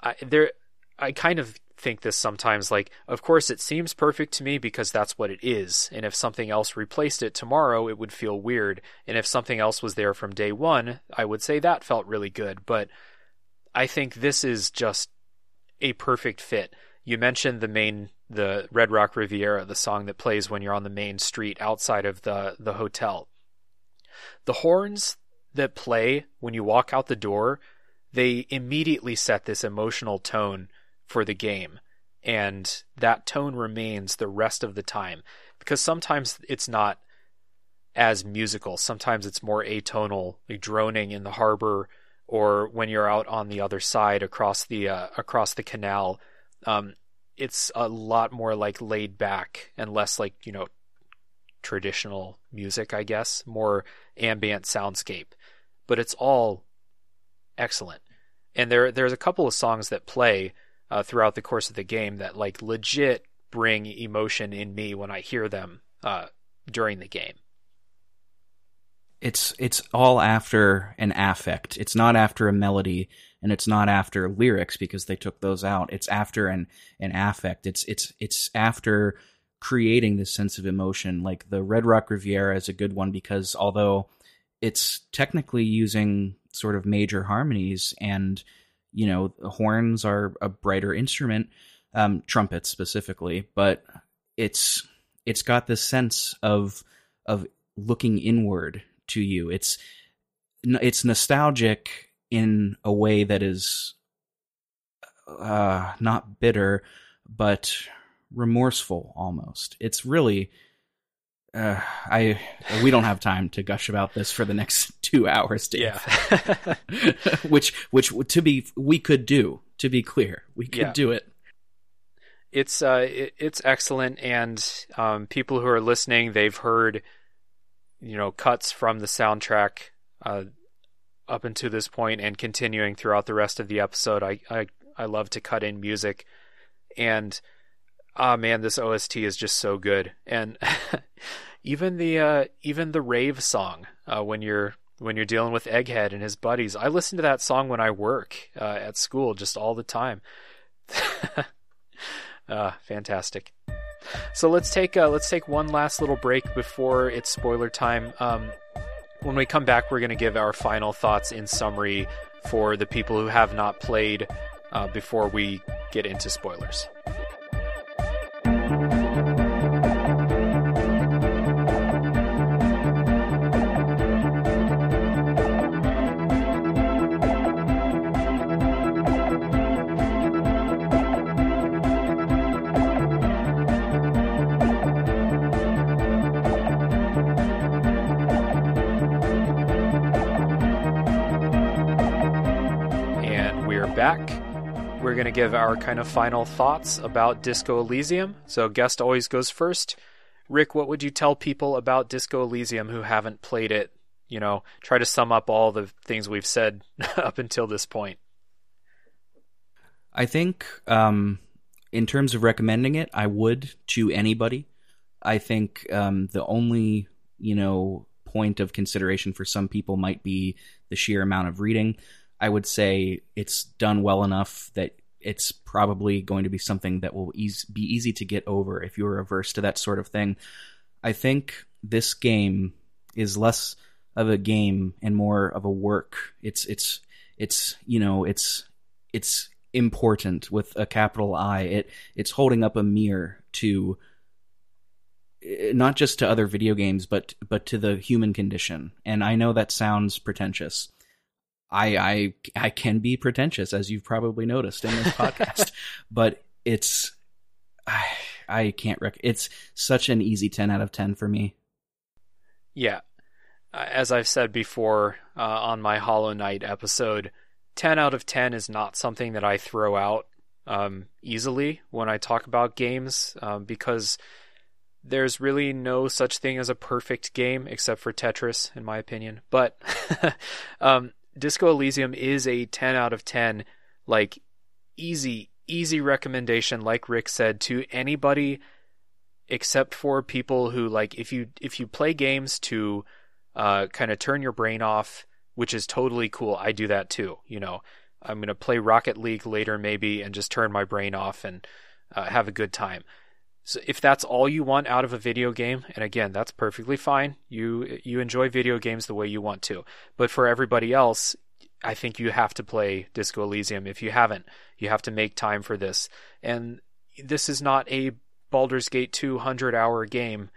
I there I kind of think this sometimes like of course it seems perfect to me because that's what it is and if something else replaced it tomorrow it would feel weird and if something else was there from day 1 I would say that felt really good but I think this is just a perfect fit you mentioned the main the Red Rock Riviera, the song that plays when you're on the main street outside of the the hotel. The horns that play when you walk out the door, they immediately set this emotional tone for the game. And that tone remains the rest of the time. Because sometimes it's not as musical. Sometimes it's more atonal, like droning in the harbor, or when you're out on the other side across the uh, across the canal um, it's a lot more like laid back and less like you know traditional music, I guess, more ambient soundscape. But it's all excellent. And there there's a couple of songs that play uh, throughout the course of the game that like legit bring emotion in me when I hear them uh, during the game. It's it's all after an affect. It's not after a melody and it's not after lyrics because they took those out. It's after an an affect. It's it's it's after creating this sense of emotion. Like the Red Rock Riviera is a good one because although it's technically using sort of major harmonies and you know horns are a brighter instrument, um, trumpets specifically, but it's it's got this sense of of looking inward to you. It's it's nostalgic in a way that is uh, not bitter, but remorseful almost. It's really. Uh, I we don't have time to gush about this for the next two hours, Dave. Yeah. which which to be we could do To be clear, we could Yeah. do it. it's uh it, it's excellent and um people who are listening they've heard you know cuts from the soundtrack uh up until this point and continuing throughout the rest of the episode. I i i love to cut in music. And ah man this ost is just so good. And even the uh even the rave song uh when you're when you're dealing with egghead and his buddies i listen to that song when i work uh, at school just all the time. Uh, fantastic. So let's take uh, let's take one last little break before it's spoiler time. Um, when we come back, we're going to give our final thoughts in summary for the people who have not played uh, before we get into spoilers. We're going to give our kind of final thoughts about Disco Elysium. So, guest always goes first. Rick, what would you tell people about Disco Elysium who haven't played it? You know, try to sum up all the things we've said up until this point. I think, um, in terms of recommending it, I would to anybody. I think um, the only you know point of consideration for some people might be the sheer amount of reading. I would say it's done well enough that it's probably going to be something that will be easy to get over if you're averse to that sort of thing. I think this game is less of a game and more of a work. It's it's it's you know it's it's important with a capital I. It it's holding up a mirror to not just to other video games, but but to the human condition. And I know that sounds pretentious. I I I can be pretentious, as you've probably noticed in this podcast, but it's I, I can't rec- It's such an easy ten out of ten for me. Yeah. Uh, As I've said before uh, on my Hollow Knight episode, 10 out of 10 is not something that I throw out um, easily when I talk about games um, because there's really no such thing as a perfect game except for Tetris, in my opinion. But um, Disco Elysium is a 10 out of 10, like easy, easy recommendation, like Rick said, to anybody except for people who like if you if you play games to uh, kind of turn your brain off, which is totally cool. I do that too. You know, I'm gonna play Rocket League later maybe and just turn my brain off and uh, have a good time. So if that's all you want out of a video game, and again, that's perfectly fine. You you enjoy video games the way you want to. But for everybody else, I think you have to play Disco Elysium. If you haven't, you have to make time for this. And this is not a Baldur's Gate 200 hour game.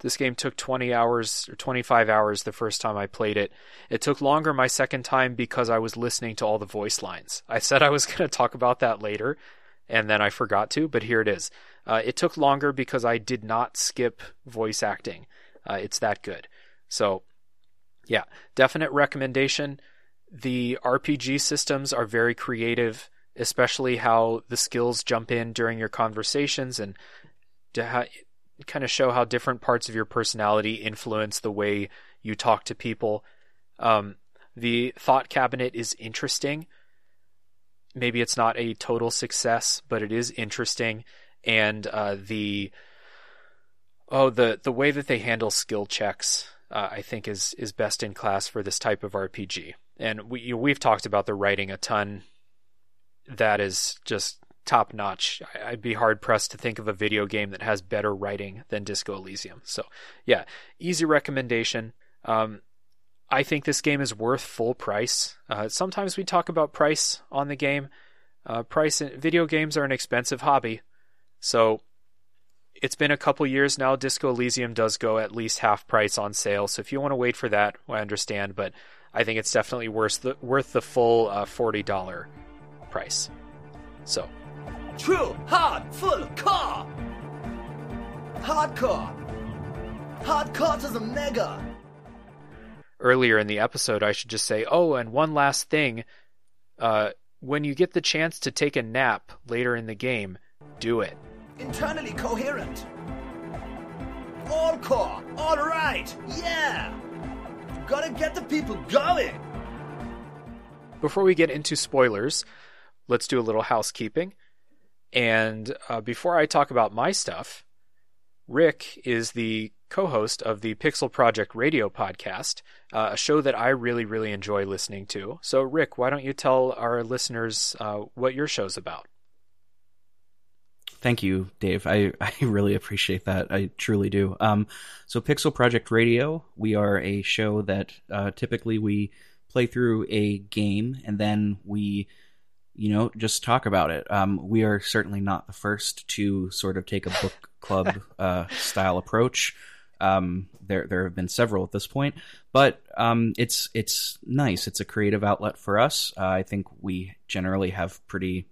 This game took 20 hours or 25 hours the first time I played it. It took longer my second time because I was listening to all the voice lines. I said I was going to talk about that later, and then I forgot to, but here it is. Uh, it took longer because I did not skip voice acting. Uh, it's that good. So, yeah, definite recommendation. The RPG systems are very creative, especially how the skills jump in during your conversations and kind of show how different parts of your personality influence the way you talk to people. Um, the thought cabinet is interesting. Maybe it's not a total success, but it is interesting. And uh, the oh the the way that they handle skill checks, uh, I think is is best in class for this type of RPG. And we you know, we've talked about the writing a ton. That is just top notch. I'd be hard pressed to think of a video game that has better writing than Disco Elysium. So, yeah, easy recommendation. Um, I think this game is worth full price. Uh, sometimes we talk about price on the game. Uh, price in, video games are an expensive hobby, so it's been a couple years now. Disco Elysium does go at least half price on sale. So if you want to wait for that, I understand, but I think it's definitely worth the worth the full uh, forty dollar price. So True, hard, full, car. Hardcore. Hardcore to the mega. earlier in the episode, I should just say, oh, and one last thing. Uh, when you get the chance to take a nap later in the game, do it. Internally coherent. All core. All right. Yeah. Gotta get the people going. Before we get into spoilers, let's do a little housekeeping. And uh, before I talk about my stuff, Rick is the co host of the Pixel Project Radio podcast, uh, a show that I really, really enjoy listening to. So, Rick, why don't you tell our listeners uh, what your show's about? Thank you, Dave. I, I really appreciate that. I truly do. Um, so, Pixel Project Radio, we are a show that uh, typically we play through a game and then we, you know, just talk about it. Um, we are certainly not the first to sort of take a book club uh, style approach. Um, there there have been several at this point, but um, it's it's nice. It's a creative outlet for us. Uh, I think we generally have pretty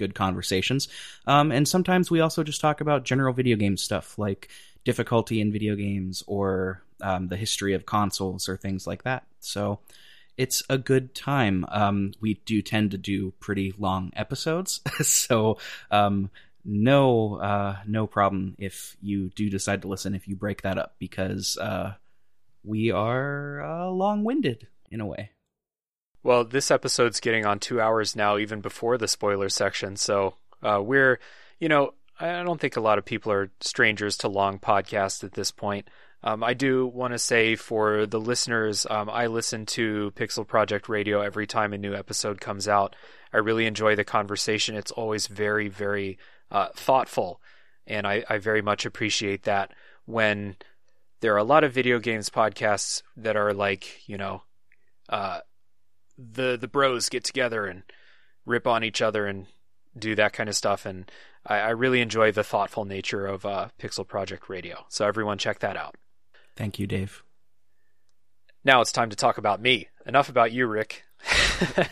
good conversations, um, and sometimes we also just talk about general video game stuff like difficulty in video games or um, the history of consoles or things like that. So it's a good time. Um, we do tend to do pretty long episodes, so um, no uh, no problem if you do decide to listen if you break that up because uh, we are uh, long winded in a way. Well, this episode's getting on two hours now, even before the spoiler section. So uh, we're, you know, I don't think a lot of people are strangers to long podcasts at this point. Um, I do want to say for the listeners, um, I listen to Pixel Project Radio every time a new episode comes out. I really enjoy the conversation. It's always very, very uh, thoughtful, and I, I very much appreciate that when there are a lot of video games podcasts that are like, you know, uh, the the bros get together and rip on each other and do that kind of stuff. And I, I really enjoy the thoughtful nature of uh, Pixel Project Radio. So everyone check that out. Thank you, Dave. Now it's time to talk about me. Enough about you, Rick.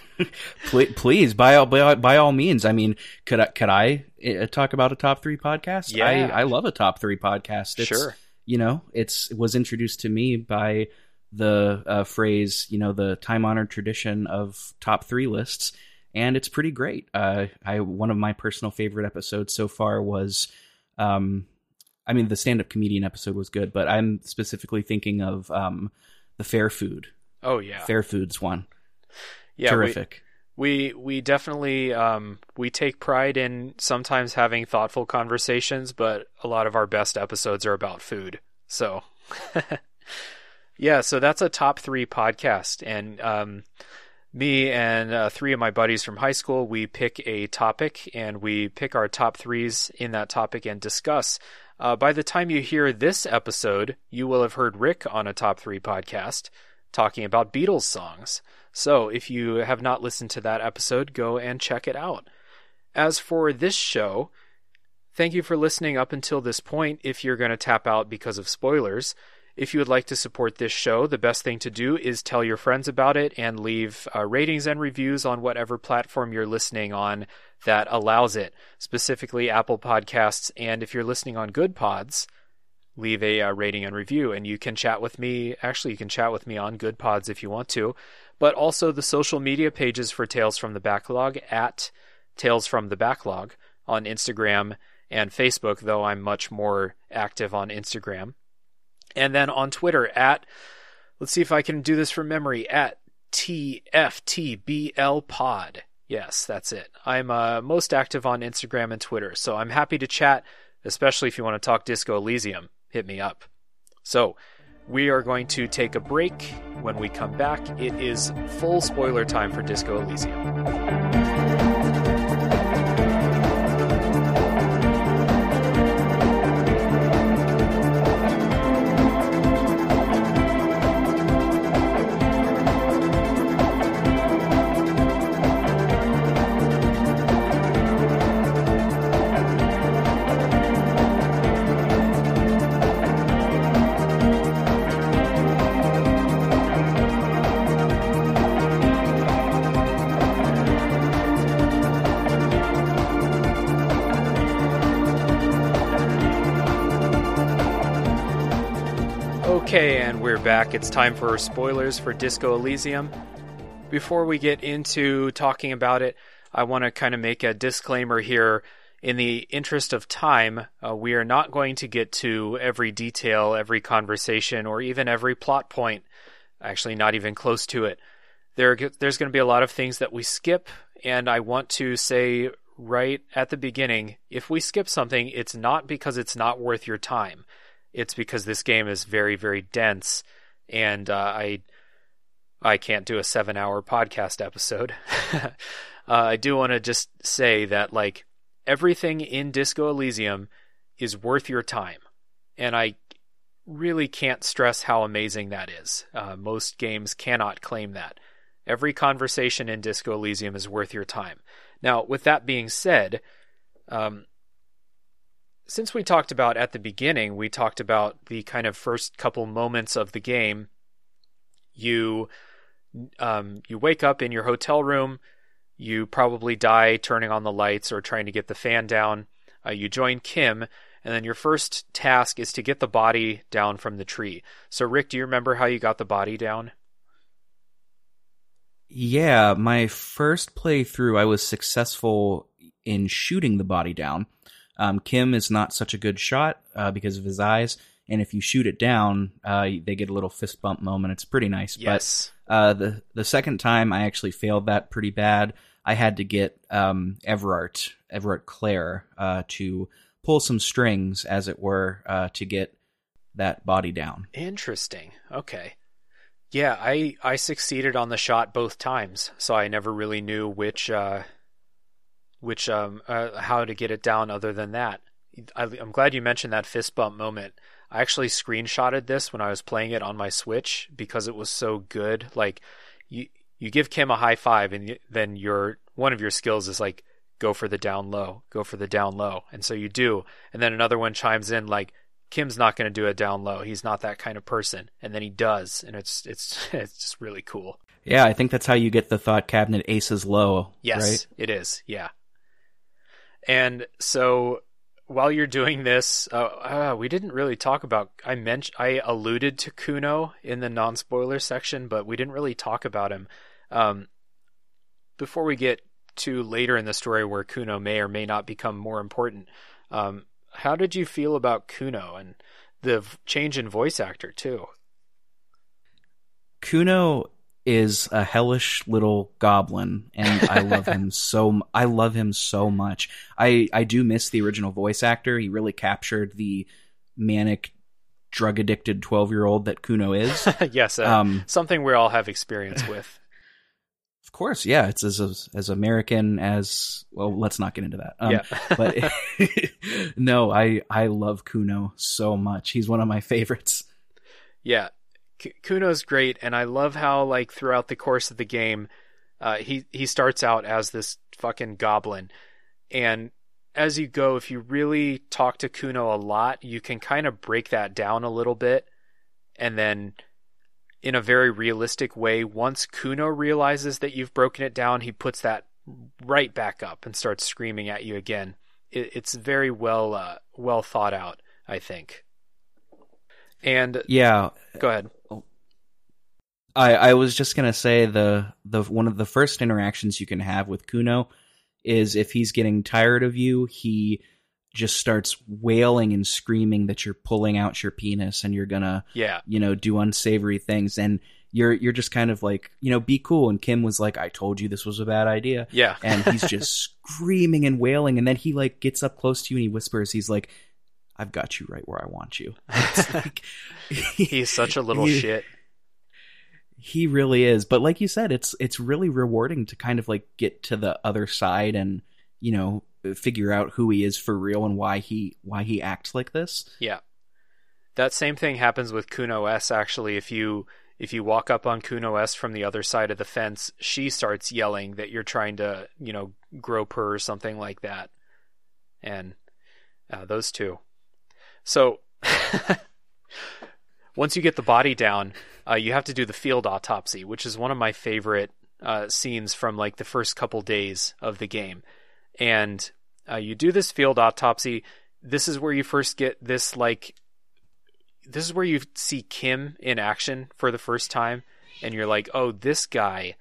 please, please, by all by, by all means. I mean, could I could I uh, talk about a top three podcast? Yeah, I, I love a top three podcast. It's, sure. You know, it's it was introduced to me by the uh, phrase, you know, the time honored tradition of top three lists, and it's pretty great. Uh, I one of my personal favorite episodes so far was, um, I mean, the stand up comedian episode was good, but I'm specifically thinking of um, the fair food. Oh yeah, fair foods one. Yeah, terrific. We, we we definitely um, we take pride in sometimes having thoughtful conversations, but a lot of our best episodes are about food. So. Yeah, so that's a top three podcast, and um, me and uh, three of my buddies from high school, we pick a topic and we pick our top threes in that topic and discuss. Uh, by the time you hear this episode, you will have heard Rick on a top three podcast talking about Beatles songs. So if you have not listened to that episode, go and check it out. As for this show, thank you for listening up until this point. If you're going to tap out because of spoilers, if you would like to support this show, the best thing to do is tell your friends about it and leave uh, ratings and reviews on whatever platform you're listening on that allows it, specifically Apple Podcasts. And if you're listening on Good Pods, leave a uh, rating and review. And you can chat with me. Actually, you can chat with me on Good Pods if you want to, but also the social media pages for Tales from the Backlog at Tales from the Backlog on Instagram and Facebook, though I'm much more active on Instagram. And then on Twitter at, let's see if I can do this from memory, at TFTBL Pod. Yes, that's it. I'm uh, most active on Instagram and Twitter, so I'm happy to chat, especially if you want to talk Disco Elysium. Hit me up. So, we are going to take a break. When we come back, it is full spoiler time for Disco Elysium. Okay, and we're back. It's time for spoilers for Disco Elysium. Before we get into talking about it, I want to kind of make a disclaimer here. In the interest of time, uh, we are not going to get to every detail, every conversation, or even every plot point. Actually, not even close to it. There, there's going to be a lot of things that we skip, and I want to say right at the beginning if we skip something, it's not because it's not worth your time. It's because this game is very, very dense, and uh, I I can't do a seven hour podcast episode. uh, I do want to just say that, like, everything in Disco Elysium is worth your time. And I really can't stress how amazing that is. Uh, most games cannot claim that. Every conversation in Disco Elysium is worth your time. Now, with that being said, um, since we talked about at the beginning, we talked about the kind of first couple moments of the game. You um, you wake up in your hotel room. You probably die turning on the lights or trying to get the fan down. Uh, you join Kim, and then your first task is to get the body down from the tree. So, Rick, do you remember how you got the body down? Yeah, my first playthrough, I was successful in shooting the body down. Um, Kim is not such a good shot uh, because of his eyes, and if you shoot it down, uh, they get a little fist bump moment. It's pretty nice. Yes. But uh, the the second time, I actually failed that pretty bad. I had to get um, Evrart Evrart Claire uh, to pull some strings, as it were, uh, to get that body down. Interesting. Okay. Yeah, I I succeeded on the shot both times, so I never really knew which uh, which um uh, how to get it down. Other than that, I, I'm glad you mentioned that fist bump moment. I actually screenshotted this when I was playing it on my Switch because it was so good. Like you you give Kim a high five and then your one of your skills is like go for the down low, go for the down low. And so you do. And then another one chimes in like Kim's not going to do a down low. He's not that kind of person. And then he does, and it's it's it's just really cool. Yeah, I think that's how you get the thought cabinet aces low. Yes, right? it is. Yeah. And so while you're doing this, uh, uh, we didn't really talk about. I mentioned I alluded to Cuno in the non-spoiler section, but we didn't really talk about him. Um, before we get to later in the story, where Cuno may or may not become more important, um, how did you feel about Cuno and the change in voice actor too? Cuno is a hellish little goblin, and I love him so. I love him so much. I I do miss the original voice actor. He really captured the manic, drug addicted twelve year old that Cuno is. yes, uh, um, something we all have experience with. Of course, yeah, it's as as, American as well. Let's not get into that. Um, yeah, but no, I I love Cuno so much. He's one of my favorites. Yeah, Cuno's great, and I love how like throughout the course of the game, uh, he he starts out as this fucking goblin, and as you go, if you really talk to Cuno a lot, you can kind of break that down a little bit, and then in a very realistic way, once Cuno realizes that you've broken it down, he puts that right back up and starts screaming at you again. It, it's very well uh, well thought out, I think. And yeah, go ahead. I, I was just gonna say the the one of the first interactions you can have with Cuno is if he's getting tired of you, he just starts wailing and screaming that you're pulling out your penis and you're gonna yeah. you know do unsavory things. And you're you're just kind of like you know be cool. And Kim was like I told you this was a bad idea. Yeah. And he's just screaming and wailing. And then he like gets up close to you and he whispers. He's like I've got you right where I want you like, he's such a little he, shit he really is. But like you said, it's it's really rewarding to kind of like get to the other side and you know figure out who he is for real and why he why he acts like this. Yeah. That same thing happens with Cunoesse actually if you if you walk up on Cunoesse from the other side of the fence, she starts yelling that you're trying to, you know, grope her or something like that. And uh, those two. So once you get the body down, uh, you have to do the field autopsy, which is one of my favorite uh, scenes from like the first couple days of the game. And uh, you do this field autopsy. This is where you first get this like. This is where you see Kim in action for the first time, and you're like, "Oh, this guy,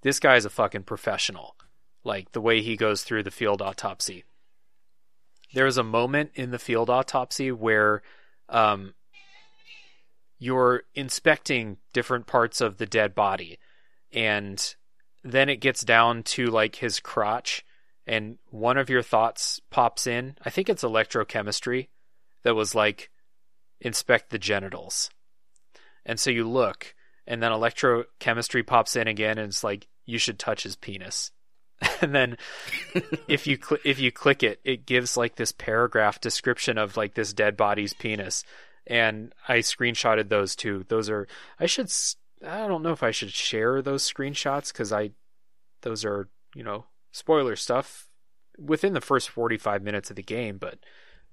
this guy is a fucking professional." like the way he goes through the field autopsy. There is a moment in the field autopsy where um, you're inspecting different parts of the dead body, and then it gets down to like his crotch, and one of your thoughts pops in. I think it's electrochemistry that was like, inspect the genitals. And so you look, and then electrochemistry pops in again, and it's like, you should touch his penis. and then if you cl- if you click it, it gives like this paragraph description of like this dead body's penis, and I screenshotted those too. Those are I should I don't know if I should share those screenshots because I those are you know spoiler stuff within the first forty five minutes of the game, but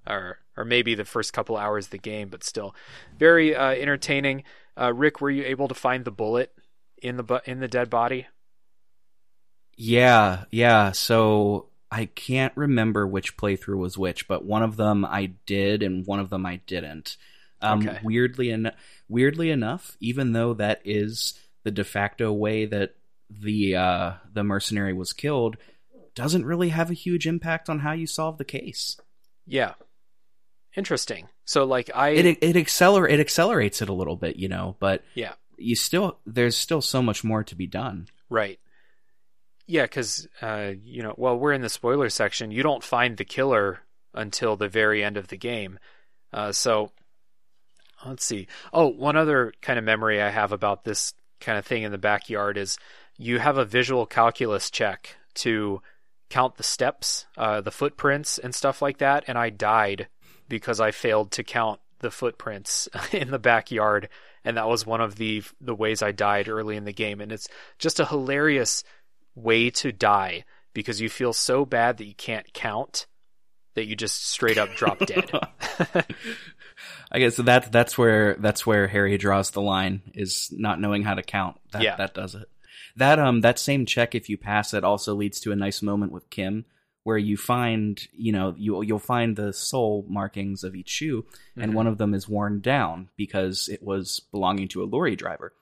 or or maybe the first couple hours of the game, but still very uh, entertaining. Uh, Rick, were you able to find the bullet in the bu- in the dead body? Yeah, yeah. So I can't remember which playthrough was which, but one of them I did and one of them I didn't. Um, Okay. Weirdly, en- weirdly enough, even though that is the de facto way that the uh, the mercenary was killed, doesn't really have a huge impact on how you solve the case. Yeah. Interesting. So like I It it acceler it accelerates it a little bit, you know, but yeah, you still there's still so much more to be done. right. Yeah, cuz uh you know, well we're in the spoiler section. You don't find the killer until the very end of the game. Uh so let's see. Oh, one other kind of memory I have about this kind of thing in the backyard is you have a visual calculus check to count the steps, uh, the footprints, and stuff like that. And I died because I failed to count the footprints in the backyard, and that was one of the the ways I died early in the game. And it's just a hilarious way to die because you feel so bad that you can't count that you just straight up drop dead. I guess that that's where that's where Harry draws the line is not knowing how to count. That Yeah. that does it. That um that same check if you pass it also leads to a nice moment with Kim where you find, you know, you you'll find the sole markings of each shoe and Mhm. one of them is worn down because it was belonging to a lorry driver.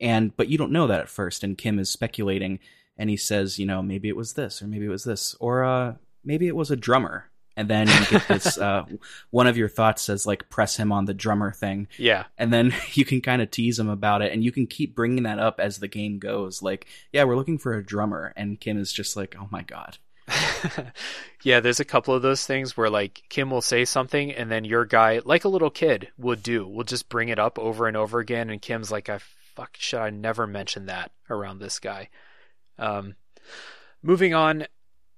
And but you don't know that at first and Kim is speculating and he says, you know, maybe it was this or maybe it was this or uh maybe it was a drummer. And then you get this uh one of your thoughts says like press him on the drummer thing yeah, and then you can kind of tease him about it and you can keep bringing that up as the game goes like yeah we're looking for a drummer and kim is just like oh my god yeah, there's a couple of those things where like Kim will say something and then your guy, like a little kid, would do. Will just bring it up over and over again, and Kim's like, "I fuck, should I never mention that around this guy?" Um, moving on,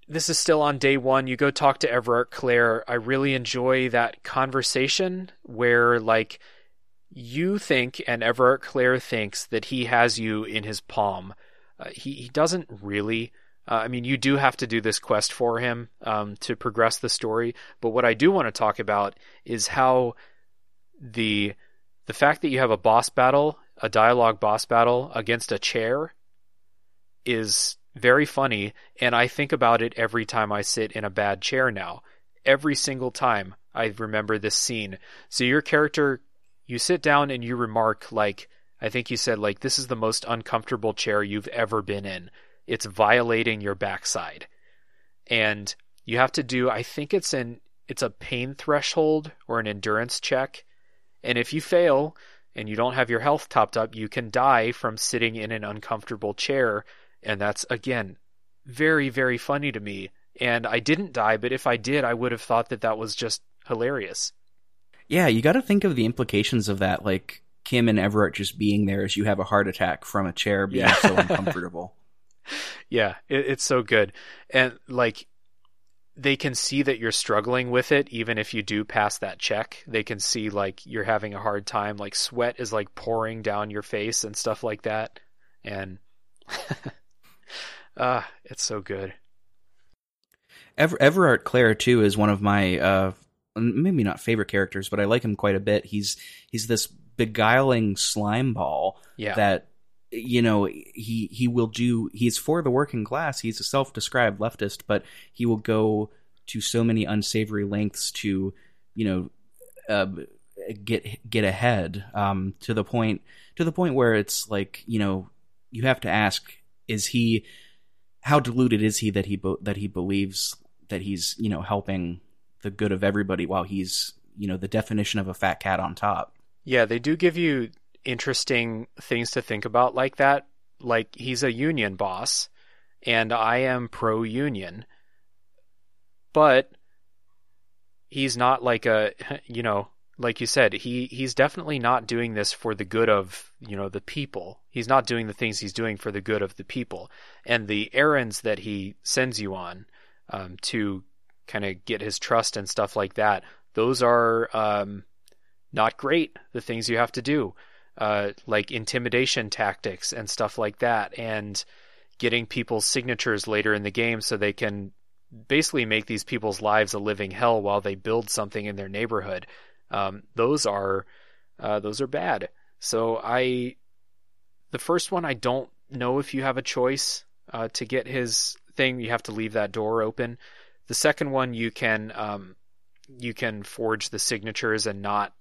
this is still on day one. You go talk to Evrart Claire. I really enjoy that conversation where like you think and Evrart Claire thinks that he has you in his palm. Uh, he he doesn't really. Uh, I mean, you do have to do this quest for him um, to progress the story. But what I do want to talk about is how the the fact that you have a boss battle, a dialogue boss battle against a chair, is very funny, and I think about it every time I sit in a bad chair now. Every single time I remember this scene. So your character, you sit down and you remark like, I think you said like, this is the most uncomfortable chair you've ever been in it's violating your backside and you have to do i think it's an it's a pain threshold or an endurance check and if you fail and you don't have your health topped up you can die from sitting in an uncomfortable chair and that's again very very funny to me and i didn't die but if i did i would have thought that that was just hilarious yeah you got to think of the implications of that like kim and Evrart just being there as you have a heart attack from a chair being Yeah. so uncomfortable Yeah, it, it's so good. And like they can see that you're struggling with it even if you do pass that check. They can see like you're having a hard time, like sweat is like pouring down your face and stuff like that. And ah, it's so good. Ever- Evrart Claire too is one of my uh maybe not favorite characters, but I like him quite a bit. He's he's this beguiling slime ball Yeah. that you know he he will do he's for the working class he's a self-described leftist but he will go to so many unsavory lengths to you know uh, get get ahead um to the point to the point where it's like you know you have to ask is he how deluded is he that he be- that he believes that he's you know helping the good of everybody while he's you know the definition of a fat cat on top. Yeah, they do give you interesting things to think about like that. Like he's a union boss, and I am pro union, but he's not like a you know like you said he he's definitely not doing this for the good of you know the people. He's not doing the things he's doing for the good of the people. And the errands that he sends you on um, to kind of get his trust and stuff like that those are um, not great the things you have to do. Uh, like intimidation tactics and stuff like that and getting people's signatures later in the game so they can basically make these people's lives a living hell while they build something in their neighborhood. Um, those are uh, those are bad. So I, the first one, I don't know if you have a choice uh, to get his thing. You have to leave that door open. The second one, you can um, you can forge the signatures and not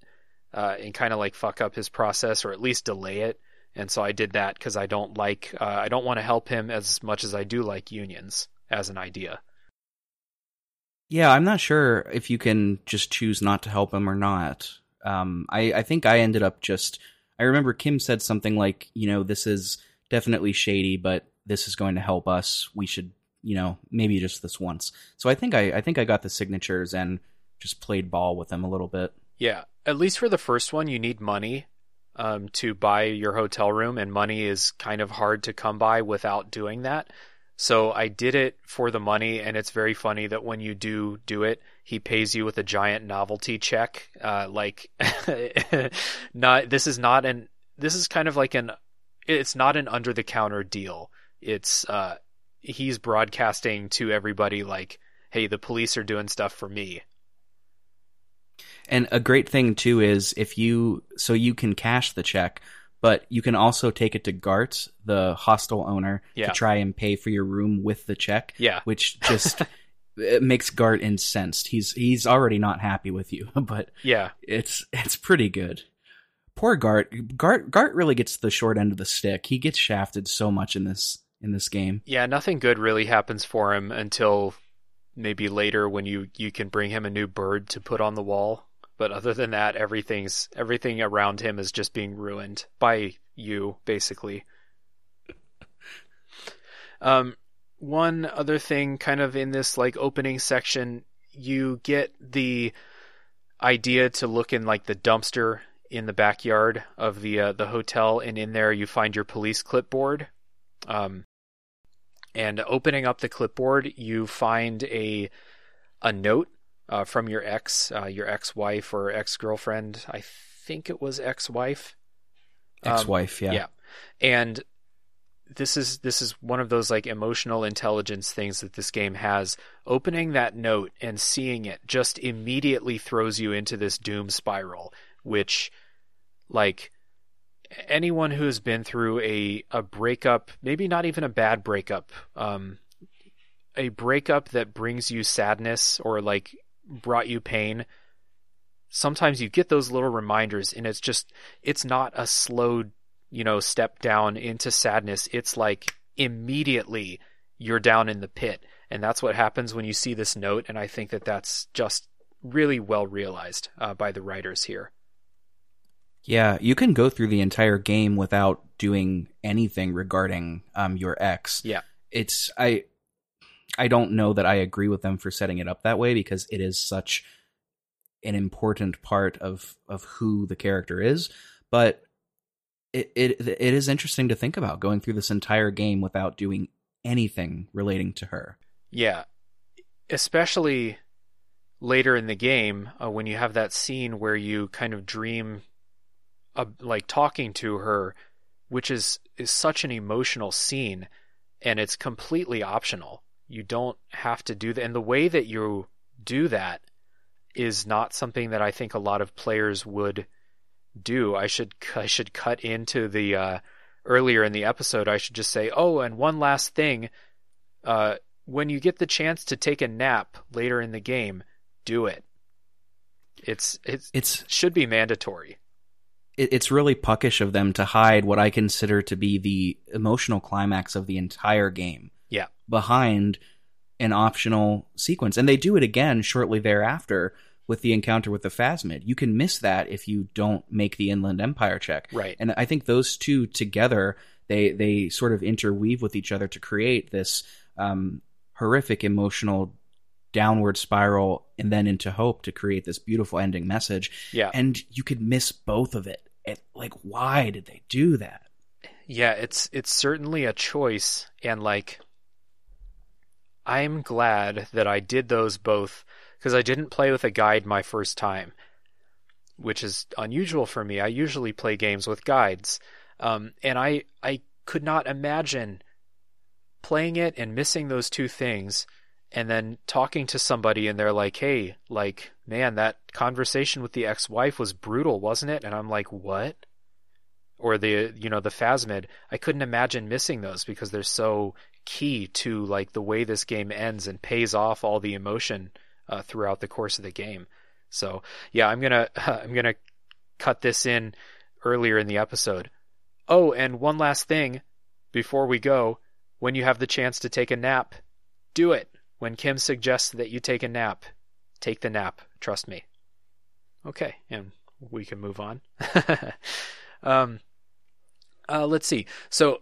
uh, and kind of like fuck up his process or at least delay it. And so I did that because I don't like uh, I don't want to help him as much as I do like unions as an idea. Yeah, I'm not sure if you can just choose not to help him or not. Um, I, I think I ended up just. I remember Kim said something like, you know, this is definitely shady, but this is going to help us. We should, you know, maybe just this once. So I think I, I think I got the signatures and just played ball with them a little bit. Yeah, at least for the first one, you need money um, to buy your hotel room, and money is kind of hard to come by without doing that. So I did it for the money, and it's very funny that when you do do it, he pays you with a giant novelty check. Uh, like, not this is not an this is kind of like an it's not an under the counter deal. It's uh, he's broadcasting to everybody like, hey, the police are doing stuff for me. And a great thing too is if you so you can cash the check but you can also take it to Gart, the hostel owner, Yeah. to try and pay for your room with the check. Yeah. which just makes Gart incensed. He's he's already not happy with you, but Yeah, it's it's pretty good. Poor Gart. Gart Gart really gets the short end of the stick. He gets shafted so much in this in this game. Yeah, nothing good really happens for him until maybe later when you you can bring him a new bird to put on the wall. But other than that, everything's everything around him is just being ruined by you, basically. Um, one other thing, kind of in this like opening section, you get the idea to look in like the dumpster in the backyard of the uh, the hotel, and in there you find your police clipboard. Um, and opening up the clipboard, you find a a note uh, from your ex, uh, your ex-wife or ex-girlfriend. I think it was ex-wife. Um, Ex-wife, yeah. yeah. And this is this is one of those like emotional intelligence things that this game has. Opening that note and seeing it just immediately throws you into this doom spiral, which like anyone who has been through a a breakup, maybe not even a bad breakup, um a breakup that brings you sadness or like brought you pain, sometimes you get those little reminders and it's just it's not a slow you know step down into sadness it's like immediately you're down in the pit and that's what happens when you see this note and i think that that's just really well realized uh, by the writers here Yeah, you can go through the entire game without doing anything regarding um, your ex. Yeah. It's I I don't know that I agree with them for setting it up that way because it is such an important part of of who the character is, but it it it is interesting to think about going through this entire game without doing anything relating to her. Yeah, especially later in the game uh, when you have that scene where you kind of dream, uh, like talking to her, which is is such an emotional scene, and it's completely optional. You don't have to do that, and the way that you do that is not something that I think a lot of players would do. I should I should cut into the uh, earlier in the episode. I should just say, oh, and one last thing. Uh, when you get the chance to take a nap later in the game, do it. It's it's It's should be mandatory. it, it's really puckish of them to hide what I consider to be the emotional climax of the entire game. Yeah. behind an optional sequence. And they do it again shortly thereafter with the encounter with the Phasmid. You can miss that if you don't make the Inland Empire check. Right. And I think those two together, they they sort of interweave with each other to create this um, horrific emotional downward spiral and then into hope to create this beautiful ending message. Yeah. And you could miss both of it. it like, why did they do that? Yeah, it's it's certainly a choice and like I'm glad that I did those both because I didn't play with a guide my first time, which is unusual for me. I usually play games with guides. Um, and I I could not imagine playing it and missing those two things and then talking to somebody and they're like, "Hey, like, man, that conversation with the ex-wife was brutal, wasn't it?" And I'm like, "What?" Or the you know the Phasmid, I couldn't imagine missing those because they're so key to like the way this game ends and pays off all the emotion uh, throughout the course of the game. So yeah, I'm gonna I'm gonna cut this in earlier in the episode. Oh, and one last thing before we go, when you have the chance to take a nap, do it. When Kim suggests that you take a nap, take the nap. Trust me. Okay, and we can move on. um, uh, let's see. So,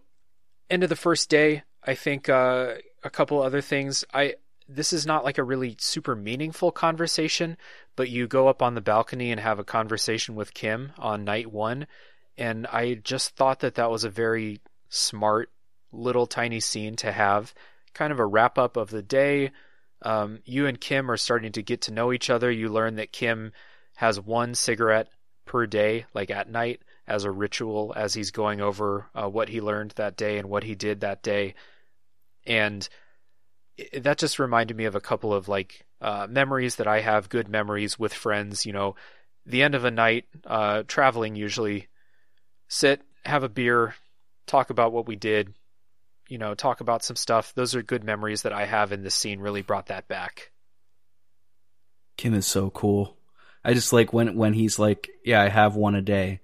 end of the first day, I think uh, a couple other things. I this is not like a really super meaningful conversation, but you go up on the balcony and have a conversation with Kim on night one, and I just thought that that was a very smart little tiny scene to have, kind of a wrap up of the day. Um, you and Kim are starting to get to know each other. You learn that Kim has one cigarette per day, like at night, as a ritual as he's going over uh, what he learned that day and what he did that day. And that just reminded me of a couple of like uh, memories that I have, good memories with friends. You know, the end of a night, uh, traveling usually, sit, have a beer, talk about what we did, you know, talk about some stuff. Those are good memories that I have, in this scene really brought that back. Kim is so cool. I just like when when he's like, "Yeah, I have one a day."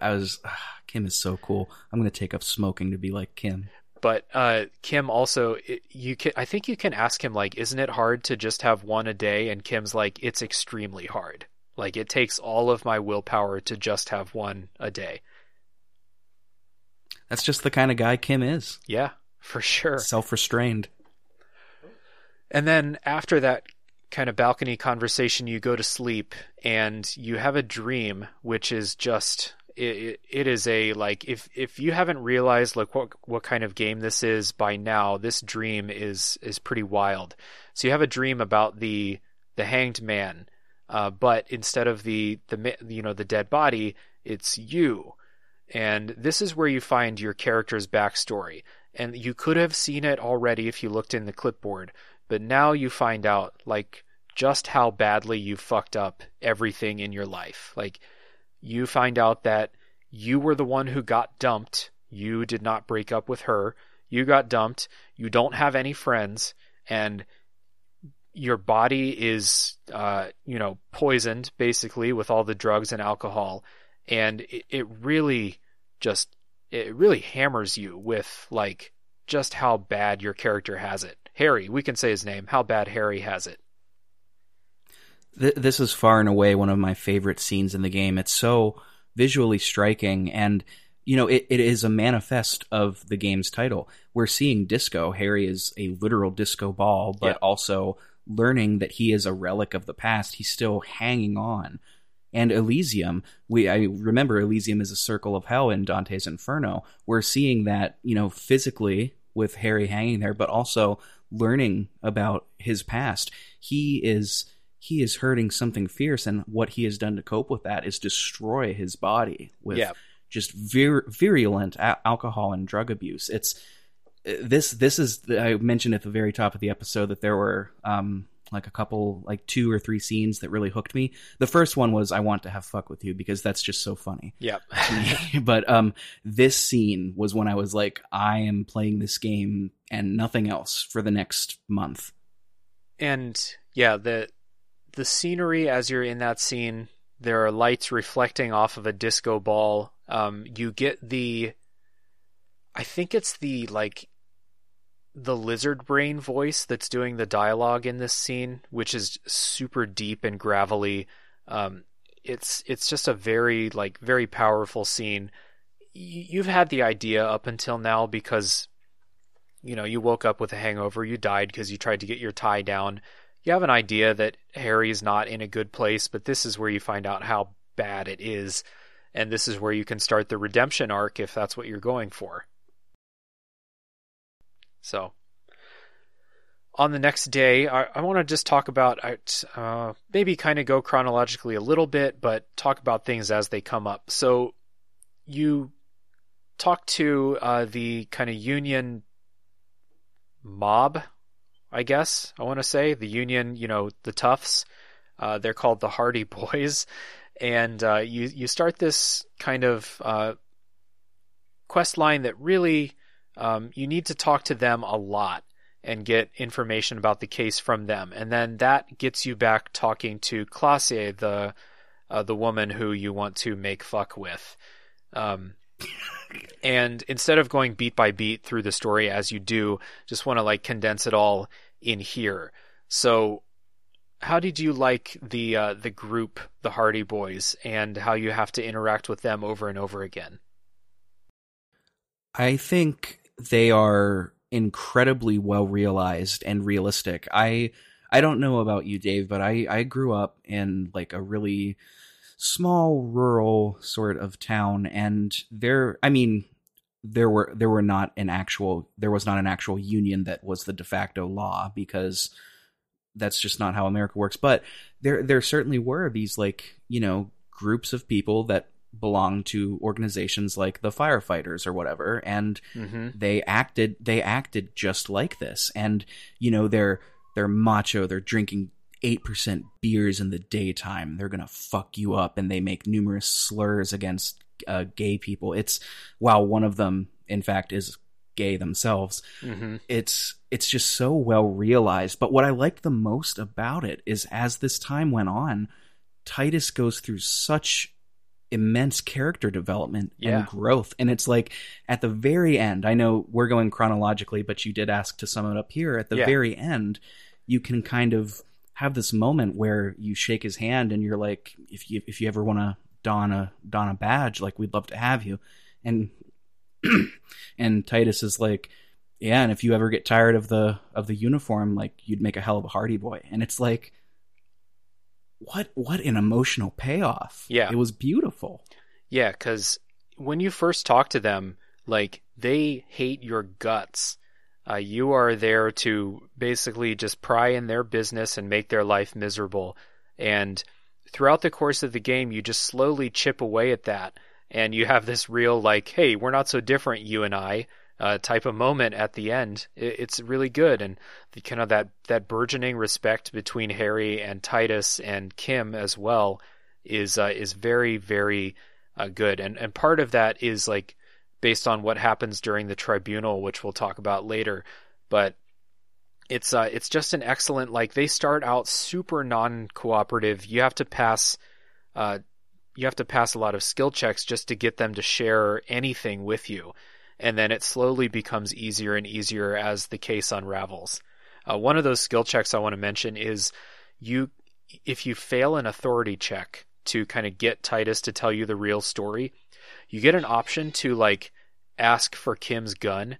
I was, ah, Kim is so cool. I'm gonna take up smoking to be like Kim. But uh, Kim also, it, you can, I think you can ask him like, isn't it hard to just have one a day? And Kim's like, it's extremely hard. Like it takes all of my willpower to just have one a day. That's just the kind of guy Kim is. Yeah, for sure. Self restrained. And then after that kind of balcony conversation, you go to sleep and you have a dream, which is just it, it is a like if if you haven't realized like what what kind of game this is by now, this dream is is pretty wild. So you have a dream about the the hanged man, uh, but instead of the the you know the dead body, it's you. And this is where you find your character's backstory. And you could have seen it already if you looked in the clipboard, but now you find out like just how badly you fucked up everything in your life. Like you find out that you were the one who got dumped. You did not break up with her. You got dumped. You don't have any friends and your body is uh, you know poisoned basically with all the drugs and alcohol and it, it really just it really hammers you with like just how bad your character has it. Harry, we can say his name. How bad Harry has it. Th- this is far and away one of my favorite scenes in the game. It's so visually striking and you know it, it is a manifest of the game's title. We're seeing disco. Harry is a literal disco ball but Yeah. also learning that he is a relic of the past. He's still hanging on. And elysium we i remember elysium is a circle of hell in dante's inferno. We're seeing that you know physically with harry hanging there but also learning about his past. He is he is hurting something fierce and what he has done to cope with that is destroy his body with Yeah. just vir- virulent a- alcohol and drug abuse it's uh, this this is the, i mentioned at the very top of the episode that there were um like a couple like two or three scenes that really hooked me the first one was i want to have fuck with you because that's just so funny Yep. but um this scene was when i was like i am playing this game and nothing else for the next month and yeah, the the scenery as you're in that scene, there are lights reflecting off of a disco ball. Um, you get the, I think it's the like, the lizard brain voice that's doing the dialogue in this scene, which is super deep and gravelly. Um, it's it's just a very like very powerful scene. You've had the idea up until now because you know you woke up with a hangover, you died because you tried to get your tie down. You have an idea that Harry's not in a good place, but this is where you find out how bad it is, and this is where you can start the redemption arc if that's what you're going for. So, on the next day, I, I want to just talk about uh, maybe kind of go chronologically a little bit, but talk about things as they come up. So, you talk to uh, the kind of union mob, I guess I want to say the union. You know, the toughs. Uh, they're called the Hardie Boys, and uh, you you start this kind of uh, quest line that really um, you need to talk to them a lot and get information about the case from them, and then that gets you back talking to Klaasje, the uh, the woman who you want to make fuck with. Um, and instead of going beat by beat through the story as you do, just want to like condense it all in here. So, how did you like the uh, the group, the Hardie Boys, and how you have to interact with them over and over again? I think they are incredibly well realized and realistic. I I don't know about you, Dave, but I I grew up in like a really small rural sort of town, and there, I mean, there were there were not an actual there was not an actual union that was the de facto law because that's just not how America works. But there there certainly were these like you know groups of people that belong to organizations like the firefighters or whatever and mm-hmm. they acted they acted just like this and you know they're they're macho they're drinking 8% beers in the daytime they're gonna fuck you up and they make numerous slurs against uh, gay people it's while one of them in fact is gay themselves mm-hmm. it's it's just so well realized but what i liked the most about it is as this time went on titus goes through such immense character development yeah. and growth. And it's like at the very end, I know we're going chronologically, but you did ask to sum it up here. At the yeah. very end, you can kind of have this moment where you shake his hand and you're like, if you if you ever want to don a don a badge, like we'd love to have you. And and Titus is like, yeah, and if you ever get tired of the of the uniform, like you'd make a hell of a Hardie boy. And it's like what what an emotional payoff. Yeah. It was beautiful. Yeah, cuz when you first talk to them, like they hate your guts. Uh, you are there to basically just pry in their business and make their life miserable. And throughout the course of the game, you just slowly chip away at that. And you have this real, like, hey, we're not so different, you and I uh, type of moment at the end. It, it's really good, and the, kind of that that burgeoning respect between Harry and Titus and Kim as well is uh, is very very uh, good, and and part of that is like based on what happens during the tribunal, which we'll talk about later, but. It's uh, it's just an excellent like they start out super non cooperative. You have to pass uh, you have to pass a lot of skill checks just to get them to share anything with you and then it slowly becomes easier and easier as the case unravels. Uh, one of those skill checks I want to mention is you if you fail an authority check to kind of get Titus to tell you the real story, you get an option to like ask for Kim's gun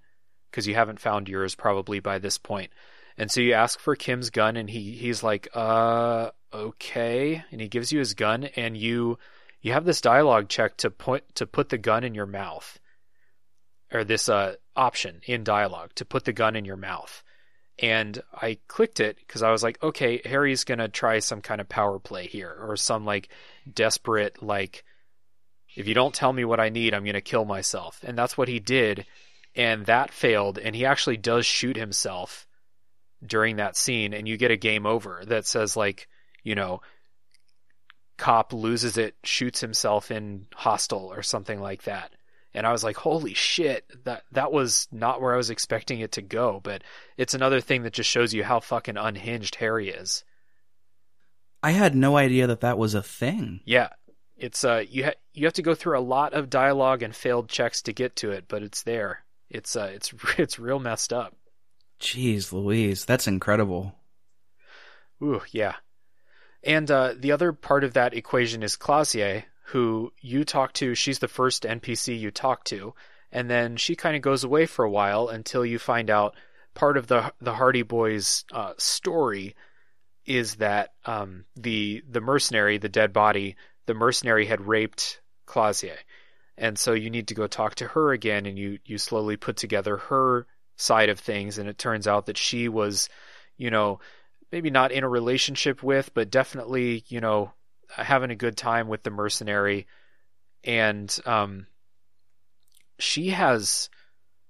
because you haven't found yours probably by this point. And so you ask for Kim's gun and he he's like, "Uh, okay." And he gives you his gun and you you have this dialogue check to point to put the gun in your mouth or this uh, option in dialogue to put the gun in your mouth. And I clicked it because I was like, okay, Harry's gonna try some kind of power play here, or some like desperate like, if you don't tell me what I need, I'm gonna kill myself. And that's what he did, and that failed. And he actually does shoot himself during that scene, and you get a game over that says like, you know, cop loses it, shoots himself in hostile or something like that and I was like, "Holy shit! That that was not where I was expecting it to go." But it's another thing that just shows you how fucking unhinged Harry is. I had no idea that that was a thing. Yeah, it's uh, you ha- you have to go through a lot of dialogue and failed checks to get to it, but it's there. It's uh, it's it's real messed up. Jeez Louise, that's incredible. Ooh, yeah. And uh, the other part of that equation is Klaasje, who you talk to. She's the first NPC you talk to, and then she kind of goes away for a while until you find out part of the the Hardie Boys uh, story is that um, the the mercenary, the dead body, the mercenary had raped Klaasje, and so you need to go talk to her again, and you you slowly put together her side of things, and it turns out that she was, you know, maybe not in a relationship with, but definitely, you know, having a good time with the mercenary. And um, she has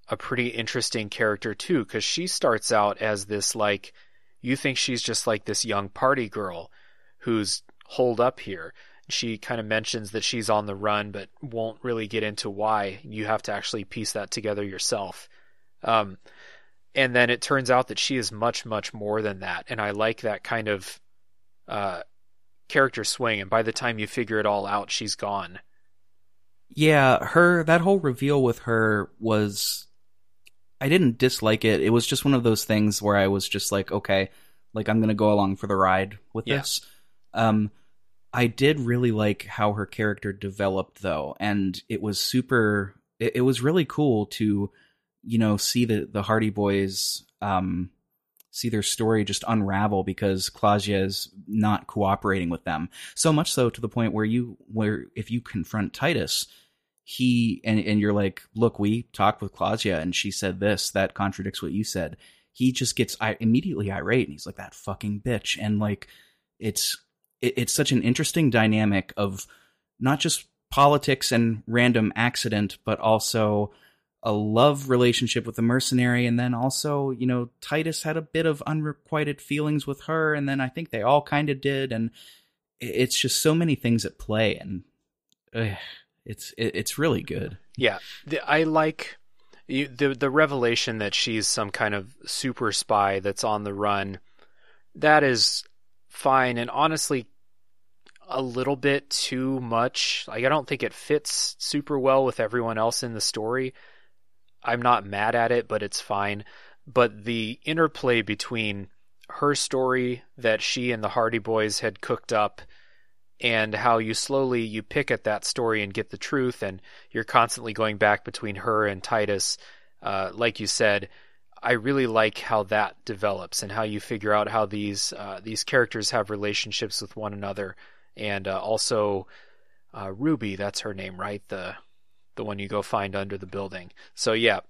a pretty interesting character too, because she starts out as this like, you think she's just like this young party girl who's holed up here. She kind of mentions that she's on the run, but won't really get into why. You have to actually piece that together yourself. Um, and then it turns out that she is much much more than that and i like that kind of uh, character swing and by the time you figure it all out she's gone yeah her that whole reveal with her was i didn't dislike it it was just one of those things where i was just like okay like i'm gonna go along for the ride with Yeah. this um i did really like how her character developed though and it was super it, it was really cool to you know see the the hardie boys um see their story just unravel because Claudia is not cooperating with them. So much so to the point where you where if you confront Titus he and and you're like look we talked with Claudia and she said this that contradicts what you said. He just gets I, immediately irate and he's like that fucking bitch. And like it's it, it's such an interesting dynamic of not just politics and random accident but also a love relationship with the mercenary. And then also you know titus had a bit of unrequited feelings with her. And then i think they all kind of did. And it's just so many things at play. And it's it, it's really good. Yeah. I like you, the the revelation that she's some kind of super spy that's on the run. That is fine. And honestly a little bit too much. Like i don't think it fits super well with everyone else in the story. I'm not mad at it but it's fine. But the interplay between her story that she and the hardie boys had cooked up and how you slowly you pick at that story and get the truth and you're constantly going back between her and titus uh, like you said i really like how that develops and how you figure out how these uh, these characters have relationships with one another. And uh, also uh, ruby that's her name right? The the one you go find under the building. So yeah.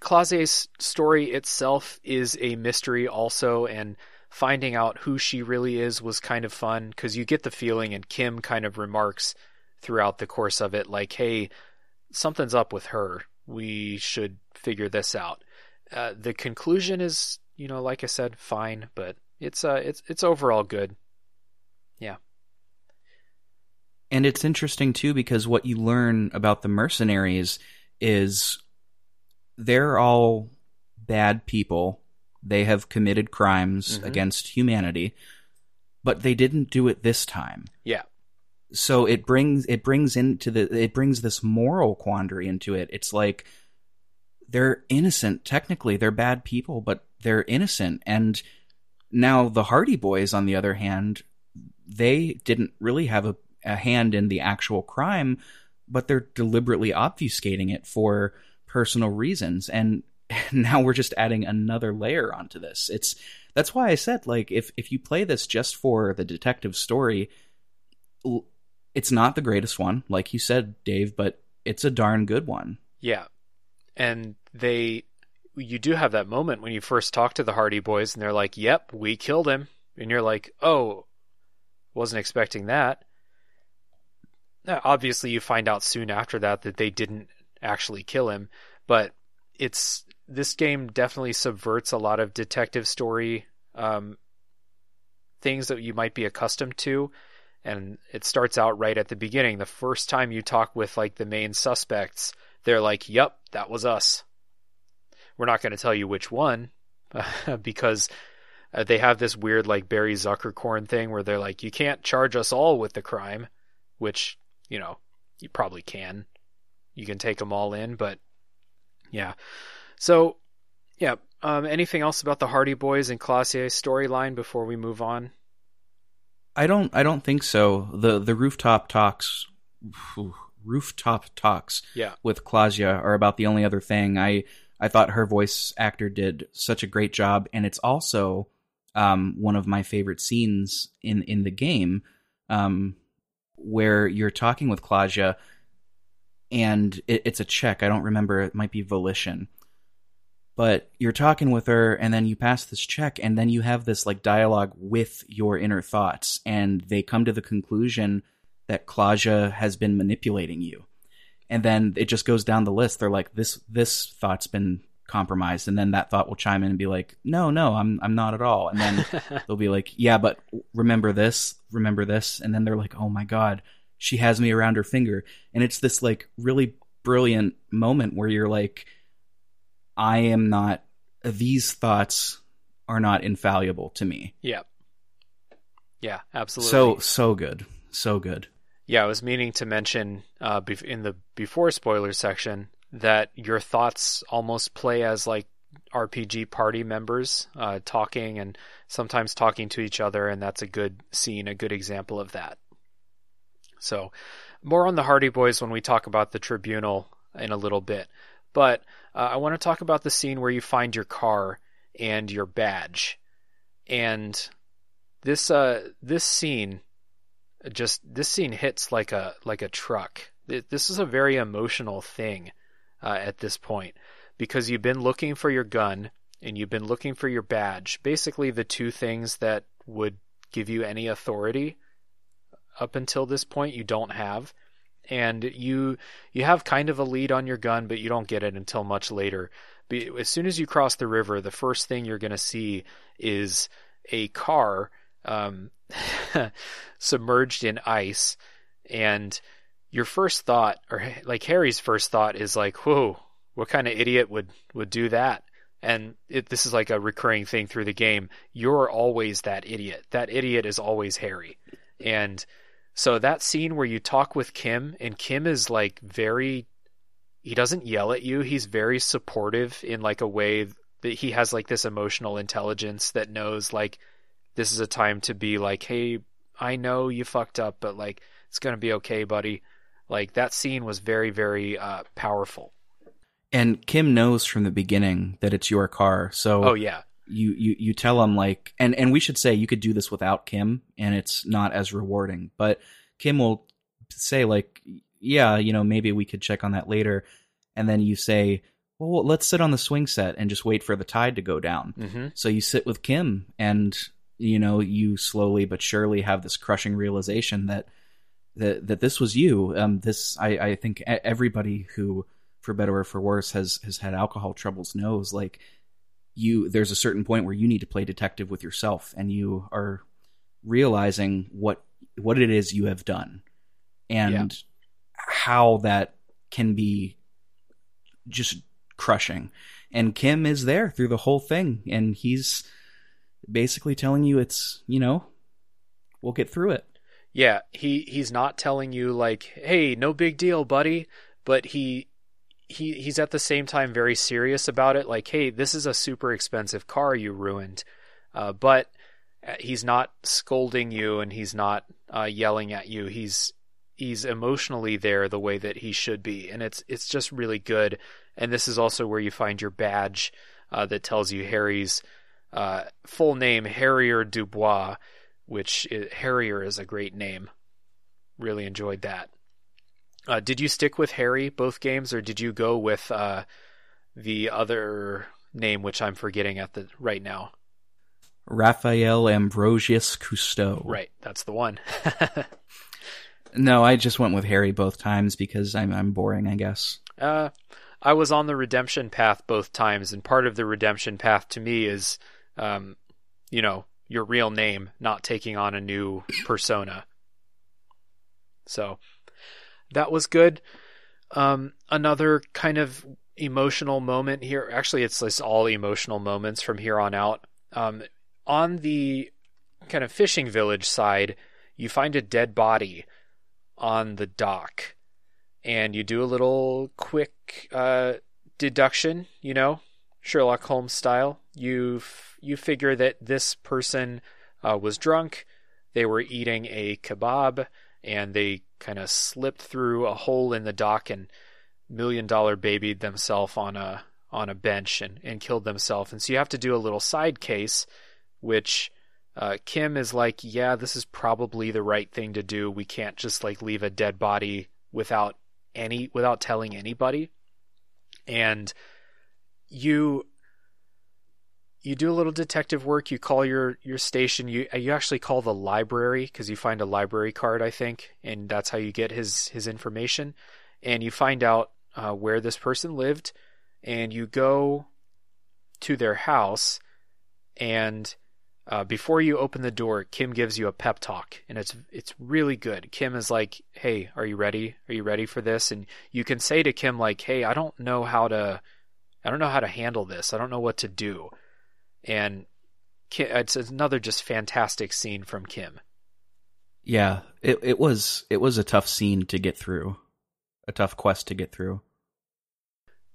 Klaasje's story itself is a mystery also and finding out who she really is was kind of fun because you get the feeling and kim kind of remarks throughout the course of it like hey something's up with her. We should figure this out uh, the conclusion is you know like i said fine but it's uh it's it's overall good. Yeah. and it's interesting too because what you learn about the mercenaries is they're all bad people. They have committed crimes Mhm. against humanity but they didn't do it this time. Yeah. So it brings it brings into the it brings this moral quandary into it. It's like they're innocent. Technically they're bad people but they're innocent. And now the hardie boys on the other hand they didn't really have a, a hand in the actual crime but they're deliberately obfuscating it for personal reasons. And now we're just adding another layer onto this. It's that's why i said like if if you play this just for the detective story it's not the greatest one like you said dave but it's a darn good one. Yeah. And they you do have that moment when you first talk to the Hardie Boys and they're like, "Yep, we killed him." And you're like, "Oh, wasn't expecting that." Now, obviously you find out soon after that that they didn't actually kill him, but it's this game definitely subverts a lot of detective story um, things that you might be accustomed to and it starts out right at the beginning the first time you talk with like the main suspects they're like, "Yep, that was us." We're not going to tell you which one because uh, they have this weird like Barry Zuckerkorn thing where they're like, "You can't charge us all with the crime," which you know you probably can. You can take them all in, but yeah. So Yeah. Um, anything else about the Hardie Boys and Klaasje storyline before we move on? I don't. I don't think so. the The rooftop talks, rooftop talks, Yeah. with Claudia are about the only other thing. I I thought her voice actor did such a great job, and it's also um, one of my favorite scenes in in the game, um, where you're talking with Claudia, and it, it's a check. I don't remember. It might be volition. But you're talking with her, and then you pass this check, and then you have this like dialogue with your inner thoughts, and they come to the conclusion that Claudia has been manipulating you and then it just goes down the list. They're like, this this thought's been compromised, and then that thought will chime in and be like, no, no, I'm I'm not at all. And then they'll be like, yeah, but remember this, remember this, and then they're like, oh my god, she has me around her finger, and it's this like really brilliant moment where you're like, I am not. These thoughts are not infallible to me. Yeah. Yeah, absolutely. So so good, so good. Yeah, I was meaning to mention uh, in the before spoilers section that your thoughts almost play as like RPG party members uh, talking and sometimes talking to each other, and that's a good scene, a good example of that. So, more on the Hardie Boys when we talk about the tribunal in a little bit. But uh, I want to talk about the scene where you find your car and your badge, and this uh this scene just this scene hits like a like a truck. This is a very emotional thing uh, at this point because you've been looking for your gun and you've been looking for your badge. Basically, the two things that would give you any authority up until this point you don't have and you you have kind of a lead on your gun but you don't get it until much later but as soon as you cross the river the first thing you're going to see is a car um, submerged in ice and your first thought or like harry's first thought is like whoa what kind of idiot would would do that? And it, this is like a recurring thing through the game. You're always that idiot. That idiot is always harry. And so that scene where you talk with kim and kim is like very he doesn't yell at you. He's very supportive in like a way that he has like this emotional intelligence that knows like this is a time to be like hey i know you fucked up but like it's gonna be okay buddy like that scene was very very uh, powerful And Kim knows from the beginning that it's your car. So oh yeah you, you you tell him like and and we should say you could do this without Kim and it's not as rewarding. But Kim will say like yeah, you know, maybe we could check on that later. And then you say, well, let's sit on the swing set and just wait for the tide to go down. hmm So you sit with Kim and you know, you slowly but surely have this crushing realization that that that this was you. Um this I I think everybody who for better or for worse has has had alcohol troubles knows like you there's a certain point where you need to play detective with yourself and you are realizing what what it is you have done and how that can be just crushing and Kim is there through the whole thing and he's basically telling you it's you know we'll get through it Yeah, he he's not telling you like, "Hey, no big deal, buddy," but he he he's at the same time very serious about it like, "Hey, this is a super expensive car you ruined." Uh, but uh, he's not scolding you and he's not uh, yelling at you. He's he's emotionally there the way that he should be, and it's it's just really good. And this is also where you find your badge uh, that tells you Harry's uh, full name, Harrier Du Bois, which Harrier is a great name. Really enjoyed that. Uh, did you stick with Harry both games, or did you go with uh, the other name, which I'm forgetting at the right now? Raphael Ambrosius Costeau. Right, that's the one. No, I just went with Harry both times because I'm I'm boring, I guess. Uh, I was on the redemption path both times, and part of the redemption path to me is, um, you know, your real name, not taking on a new persona. So that was good. Um, another kind of emotional moment here. Actually, it's, it's all emotional moments from here on out. Um, on the kind of fishing village side, you find a dead body on the dock and you do a little quick uh, deduction, you know, Sherlock Holmes style. You f- you figure that this person uh, was drunk. They were eating a kebab, and they kind of slipped through a hole in the dock and million dollar babied themselves on a on a bench and, and killed themselves. And so you have to do a little side case, which uh, Kim is like, yeah, this is probably the right thing to do. We can't just like leave a dead body without any without telling anybody. And you you do a little detective work. You call your your station. You you actually call the library because you find a library card, I think, and that's how you get his his information. And you find out uh, where this person lived, and you go to their house. And uh, before you open the door, Kim gives you a pep talk, and it's it's really good. Kim is like, "Hey, are you ready? Are you ready for this?" And you can say to Kim like, "Hey, I don't know how to." I don't know how to handle this. I don't know what to do and it's another just fantastic scene from Kim. Yeah, it it was it was a tough scene to get through, a tough quest to get through.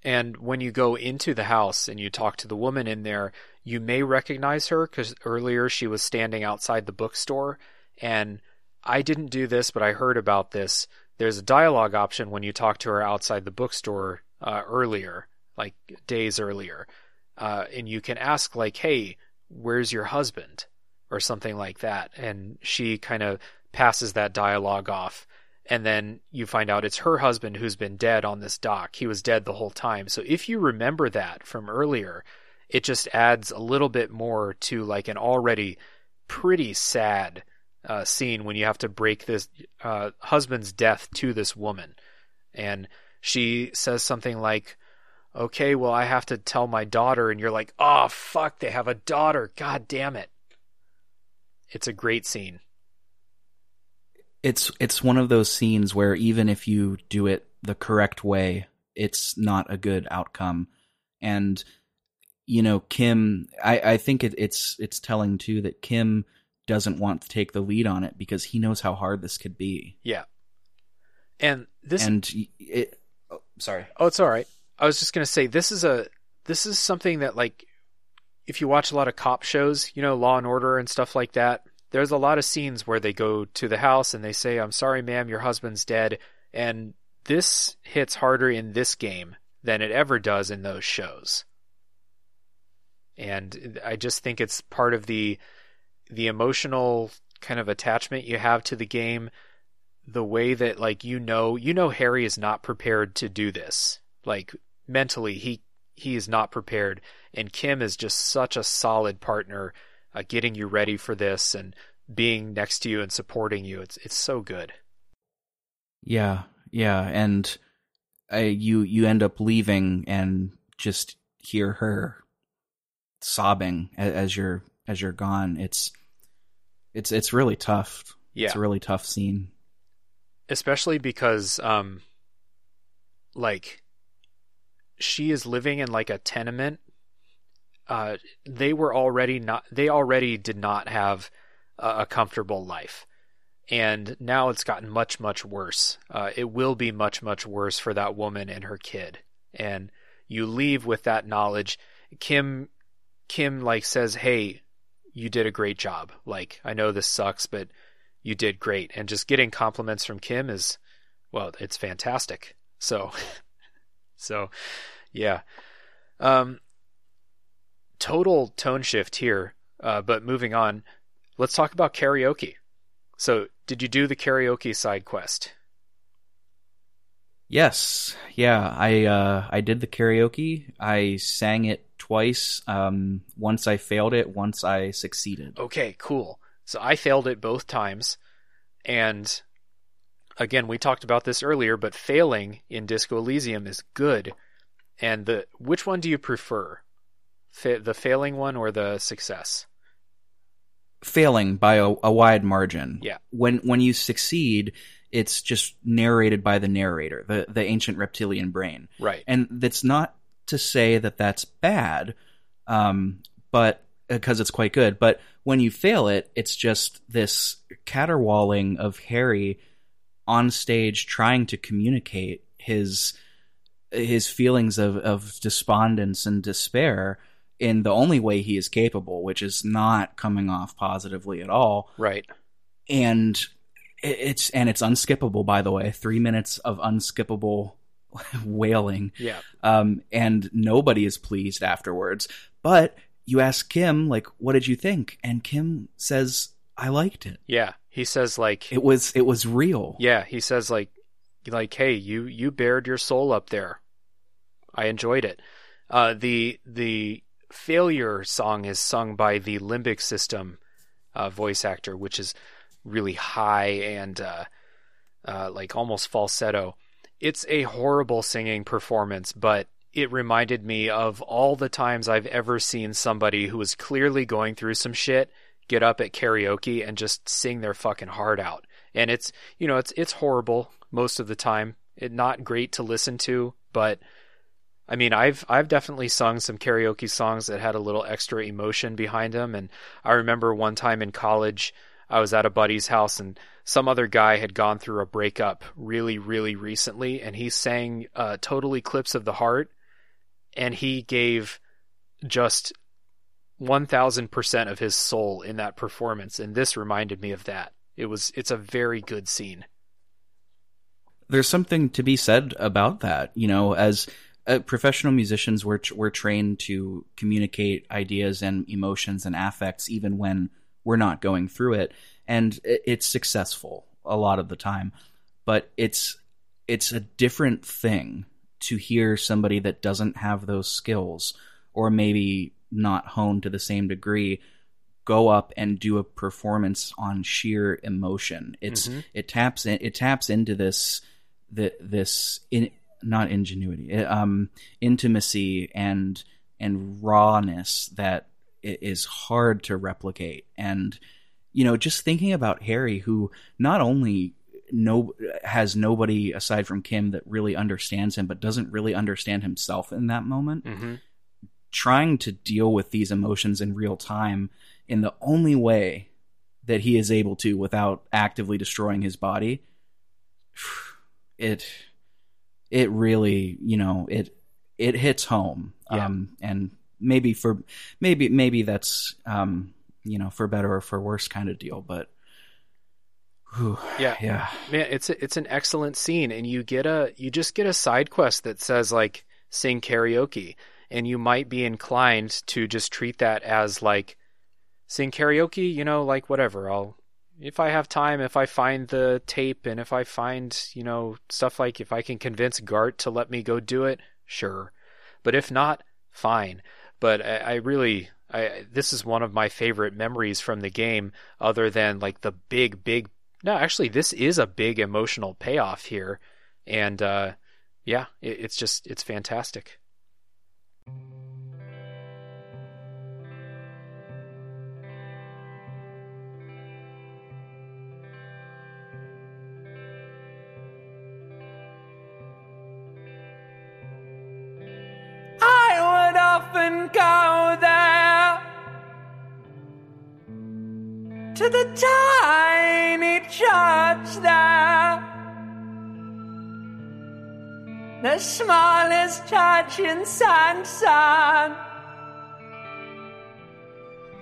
And when you go into the house and you talk to the woman in there, you may recognize her because earlier she was standing outside the bookstore. And I didn't do this, but I heard about this. There's a dialogue option when you talk to her outside the bookstore uh, earlier, like days earlier uh, and you can ask like, "Hey, where's your husband?" or something like that, and she kind of passes that dialogue off. And then you find out it's her husband who's been dead on this dock. He was dead the whole time. So if you remember that from earlier, it just adds a little bit more to like an already pretty sad uh, scene when you have to break this uh, husband's death to this woman. And she says something like, okay, well, I have to tell my daughter, and you're like, oh, fuck, they have a daughter. God damn it. It's a great scene. It's it's one of those scenes where even if you do it the correct way, it's not a good outcome. And you know, Kim, I, I think it, it's it's telling too that Kim doesn't want to take the lead on it because he knows how hard this could be. Yeah, and this and it. Oh, sorry. Oh, it's all right. I was just gonna say this is a this is something that like if you watch a lot of cop shows, you know, Law and Order and stuff like that, there's a lot of scenes where they go to the house and they say, "I'm sorry, ma'am, your husband's dead," and this hits harder in this game than it ever does in those shows. And I just think it's part of the the emotional kind of attachment you have to the game the way that like you know you know Harry is not prepared to do this like mentally, he he is not prepared, and Kim is just such a solid partner, uh, getting you ready for this and being next to you and supporting you. It's it's so good. Yeah, yeah, and I, you you end up leaving and just hear her sobbing as, as you're as you're gone. It's it's it's really tough. Yeah, it's a really tough scene, especially because um, like she is living in like a tenement. Uh, they were already not. They already did not have a, a comfortable life, and now it's gotten much much worse. Uh, it will be much much worse for that woman and her kid. And you leave with that knowledge. Kim, Kim like says, "Hey, you did a great job. Like I know this sucks, but you did great." And just getting compliments from Kim is, well, it's fantastic. So So, yeah. Um, total tone shift here. Uh, but moving on, let's talk about karaoke. So, did you do the karaoke side quest? Yes, yeah, I uh, I did the karaoke. I sang it twice. Um, once I failed it, once I succeeded. Okay, cool. So I failed it both times, and again, we talked about this earlier, but failing in Disco Elysium is good. And the which one do you prefer? Fa- the failing one or the success? Failing by a, a wide margin. Yeah. When when you succeed, it's just narrated by the narrator, the the ancient reptilian brain. Right. And that's not to say that that's bad, um, but because it's quite good. But when you fail it, it's just this caterwauling of Harry on stage trying to communicate his his feelings of of despondence and despair in the only way he is capable, which is not coming off positively at all. Right. And it's and it's unskippable by the way. 3 minutes of unskippable wailing. Yeah. Um and nobody is pleased afterwards. But you ask Kim like what did you think? And Kim says I liked it. Yeah. He says like It was it was real. Yeah, he says like like hey, you you bared your soul up there. I enjoyed it. Uh the the failure song is sung by the limbic system uh, voice actor, which is really high and uh, uh, like almost falsetto. It's a horrible singing performance, but it reminded me of all the times I've ever seen somebody who was clearly going through some shit get up at karaoke and just sing their fucking heart out. And it's you know it's it's horrible most of the time. It not great to listen to, but I mean, I've I've definitely sung some karaoke songs that had a little extra emotion behind them. And I remember one time in college, I was at a buddy's house, and some other guy had gone through a breakup really, really recently, and he sang uh, "Total Eclipse of the Heart," and he gave just one thousand percent of his soul in that performance. And this reminded me of that. It was it's a very good scene. There's something to be said about that, you know, as uh, professional musicians we're we're trained to communicate ideas and emotions and affects even when we're not going through it and it's successful a lot of the time but it's it's a different thing to hear somebody that doesn't have those skills or maybe not honed to the same degree go up and do a performance on sheer emotion it's Mhm. it taps in it taps into this the, this in not ingenuity, uh, um, intimacy and and rawness that i- hard to replicate. And you know, just thinking about Harry, who not only no has nobody aside from Kim that really understands him, but doesn't really understand himself in that moment. Mm-hmm. Trying to deal with these emotions in real time in the only way that he is able to without actively destroying his body. It it really, you know, it it hits home. Yeah. Um and maybe for maybe maybe that's um you know, for better or for worse kind of deal, but whew, Yeah. yeah. Man, it's a, it's an excellent scene, and you get a you just get a side quest that says like sing karaoke, and you might be inclined to just treat that as like sing karaoke. You know, like whatever. I'll if I have time, if I find the tape, and if I find you know stuff like if I can convince Garte to let me go do it, sure. But if not, fine. But I, I really. I, this is one of my favorite memories from the game, other than like the big, big no, actually, this is a big emotional payoff here, and uh, yeah, it, it's just it's fantastic. I would often go there to the tiny church there. The smallest church in Saint-Saëns.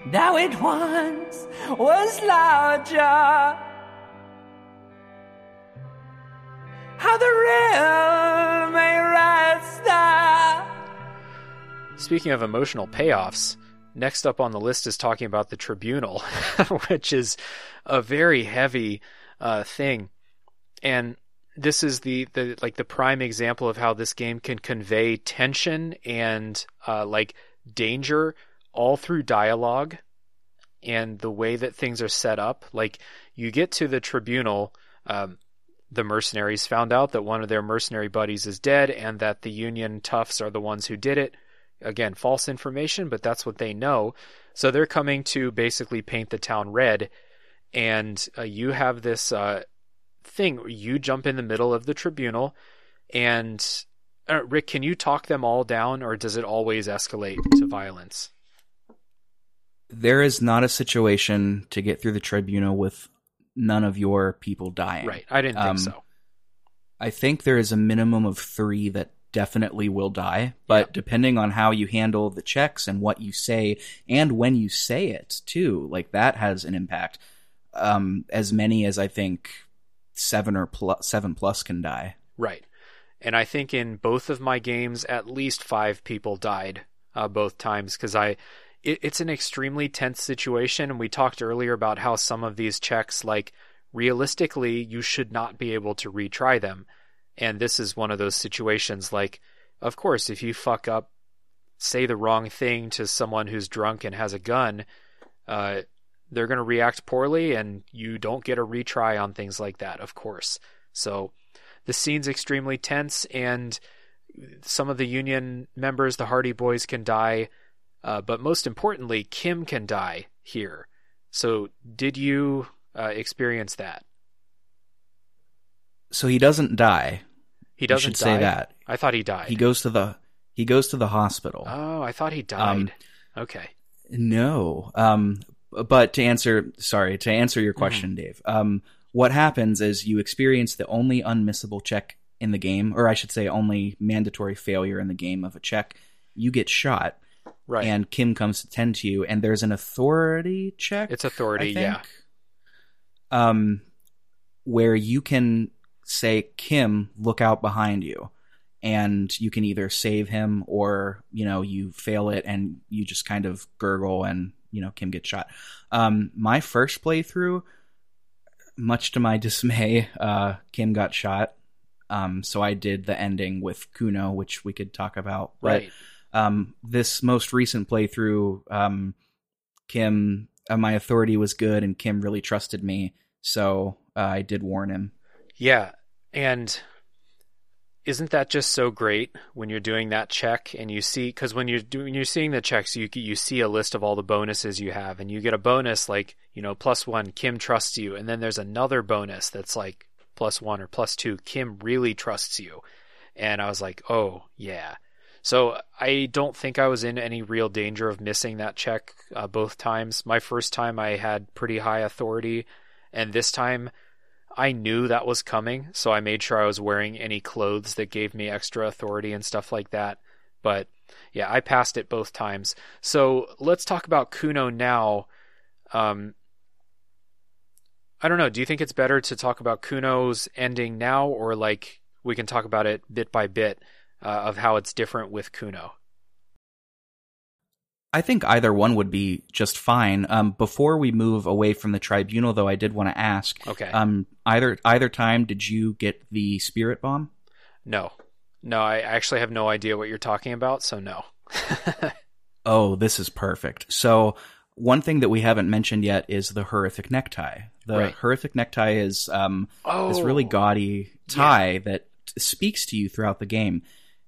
Now it once was larger. How the real may rest there. Speaking of emotional payoffs, next up on the list is talking about the tribunal, which is a very heavy uh, thing, and this is the, the like the prime example of how this game can convey tension and uh, like danger all through dialogue and the way that things are set up. Like you get to the tribunal. Um, the mercenaries found out that one of their mercenary buddies is dead and that the Union toughs are the ones who did it. Again, false information, but that's what they know. So they're coming to basically paint the town red. And uh, you have this uh, thing you jump in the middle of the tribunal. And uh, Rick, can you talk them all down, or does it always escalate to violence? There is not a situation to get through the tribunal with none of your people dying. Right. I didn't think Um, so. I think there is a minimum of three that definitely will die. But depending on how you handle the checks and what you say and when you say it too, like that has an impact. Um, as many as I think seven or plus, seven plus can die. Right. And I think in both of my games, at least five people died uh, both times because I. It, it's an extremely tense situation, and we talked earlier about how some of these checks, like realistically, you should not be able to retry them. And this is one of those situations. Like, of course, if you fuck up, say the wrong thing to someone who's drunk and has a gun, uh, they're going to react poorly, and you don't get a retry on things like that. Of course. So the scene's extremely tense, and some of the Union members, the Hardie Boys, can die. Uh, but most importantly, Kim can die here. So, did you uh, experience that? So he doesn't die. He doesn't should say die? that. I thought he died. He goes to the he goes to the hospital. Oh, I thought he died. Um, okay. No. Um, but to answer, sorry, to answer your question, Dave, um, what happens is you experience the only unmissable check in the game, or I should say, only mandatory failure in the game of a check. You get shot, Right. and Kim comes to tend to you, and there's an authority check. It's authority, yeah. Um, where you can say, Kim, look out behind you. And you can either save him or, you know, you fail it and you just kind of gurgle and, you know, Kim gets shot. Um, my first playthrough, much to my dismay, uh, Kim got shot. Um, so I did the ending with Cuno, which we could talk about. But, Right. um, this most recent playthrough, um, Kim, uh, my authority was good, and Kim really trusted me, so uh, I did warn him. Yeah, and isn't that just so great when you're doing that check and you see because when you're doing you're seeing the checks you you see a list of all the bonuses you have and you get a bonus like you know plus one Kim trusts you. And then there's another bonus that's like plus one or plus two Kim really trusts you. And I was like oh yeah. So I don't think I was in any real danger of missing that check uh, both times. My first time I had pretty high authority and this time I knew that was coming, so I made sure I was wearing any clothes that gave me extra authority and stuff like that. But yeah, I passed it both times. So let's talk about Cuno now. Um, I don't know. Do you think it's better to talk about Cuno's ending now, or like we can talk about it bit by bit uh, of how it's different with Cuno? I think either one would be just fine. Um, before we move away from the tribunal, though, I did want to ask. Okay. Um, either either time, did you get the spirit bomb? No, no. I actually have no idea what you're talking about, so no. Oh, this is perfect. So one thing that we haven't mentioned yet is the horrific necktie. The Right. horrific necktie is um, oh, this really gaudy tie that speaks to you throughout the game.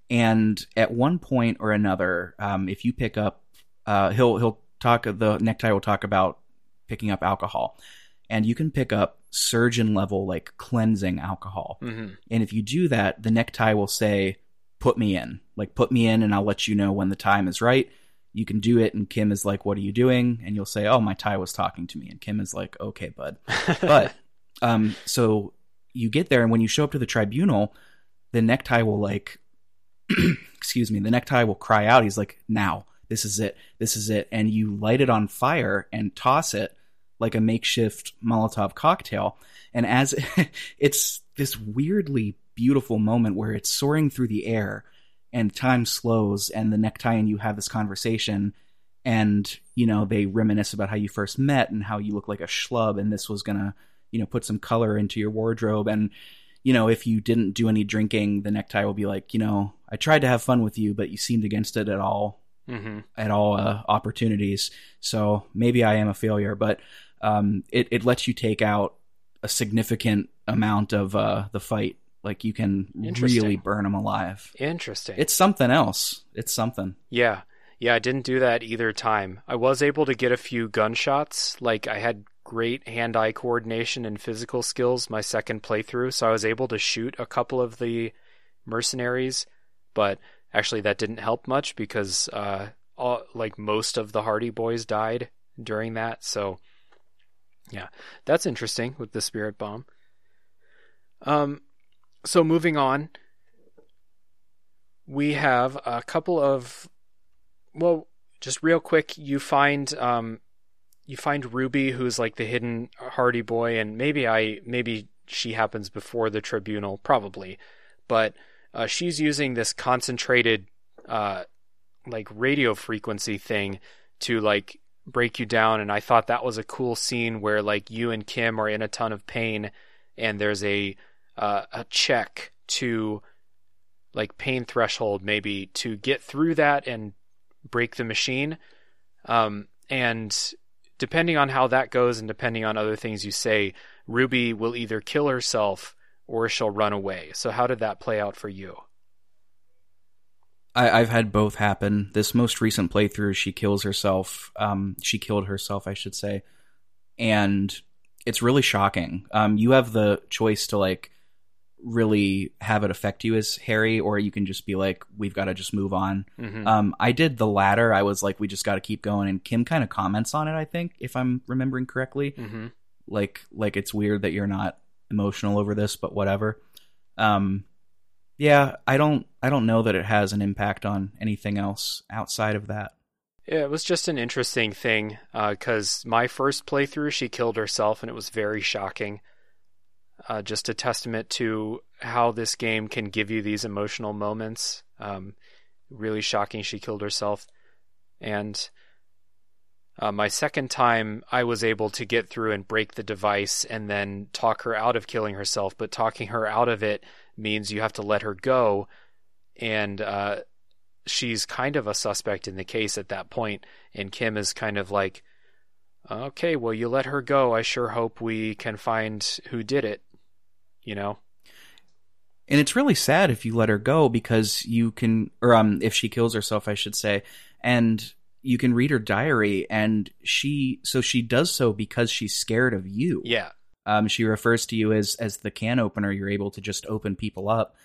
And at one point or another, um, if you pick up, uh, he'll he'll talk. The necktie will talk about picking up alcohol, and you can pick up surgeon level like cleansing alcohol. hmm And if you do that, the necktie will say, "Put me in," like "Put me in," and I'll let you know when the time is right. You can do it, and Kim is like, "What are you doing?" And you'll say, "Oh, my tie was talking to me," and Kim is like, "Okay, bud." but um so you get there and when you show up to the tribunal the necktie will like excuse me the necktie will cry out he's like now this is it this is it and you light it on fire and toss it like a makeshift molotov cocktail. And as it's this weirdly beautiful moment where it's soaring through the air and time slows and the necktie and you have this conversation and you know they reminisce about how you first met and how you look like a schlub and this was gonna you know put some color into your wardrobe. And you know if you didn't do any drinking the necktie will be like you know i tried to have fun with you but you seemed against it at all hmm at all uh, opportunities so maybe i am a failure but um, it, it lets you take out a significant amount of uh, the fight like you can really burn them alive Interesting. it's something else it's something Yeah. Yeah, I didn't do that either time. I was able to get a few gunshots. Like, I had great hand eye coordination and physical skills my second playthrough, so I was able to shoot a couple of the mercenaries, but actually that didn't help much because, uh, all, like, most of the Hardie Boys died during that, so yeah, that's interesting with the Spirit Bomb. Um, so moving on, we have a couple of well, just real quick, you find um, you find Ruby, who's like the hidden Hardie boy, and maybe I maybe she happens before the tribunal, probably, but uh, she's using this concentrated uh, like radio frequency thing to like break you down, and I thought that was a cool scene where like you and Kim are in a ton of pain, and there's a uh, a check to like pain threshold maybe to get through that and break the machine. Um, and depending on how that goes and depending on other things you say, Ruby will either kill herself or she'll run away. So how did that play out for you? I, I've had both happen. This most recent playthrough, she kills herself. Um, she killed herself, I should say, and it's really shocking. Um, you have the choice to like really have it affect you as Harry, or you can just be like, we've got to just move on. Mhm. Um, I did the latter. I was like, we just got to keep going. And Kim kind of comments on it. I think, if I'm remembering correctly, Mm-hmm. like like it's weird that you're not emotional over this, but whatever. Um, yeah, I don't I don't know that it has an impact on anything else outside of that. Yeah, it was just an interesting thing because my first playthrough, she killed herself, and it was very shocking. Uh, just a testament to how this game can give you these emotional moments. Um, really shocking, she killed herself. And uh, my second time, I was able to get through and break the device and then talk her out of killing herself. But talking her out of it means you have to let her go. And uh, she's kind of a suspect in the case at that point. and Kim is kind of like, "Okay, well, you let her go. I sure hope we can find who did it." You know? And it's really sad if you let her go because you can, or um, if she kills herself, I should say, and you can read her diary, and she, so she does so because she's scared of you. Yeah, Um, she refers to you as as the can opener. You're able to just open people up,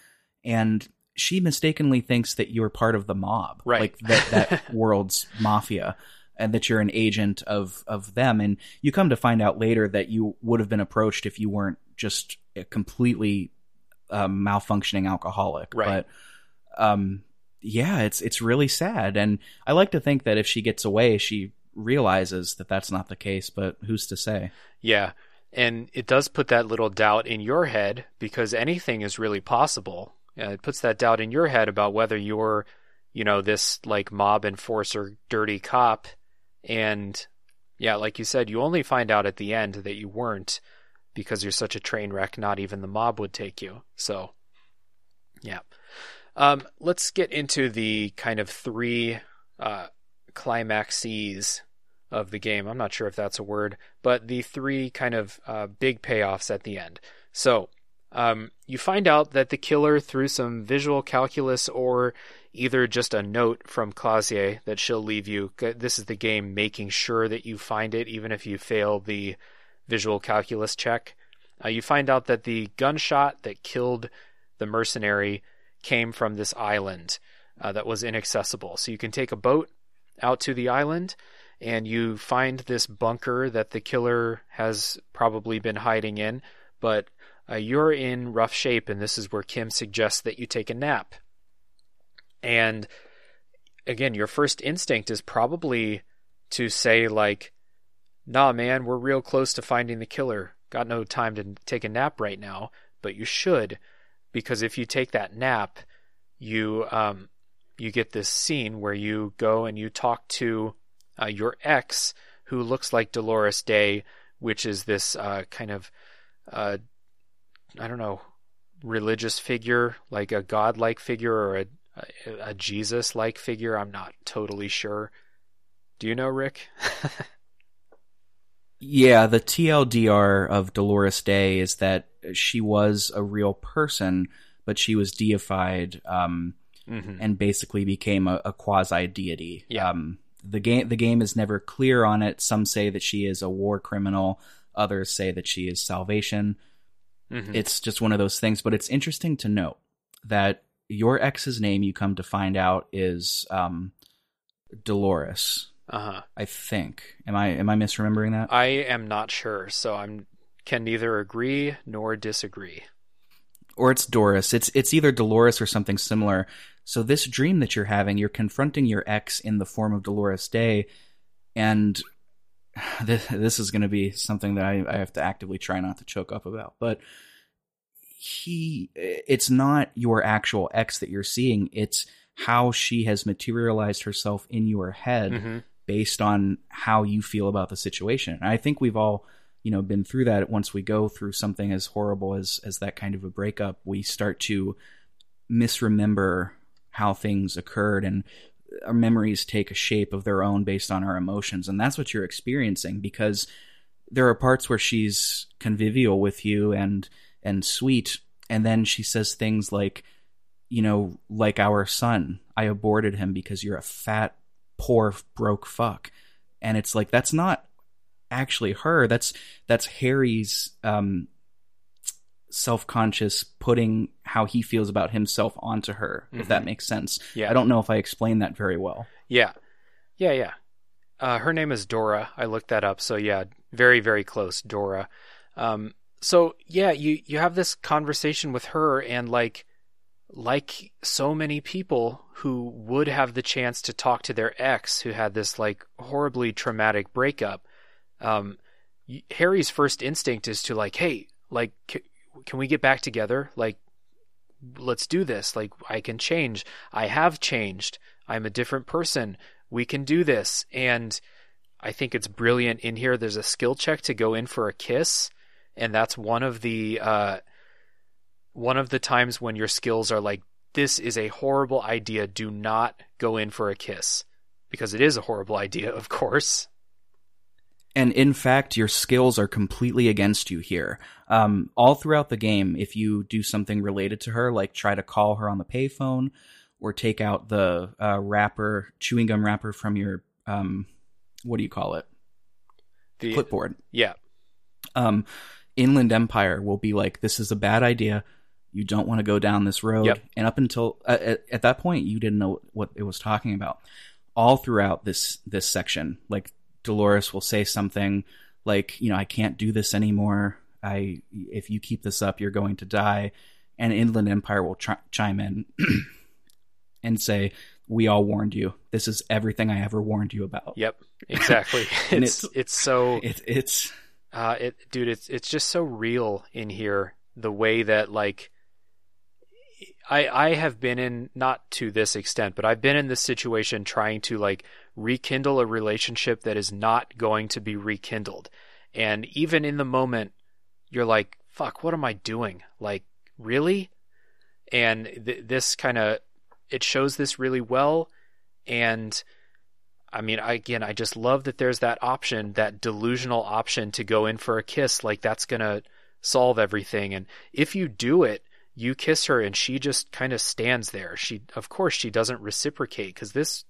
and she mistakenly thinks that you're part of the mob, Right. Like that that world's mafia, and that you're an agent of of them. And you come to find out later that you would have been approached if you weren't just a completely um, malfunctioning alcoholic, Right. But um, yeah, it's it's really sad, and I like to think that if she gets away, she realizes that that's not the case. But who's to say? yeah, and it does put that little doubt in your head because anything is really possible. Uh, it puts that doubt in your head about whether you're, you know, this like mob enforcer, dirty cop, and yeah, like you said, you only find out at the end that you weren't because you're such a train wreck. Not even the mob would take you. So, yeah. Um, let's get into the kind of three uh, climaxes of the game. I'm not sure if that's a word, but the three kind of uh, big payoffs at the end. So, um, you find out that the killer, through some visual calculus or either just a note from Klaasje that she'll leave you, this is the game making sure that you find it, even if you fail the visual calculus check. Uh, you find out that the gunshot that killed the mercenary came from this island uh, that was inaccessible. So you can take a boat out to the island and you find this bunker that the killer has probably been hiding in, but uh, you're in rough shape, and this is where Kim suggests that you take a nap. And again, your first instinct is probably to say, like, nah, man, we're real close to finding the killer. Got no time to take a nap right now, but you should, because if you take that nap, you um, you get this scene where you go and you talk to uh, your ex, who looks like Dolores Dei, which is this uh, kind of uh, I don't know religious figure, like a godlike figure or a a, a Jesus like figure. I'm not totally sure. Do you know, Rick? Yeah, the TLDR of Dolores Dei is that she was a real person, but she was deified um, mm-hmm. and basically became a, a quasi deity. Yeah. Um, the game the game is never clear on it. Some say that she is a war criminal. Others say that she is salvation. Mm-hmm. It's just one of those things. But it's interesting to note that your ex's name, you come to find out, is um, Dolores. Uh-huh. I think. Am I am I misremembering that? I am not sure, so I'm can neither agree nor disagree. or it's Doris. It's it's either Dolores or something similar. So this dream that you're having, you're confronting your ex in the form of Dolores Dei, and this, this is going to be something that I, I have to actively try not to choke up about. But he, it's not your actual ex that you're seeing. It's how she has materialized herself in your head hmm based on how you feel about the situation. And I think we've all, you know, been through that. Once we go through something as horrible as as that kind of a breakup, we start to misremember how things occurred and our memories take a shape of their own based on our emotions and that's what you're experiencing because there are parts where she's convivial with you and and sweet and then she says things like you know like our son i aborted him because you're a fat poor broke fuck and it's like that's not actually her that's that's harry's um self-conscious putting how he feels about himself onto her if that Mhm. makes sense Yeah. i don't know if i explained that very well Yeah. Yeah, yeah. Uh, her name is Dora. I looked that up. So yeah, very, very close, Dora. Um, so yeah, you, you have this conversation with her and like, like so many people who would have the chance to talk to their ex who had this like horribly traumatic breakup. Um, Harry's first instinct is to like, Hey, like, c- can we get back together? Like, let's do this. Like, I can change. I have changed. I'm a different person. We can do this. And I think it's brilliant in here. There's a skill check to go in for a kiss. And that's one of the, uh, one of the times when your skills are like, this is a horrible idea. Do not go in for a kiss. Because it is a horrible idea, of course. And in fact, your skills are completely against you here. Um, all throughout the game, if you do something related to her, like try to call her on the payphone or take out the uh, wrapper, chewing gum wrapper from your, um, what do you call it? The, Clipboard. yeah. Um, Inland Empire will be like, this is a bad idea. You don't want to go down this road. Yep. And up until uh, at, at that point, you didn't know what it was talking about. All throughout this this section, like Dolores will say something like, you know, I can't do this anymore. I if you keep this up, you're going to die. And Inland Empire will ch- chime in and say, "We all warned you. This is everything I ever warned you about." Yep. Exactly. And it's, it's- it's so, It, it's Uh, it, dude, it's it's just so real in here. The way that like, I I have been in not to this extent, but I've been in this situation trying to like rekindle a relationship that is not going to be rekindled, and even in the moment, you're like, "Fuck, what am I doing? Like, really?" And th- this kind of it shows this really well, and. I mean, I, again, I just love that there's that option, that delusional option to go in for a kiss. Like that's gonna solve everything. And if you do it, you kiss her, and she just kind of stands there. She, of course, she doesn't reciprocate because this,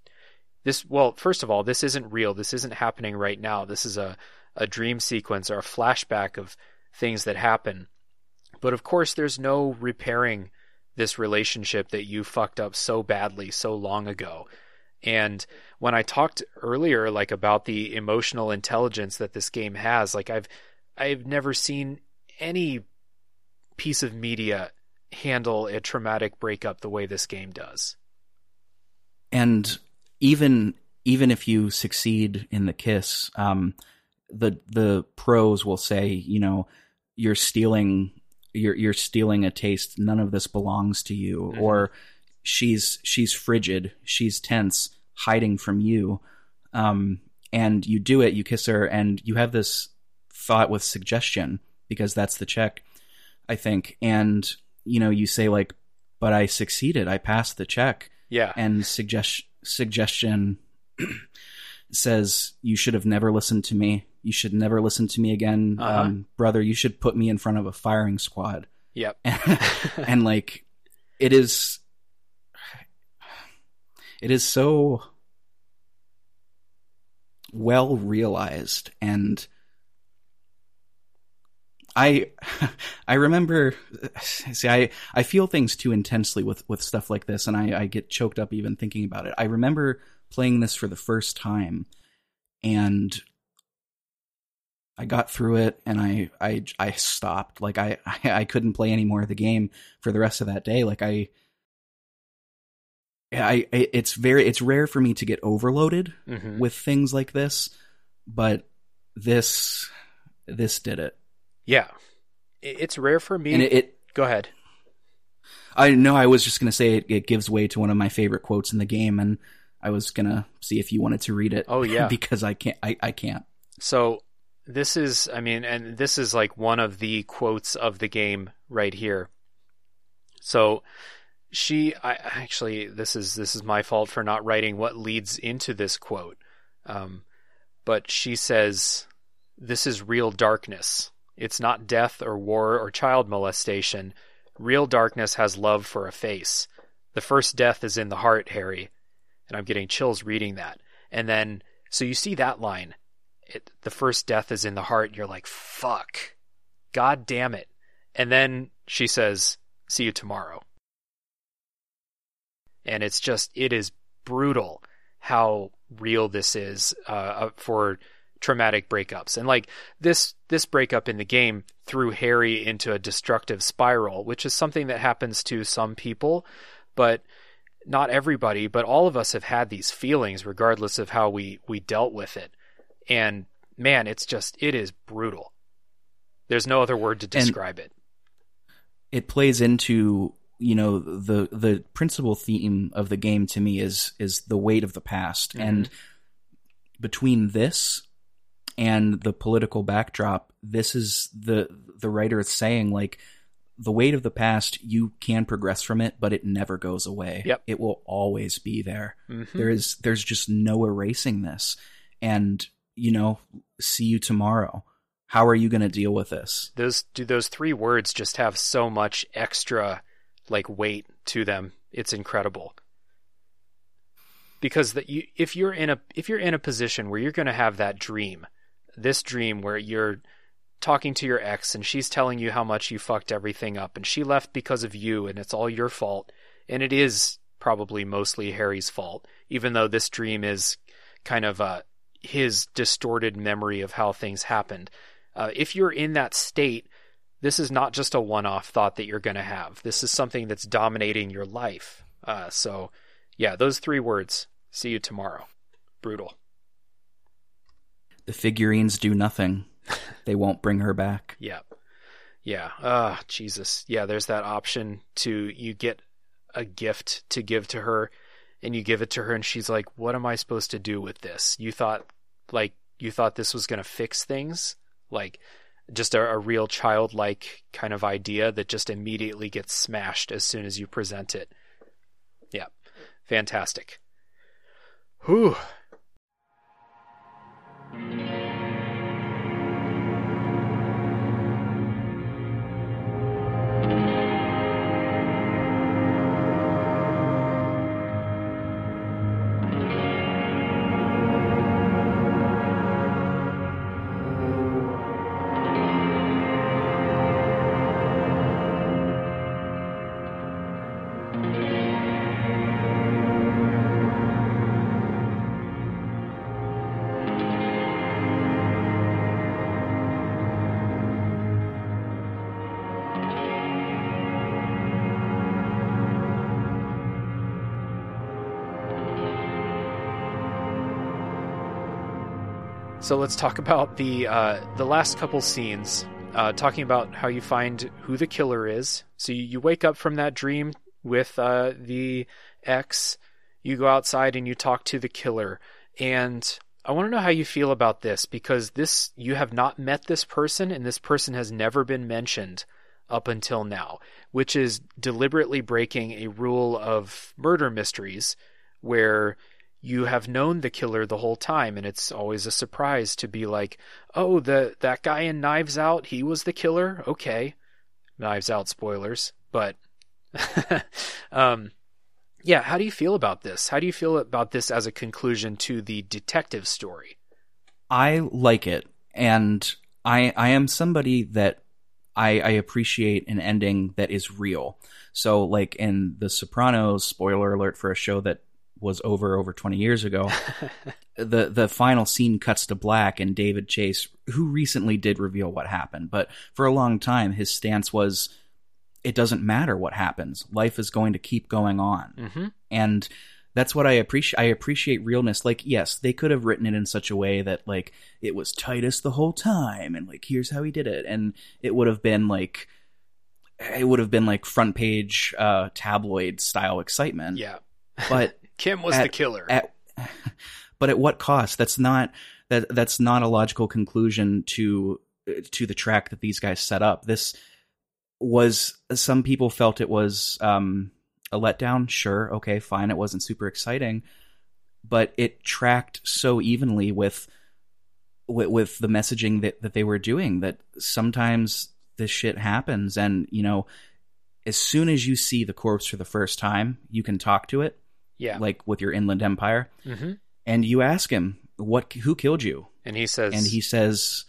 this, well, first of all, this isn't real. This isn't happening right now. This is a a dream sequence or a flashback of things that happen. But of course, there's no repairing this relationship that you fucked up so badly so long ago. And when I talked earlier like about the emotional intelligence that this game has, like I've I've never seen any piece of media handle a traumatic breakup the way this game does. and even even if you succeed in the kiss, um, the the pros will say, you know, you're stealing you're you're stealing a taste. None of this belongs to you, Mhm. or she's she's frigid, she's tense, hiding from you. Um, and you do it, you kiss her, and you have this thought with suggestion because that's the check, I think. And you know, you say like, "But I succeeded. I passed the check." Yeah. and suggest suggestion says you should have never listened to me. You should never listen to me again, Uh-huh. um, brother. You should put me in front of a firing squad. Yep. and like, it is, it is so well realized and. I I remember see I I feel things too intensely with with stuff like this and I I get choked up even thinking about it. I remember playing this for the first time and I got through it and I I I stopped. Like I I, couldn't play any more of the game for the rest of that day. Like I I, it's very it's rare for me to get overloaded Mhm. with things like this, but this this did it. Yeah, it's rare for me. And it, it Go ahead. I know I was just gonna say it, it gives way to one of my favorite quotes in the game, and I was gonna see if you wanted to read it. Oh, yeah. because I can't. I, I can't. So this is, I mean, and this is like one of the quotes of the game right here. So she, I actually, this is this is my fault for not writing what leads into this quote. Um, but she says, "This is real darkness. It's not death or war or child molestation. Real darkness has love for a face. The first death is in the heart, Harry." And I'm getting chills reading that. And then, so you see that line it, the first death is in the heart. You're like, fuck. God damn it. And then she says, see you tomorrow. And it's just, it is brutal how real this is uh, uh, for traumatic breakups. And like this, this breakup in the game threw Harry into a destructive spiral, which is something that happens to some people, but not everybody, but all of us have had these feelings regardless of how we, we dealt with it and man, it's just it is brutal. There's no other word to describe it. It plays into you know the the principal theme of the game to me is is the weight of the past, Mhm. and between this and the political backdrop, this is the the writer is saying like the weight of the past you can progress from it but it never goes away Yep. it will always be there Mhm. there is there's just no erasing this and you know see you tomorrow how are you going to deal with this Those do those three words just have so much extra like weight to them. It's incredible. Because that you if you're in a if you're in a position where you're going to have that dream, this dream where you're talking to your ex and she's telling you how much you fucked everything up and she left because of you and it's all your fault. And it is probably mostly Harry's fault even though this dream is kind of uh his distorted memory of how things happened. Uh, if you're in that state this is not just a one-off thought that you're going to have. This is something that's dominating your life. Uh, so yeah those three words. See you tomorrow. Brutal the figurines do nothing they won't bring her back Yeah. Yeah. Ah, Jesus. Yeah, there's that option to you get a gift to give to her and you give it to her and she's like, "What am I supposed to do with this?" You thought like you thought this was going to fix things? Like just a, a real childlike kind of idea that just immediately gets smashed as soon as you present it. Yeah. Fantastic. Whew. Música So let's talk about the uh, the last couple scenes. Uh, talking about how you find who the killer is. So you, you wake up from that dream with uh, the ex. You go outside and you talk to the killer. And I want to know how you feel about this because this you have not met this person, and this person has never been mentioned up until now, which is deliberately breaking a rule of murder mysteries where you have known the killer the whole time and it's always a surprise to be like oh the that guy in knives out he was the killer? Okay. Knives out spoilers but um yeah how do you feel about this? How do you feel about this as a conclusion to the detective story? I like it, and I I am somebody that I I appreciate an ending that is real. So, like in The Sopranos, spoiler alert for a show that was over over 20 years ago. the the final scene cuts to black and David Chase, who recently did reveal what happened, but for a long time his stance was it doesn't matter what happens. Life is going to keep going on. Mm-hmm. And that's what I appreciate. I appreciate realness. Like, yes, they could have written it in such a way that like it was Titus the whole time, and like here's how he did it, and it would have been like it would have been like front page uh, tabloid style excitement. Yeah. But Kim was At- the killer. at but at what cost? That's not that that's not a logical conclusion to to the track that these guys set up. This was some people felt it was um, a letdown. Sure, okay, fine. It wasn't super exciting, but it tracked so evenly with with, with the messaging that that they were doing. That sometimes this shit happens, and you know, as soon as you see the corpse for the first time, you can talk to it yeah. like with your inland empire hmm and you ask him what who killed you And he says, and he says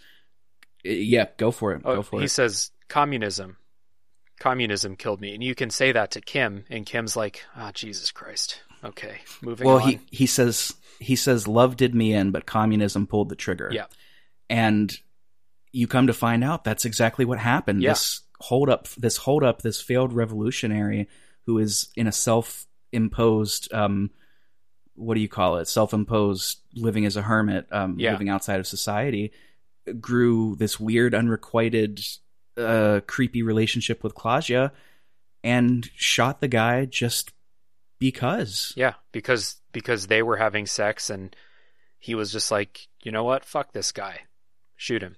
yeah go for it oh, go for he it says, communism. Communism killed me. And you can say that to Kim, and Kim's like, ah, Jesus Christ. Okay, moving well on. he he says he says love did me in but communism pulled the trigger Yeah. and you come to find out that's exactly what happened Yeah. this hold up this hold up this failed revolutionary who is in a self imposed um what do you call it self imposed living as a hermit um Yeah. living outside of society grew this weird unrequited uh creepy relationship with Claudia and shot the guy just because Yeah, because because they were having sex and he was just like, you know what? Fuck this guy. Shoot him.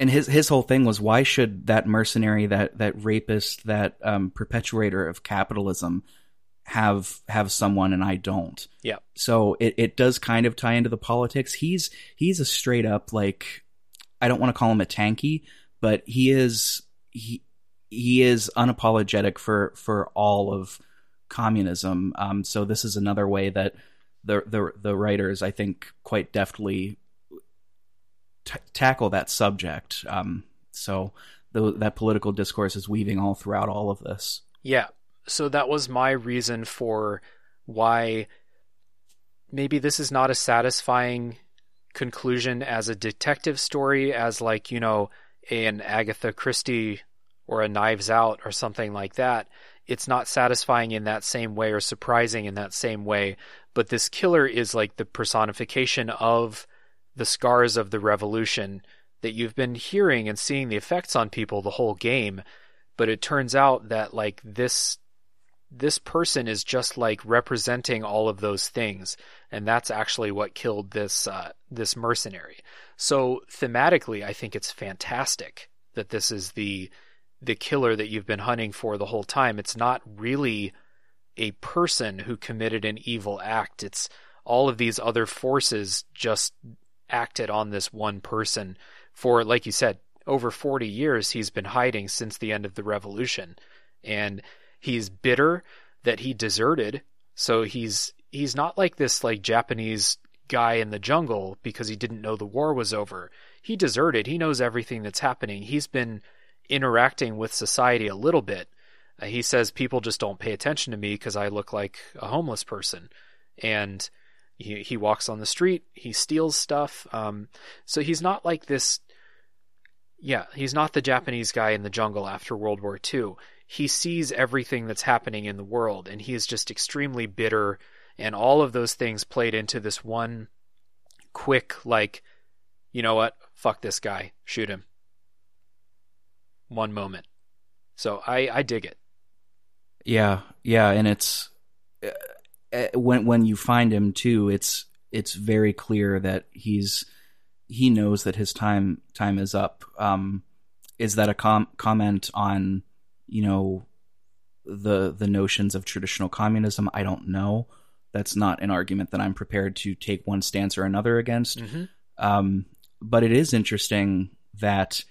And his his whole thing was why should that mercenary that that rapist that um, perpetuator of capitalism have have someone and I don't? Yeah. so it, it does kind of tie into the politics. He's he's a straight up like I don't want to call him a tankie but he is he he is unapologetic for for all of communism. Um so this is another way that the the the writers I think quite deftly t- tackle that subject. Um, so the, that political discourse is weaving all throughout all of this. Yeah. So that was my reason for why maybe this is not a satisfying conclusion as a detective story, as like, you know, an Agatha Christie or a Knives Out or something like that. It's not satisfying in that same way or surprising in that same way. But this killer is like the personification of the scars of the revolution that you've been hearing and seeing the effects on people the whole game. But it turns out that like this this person is just like representing all of those things and that's actually what killed this uh, this mercenary so thematically i think it's fantastic that this is the the killer that you've been hunting for the whole time it's not really a person who committed an evil act it's all of these other forces just acted on this one person for like you said over 40 years he's been hiding since the end of the revolution. And he's bitter that he deserted. So he's he's not like this like japanese guy in the jungle because he didn't know the war was over. He deserted. He knows everything that's happening. He's been interacting with society a little bit. Uh, he says people just don't pay attention to me because i look like a homeless person. And he, he walks on the street he steals stuff um, so he's not like this yeah, he's not the Japanese guy in the jungle after World War II. He sees everything that's happening in the world, and he is just extremely bitter. And all of those things played into this one quick, like, you know what? Fuck this guy. Shoot him. One moment. So I, I dig it. Yeah, yeah, and it's uh, when when you find him too, it's it's very clear that he's he knows that his time time is up. Um, is that a com- comment on you know the the notions of traditional communism? I don't know. That's not an argument that I'm prepared to take one stance or another against. Mm-hmm. Um, but it is interesting that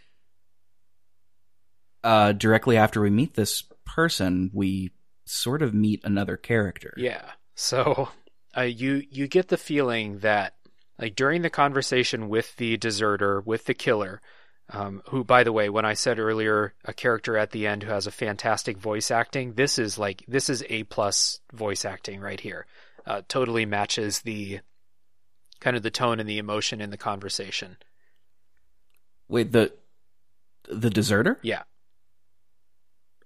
uh, directly after we meet this person, we sort of meet another character. Yeah. So uh, you you get the feeling that like during the conversation with the deserter, with the killer, Um, who, by the way, when I said earlier, a character at the end who has a fantastic voice acting, this is like this is a plus voice acting right here. Uh, totally matches the kind of the tone and the emotion in the conversation. Wait, the the deserter? Yeah,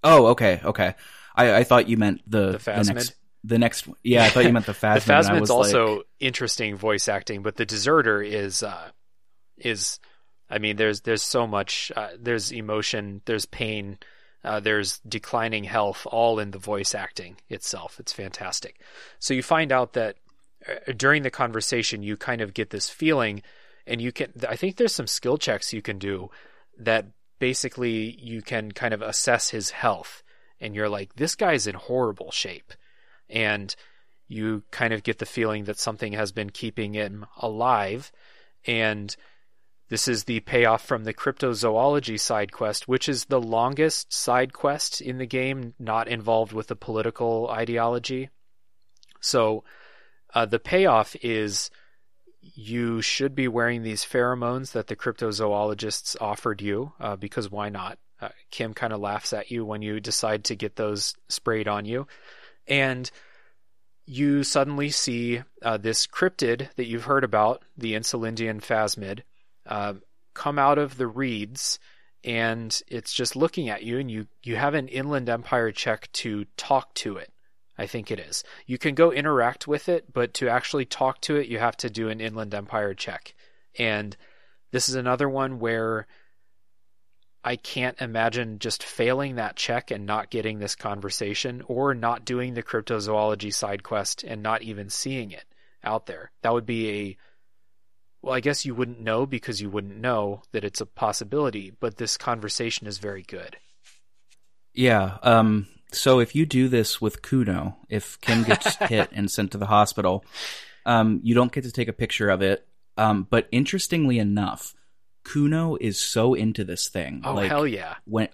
Oh, okay, okay. I, I thought you meant the The Phasmid? next the next. Yeah, I thought you meant the Phasmid. the Phasmid's also like, interesting voice acting, but the Deserter is uh, is I mean, there's there's so much uh, there's emotion, there's pain, uh, there's declining health, all in the voice acting itself. It's fantastic. So you find out that uh, during the conversation, you kind of get this feeling, and you can. I think there's some skill checks you can do that basically you can kind of assess his health, and you're like, this guy's in horrible shape, and you kind of get the feeling that something has been keeping him alive, and this is the payoff from the cryptozoology side quest, which is the longest side quest in the game, not involved with the political ideology. So uh, the payoff is you should be wearing these pheromones that the cryptozoologists offered you, uh, because why not? Uh, Kim kind of laughs at you when you decide to get those sprayed on you. And you suddenly see uh, this cryptid that you've heard about, the Insulindian phasmid, uh, come out of the reeds, and it's just looking at you, and you, you have an Inland Empire check to talk to it. I think it is. You can go interact with it, but to actually talk to it, you have to do an Inland Empire check. And this is another one where I can't imagine just failing that check and not getting this conversation or not doing the cryptozoology side quest and not even seeing it out there. That would be a well, I guess you wouldn't know because you wouldn't know that it's a possibility, but this conversation is very good. yeah. Um. So if you do this with Cuno, if Kim gets hit and sent to the hospital, um, you don't get to take a picture of it. Um. But interestingly enough, Cuno is so into this thing. Oh like, hell yeah. when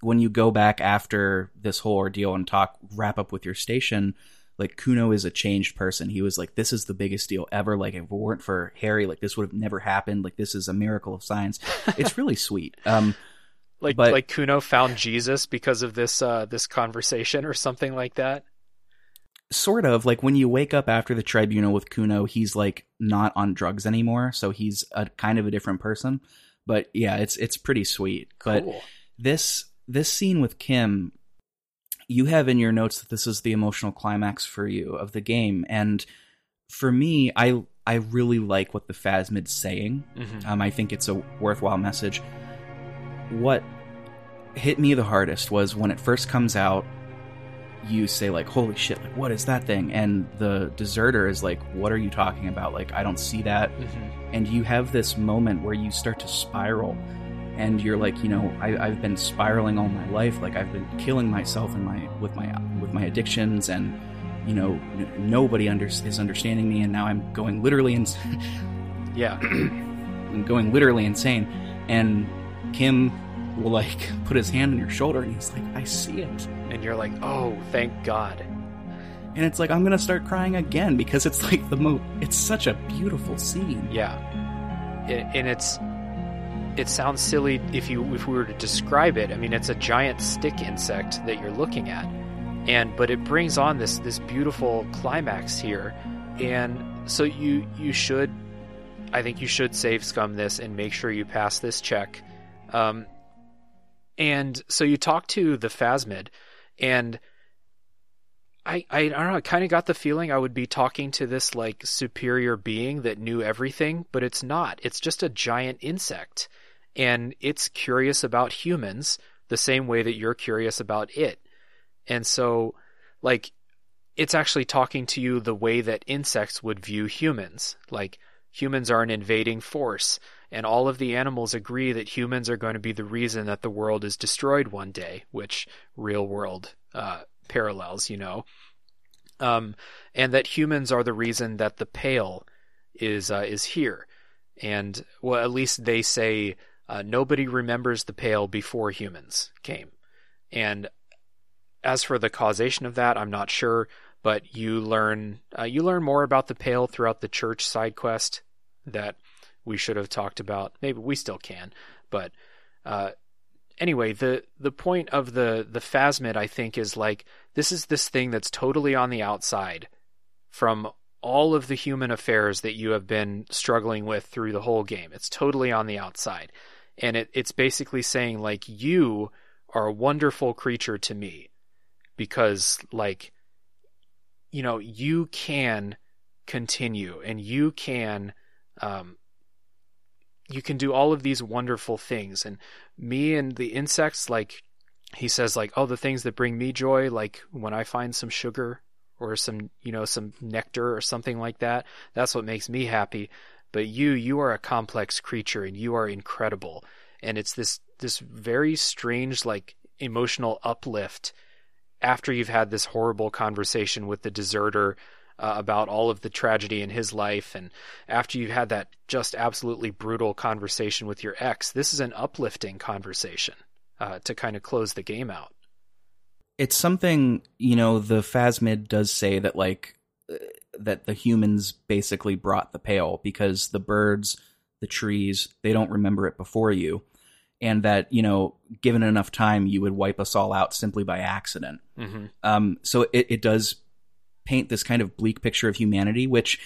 when you go back after this whole ordeal and talk wrap up with your station like cuno is a changed person he was like this is the biggest deal ever like if it weren't for harry like this would have never happened like this is a miracle of science it's really sweet um Like But- like Cuno found Jesus because of this uh this conversation or something like that. Sort of like when you wake up after the tribunal with cuno he's like not on drugs anymore so he's a kind of a different person but yeah it's it's pretty sweet but Cool. this this scene with Kim, you have in your notes that this is the emotional climax for you of the game, and for me, I I really like what the Phasmid's saying. Mhm. Um, I think it's a worthwhile message. What hit me the hardest was when it first comes out. You say like, "Holy shit! Like, what is that thing?" And the deserter is like, "What are you talking about? Like, I don't see that." Mhm. and you have this moment where you start to spiral and you're like you know I, i've been spiraling all my life like i've been killing myself in my with my with my addictions and you know n- nobody under, is understanding me and now i'm going literally ins- Yeah. I'm going literally insane and kim will like put his hand on your shoulder and he's like i see it And you're like, "Oh, thank God." and it's like i'm gonna start crying again because it's like the mo it's such a beautiful scene Yeah. And it's it sounds silly if you if we were to describe it. I mean, it's a giant stick insect that you're looking at. And but it brings on this this beautiful climax here. And so you you should I think you should save scum this and make sure you pass this check. Um and so you talk to the Phasmid and I, I, I don't know. I kind of got the feeling I would be talking to this like superior being that knew everything, but it's not. It's just a giant insect, and it's curious about humans the same way that you're curious about it. And so, like, it's actually talking to you the way that insects would view humans. Like, humans are an invading force, and all of the animals agree that humans are going to be the reason that the world is destroyed one day, which real world uh, parallels, you know. Um, and that humans are the reason that the pale is uh, is here, and well, at least they say uh, nobody remembers the pale before humans came. And as for the causation of that, I'm not sure, but you learn uh, you learn more about the pale throughout the church side quest that we should have talked about. Maybe we still can, But uh, anyway, the the point of the the phasmid, I think, is like this is this thing that's totally on the outside from all of the human affairs that you have been struggling with through the whole game. It's totally on the outside. And it, it's basically saying, like, you are a wonderful creature to me because, like, you know, you can continue and you can, um, you can do all of these wonderful things. And me and the insects, like, he says, like, oh, the things that bring me joy, like when I find some sugar or some you know some nectar or something like that that's what makes me happy but you you are a complex creature and you are incredible and it's this this very strange like emotional uplift after you've had this horrible conversation with the deserter uh, about all of the tragedy in his life. And after you've had that just absolutely brutal conversation with your ex this is an uplifting conversation uh, to kind of close the game out. It's something you know the phasmid does say that like uh, that the humans basically brought the pale because the birds the trees they don't remember it before you. And that you know given enough time you would wipe us all out simply by accident. Mm-hmm. um, so it, it does paint this kind of bleak picture of humanity which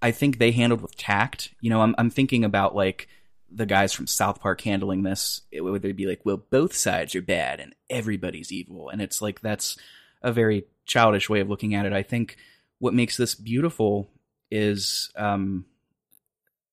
i think they handled with tact you know i'm, I'm thinking about like the guys from South Park handling this, it would be like, well, both sides are bad and everybody's evil. And it's like, that's a very childish way of looking at it. I think what makes this beautiful is um,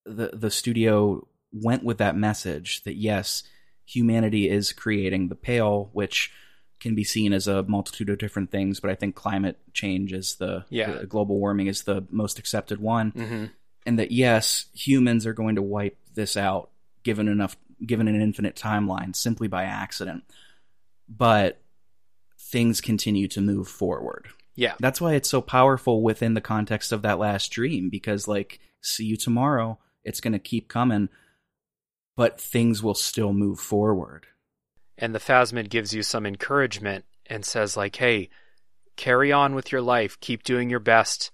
the, the studio went with that message that yes, humanity is creating the pale, which can be seen as a multitude of different things, but I think climate change is the, yeah. the global warming is the most accepted one. Mm-hmm. And that yes, humans are going to wipe this out given enough given an infinite timeline simply by accident but things continue to move forward yeah that's why it's so powerful within the context of that last dream because like see you tomorrow it's going to keep coming but things will still move forward and the phasmid gives you some encouragement and says like hey carry on with your life. Keep doing your best.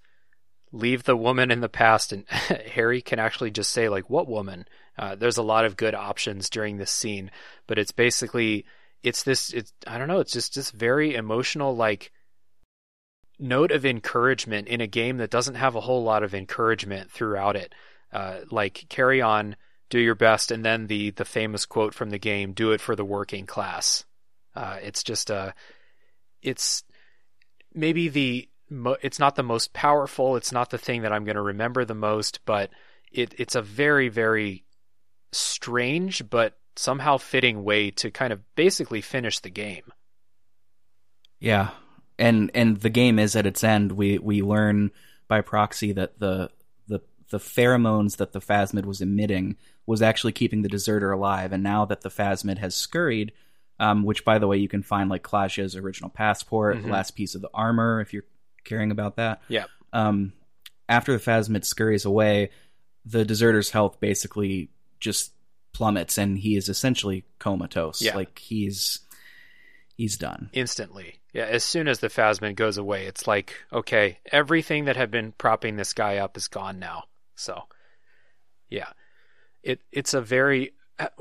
Leave the woman in the past. And harry can actually just say like what woman? Uh, there's a lot of good options during this scene but it's basically it's this it's i don't know it's just this very emotional like note of encouragement in a game that doesn't have a whole lot of encouragement throughout it. Uh, like carry on do your best and then the the famous quote from the game do it for the working class uh, it's just a it's maybe the it's not the most powerful. It's not the thing that I'm going to remember the most, but it, it's a very, very strange but somehow fitting way to kind of basically finish the game. Yeah, and and the game is at its end. We we learn by proxy that the the pheromones that the phasmid was emitting was actually keeping the deserter alive. And now that the phasmid has scurried, um, which by the way you can find like Klaasje's original passport, Mhm. the last piece of the armor, if you're caring about that. Yeah. Um, after the phasmid scurries away, the deserter's health basically just plummets, and he is essentially comatose. Yeah. Like he's he's done. Instantly. Yeah, as soon as the phasmid goes away, it's like, okay, everything that had been propping this guy up is gone now. So, yeah. It it's a very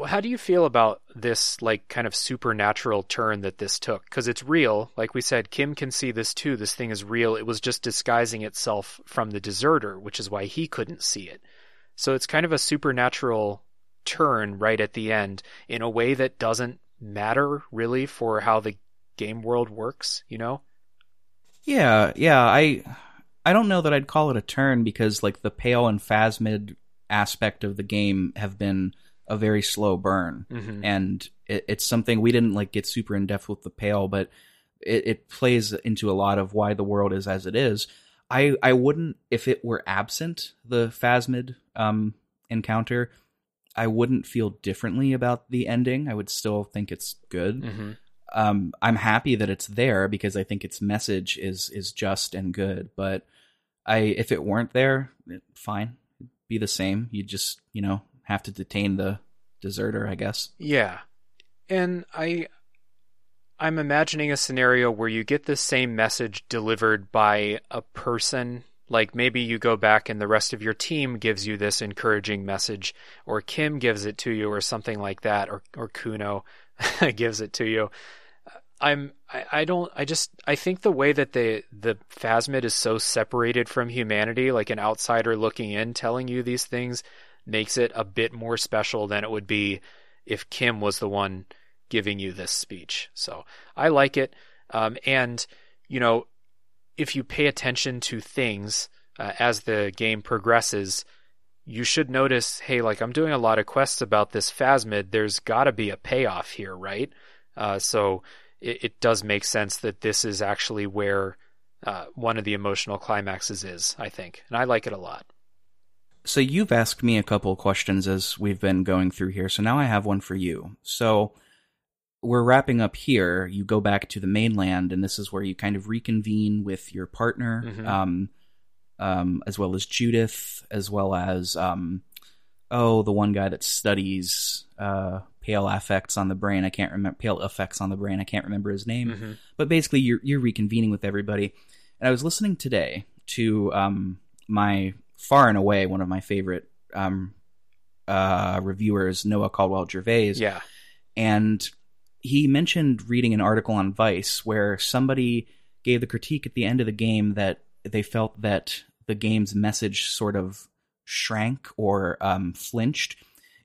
how do you feel about this like kind of supernatural turn that this took? Cuz it's real. Like we said, Kim can see this too. This thing is real. It was just disguising itself from the deserter, which is why he couldn't see it. So it's kind of a supernatural turn right at the end in a way that doesn't matter really for how the game world works, you know? Yeah, yeah. I I don't know that I'd call it a turn because like the pale and phasmid aspect of the game have been a very slow burn, Mhm. and it, it's something we didn't like get super in depth with the pale, but it, it plays into a lot of why the world is as it is. I I wouldn't if it were absent the phasmid um encounter. I wouldn't feel differently about the ending. I would still think it's good Mhm. um, I'm happy that it's there because I think its message is is just and good. But I, if it weren't there, fine, be the same. You just you know have to detain the deserter, I guess. Yeah. And I I'm imagining a scenario where you get the same message delivered by a person Like maybe you go back and the rest of your team gives you this encouraging message, or Kim gives it to you, or something like that, or or Cuno gives it to you. I'm I, I don't I just I think the way that the the Phasmid is so separated from humanity, like an outsider looking in telling you these things, makes it a bit more special than it would be if Kim was the one giving you this speech. So I like it, um, and you know, if you pay attention to things uh, as the game progresses, you should notice, hey, like I'm doing a lot of quests about this Phasmid. There's got to be a payoff here, right? Uh, so it, it, does make sense that this is actually where uh, one of the emotional climaxes is, I think. And I like it a lot. So you've asked me a couple questions as we've been going through here. So now I have one for you. So we're wrapping up here. You go back to the mainland, and this is where you kind of reconvene with your partner, mm-hmm. um, um, as well as Judith, as well as um, oh, the one guy that studies uh, pale affects on the brain. I can't remember pale effects on the brain. I can't remember his name. Mm-hmm. But basically, you're you're reconvening with everybody. And I was listening today to um, my far and away one of my favorite um, uh, reviewers, Noah Caldwell Gervais. Yeah, and he mentioned reading an article on Vice where somebody gave the critique at the end of the game that they felt that the game's message sort of shrank or um, flinched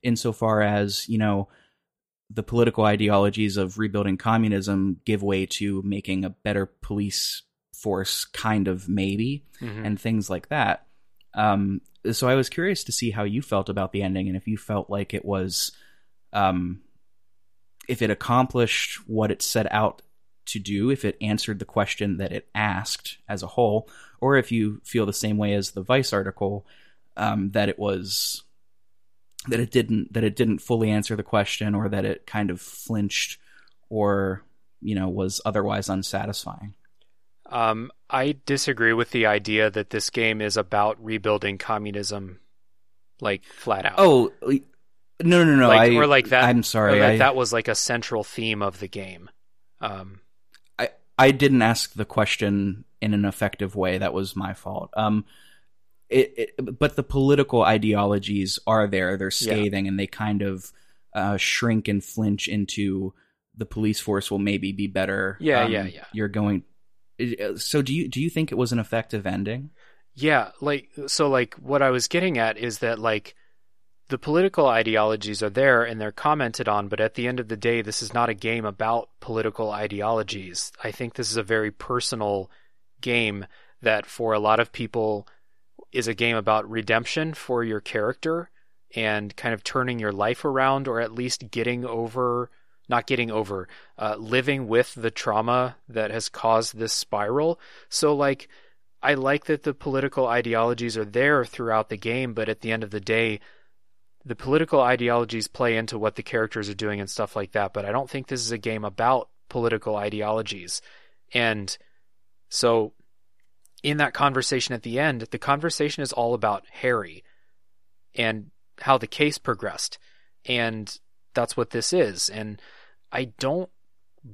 insofar as you know the political ideologies of rebuilding communism give way to making a better police force, kind of maybe, mm-hmm. and things like that. Um, so I was curious to see how you felt about the ending and if you felt like it was, um, if it accomplished what it set out to do, if it answered the question that it asked as a whole, or if you feel the same way as the Vice article um, that it was that it didn't that it didn't fully answer the question or that it kind of flinched or you know was otherwise unsatisfying? Um, i disagree with the idea that this game is about rebuilding communism like flat out. Oh no no no like, I, or like that i'm sorry that, I, that was like a central theme of the game. Um, i i didn't ask the question in an effective way. That was my fault. Um it, it, but the political ideologies are there. They're scathing, yeah. and they kind of uh, shrink and flinch into the police force will maybe be better. Yeah, um, yeah, yeah. You're going. Uh, so do you do you think it was an effective ending? Yeah, like so. Like what I was getting at is that like the political ideologies are there and they're commented on, but at the end of the day, this is not a game about political ideologies. I think this is a very personal game that for a lot of people is a game about redemption for your character and kind of turning your life around or at least getting over not getting over uh, living with the trauma that has caused this spiral. So like i like that the political ideologies are there throughout the game but at the end of the day the political ideologies play into what the characters are doing and stuff like that. But i don't think this is a game about political ideologies. And so in that conversation at the end, the conversation is all about Harry and how the case progressed. And that's what this is. And I don't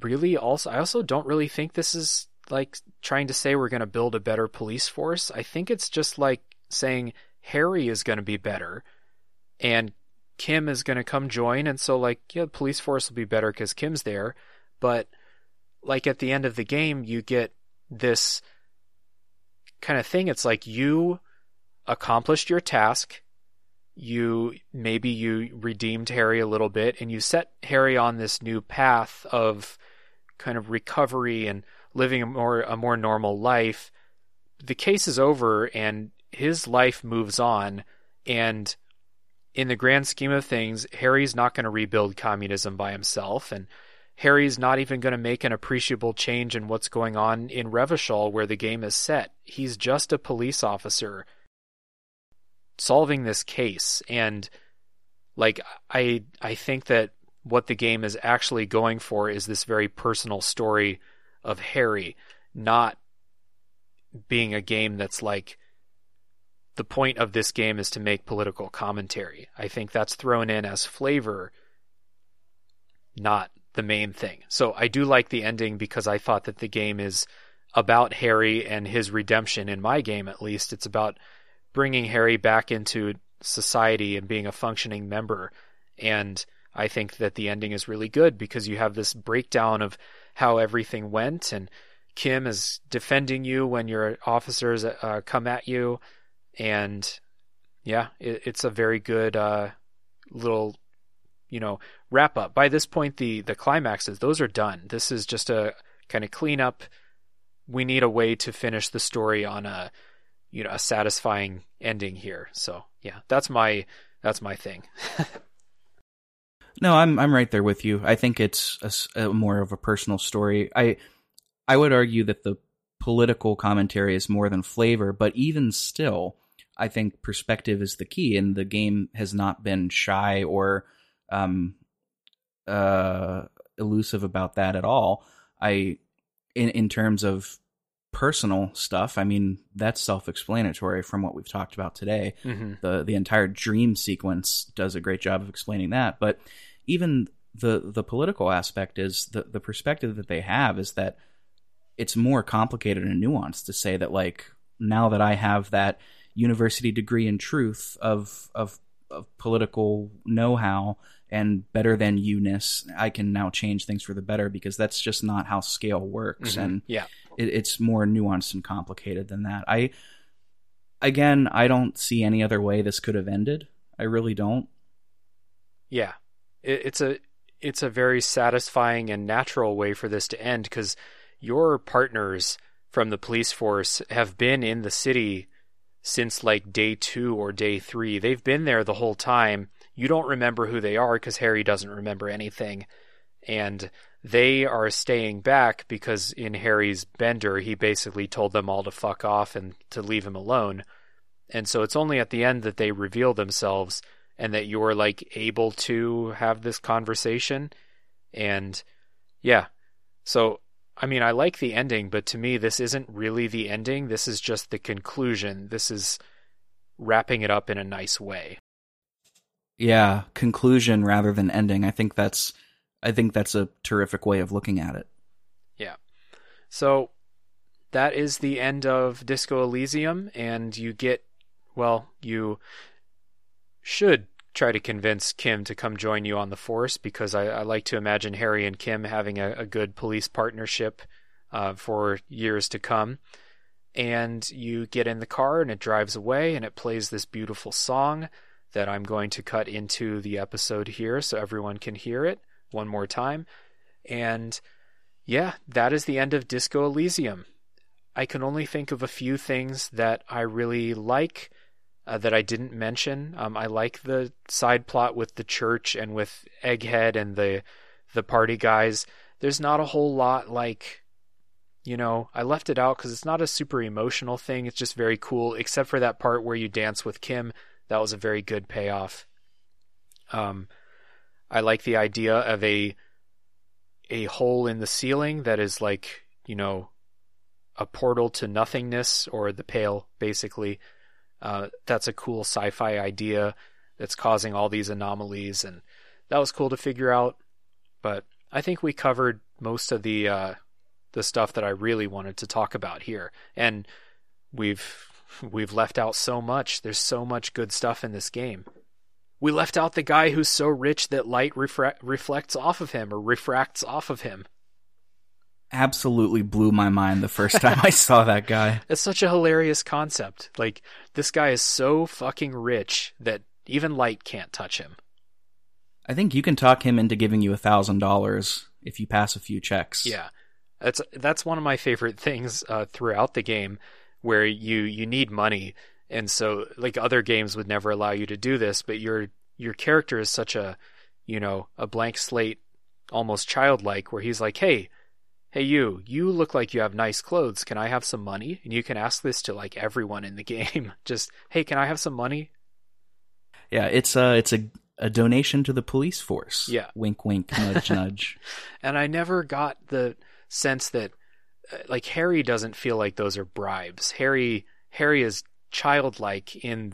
really also, I also don't really think this is like trying to say we're going to build a better police force. I think it's just like saying Harry is going to be better and Kim is going to come join. And so, like, yeah, the police force will be better because Kim's there. But, like, at the end of the game, you get this kind of thing. It's like you accomplished your task. You maybe you redeemed Harry a little bit and you set Harry on this new path of kind of recovery and living a more a more normal life. The case is over and his life moves on and in the grand scheme of things, Harry's not going to rebuild communism by himself and Harry's not even going to make an appreciable change in what's going on in Revachol where the game is set. He's just a police officer solving this case and like I I think that what the game is actually going for is this very personal story of Harry, not being a game that's like the point of this game is to make political commentary. I think that's thrown in as flavor, not the main thing. So I do like the ending because I thought that the game is about Harry and his redemption in my game at least. It's about bringing Harry back into society and being a functioning member. And I think that the ending is really good because you have this breakdown of how everything went and Kim is defending you when your officers uh, come at you and yeah, it, it's a very good uh, little you know wrap up. By this point, the the climaxes those are done. This is just a kind of clean up. We need a way to finish the story on a you know a satisfying ending here. So yeah, that's my that's my thing. no, I'm I'm right there with you. I think it's a, a more of a personal story. I I would argue that the political commentary is more than flavor, but even still, I think perspective is the key, and the game has not been shy or um, uh, elusive about that at all. I, in in terms of personal stuff, I mean that's self-explanatory from what we've talked about today. Mm-hmm. The the entire dream sequence does a great job of explaining that, but even the the political aspect is the the perspective that they have is that it's more complicated and nuanced to say that like now that I have that university degree in truth of of, of political know-how and better than you-ness, I can now change things for the better because that's just not how scale works. Mm-hmm. And yeah, it, it's more nuanced and complicated than that. I again, I don't see any other way this could have ended. I really don't. Yeah, it, it's a it's a very satisfying and natural way for this to end because your partners from the police force have been in the city since like day two or day three. They've been there the whole time. You don't remember who they are because Harry doesn't remember anything. And they are staying back because in Harry's bender, he basically told them all to fuck off and to leave him alone. And so it's only at the end that they reveal themselves and that you're like able to have this conversation. And yeah, so I mean, I like the ending, but to me, this isn't really the ending. This is just the conclusion. This is wrapping it up in a nice way. Yeah, conclusion rather than ending. I think that's I think that's a terrific way of looking at it. Yeah. So that is the end of Disco Elysium, and you get well, you should try to convince Kim to come join you on the force because I, I like to imagine Harry and Kim having a, a good police partnership uh, for years to come. And you get in the car and it drives away and it plays this beautiful song that I'm going to cut into the episode here so everyone can hear it one more time. And yeah, that is the end of Disco Elysium. I can only think of a few things that I really like uh, that I didn't mention. Um, I like the side plot with the church and with Egghead and the the party guys. There's not a whole lot like, you know, I left it out because it's not a super emotional thing. It's just very cool, except for that part where you dance with Kim. That was a very good payoff. Um, I like the idea of a a hole in the ceiling that is like, you know, a portal to nothingness or the pale, basically. Uh, that's a cool sci-fi idea that's causing all these anomalies, and that was cool to figure out. But I think we covered most of the uh, the stuff that I really wanted to talk about here, and we've we've left out so much. There's so much good stuff in this game. We left out the guy who's so rich that light refra- reflects off of him or refracts off of him absolutely blew my mind the first time I saw that guy. It's such a hilarious concept. Like, this guy is so fucking rich that even light can't touch him. I think you can talk him into giving you a thousand dollars if you pass a few checks. Yeah, that's that's one of my favorite things uh, throughout the game, where you you need money, and so like other games would never allow you to do this, but your your character is such a you know a blank slate, almost childlike, where he's like, hey, hey you you look like you have nice clothes. Can i have some money? And you can ask this to like everyone in the game. Just hey can i have some money? Yeah it's a it's a, a donation to the police force. Yeah. Wink wink nudge nudge. And i never got the sense that uh, like harry doesn't feel like those are bribes harry harry is childlike in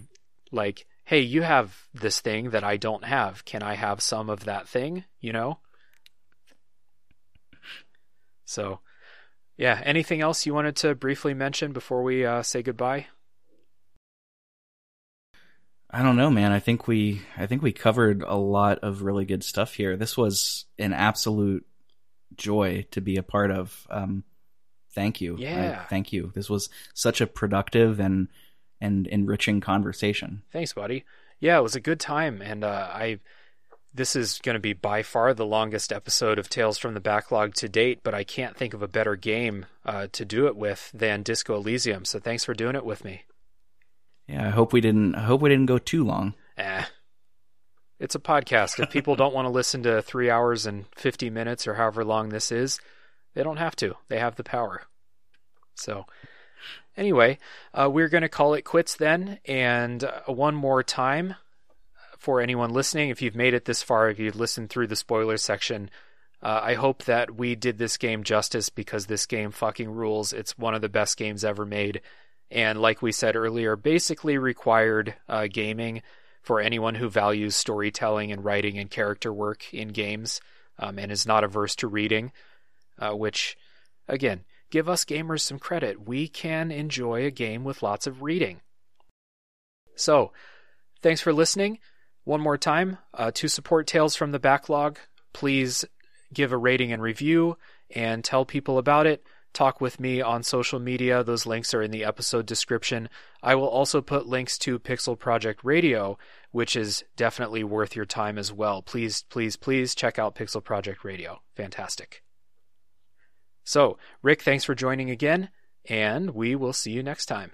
like hey you have this thing that i don't have can i have some of that thing you know so, Yeah. Anything else you wanted to briefly mention before we uh, say goodbye? I don't know, man. I think we I think we covered a lot of really good stuff here. This was an absolute joy to be a part of. Um, thank you. Yeah. I- thank you. This was such a productive and and enriching conversation. Thanks, buddy. Yeah, it was a good time, and uh, I. This is going to be by far the longest episode of Tales from the Backlog to date, but I can't think of a better game uh, to do it with than Disco Elysium. So thanks for doing it with me. Yeah, I hope we didn't I hope we didn't go too long. Eh. It's a podcast. If people don't want to listen to three hours and 50 minutes or however long this is, they don't have to. They have the power. So, anyway, uh, we're going to call it quits then. And uh, one more time for anyone listening, if you've made it this far, if you've listened through the spoiler section, uh, I hope that we did this game justice because this game fucking rules. It's one of the best games ever made. And like we said earlier, basically required uh, gaming for anyone who values storytelling and writing and character work in games um, and is not averse to reading, uh, which, again, give us gamers some credit. We can enjoy a game with lots of reading. So, thanks for listening. One more time, uh, to support Tales from the Backlog, please give a rating and review and tell people about it. Talk with me on social media. Those links are in the episode description. I will also put links to Pixel Project Radio, which is definitely worth your time as well. Please, please, please check out Pixel Project Radio. Fantastic. So, Rick, thanks for joining again, and we will see you next time.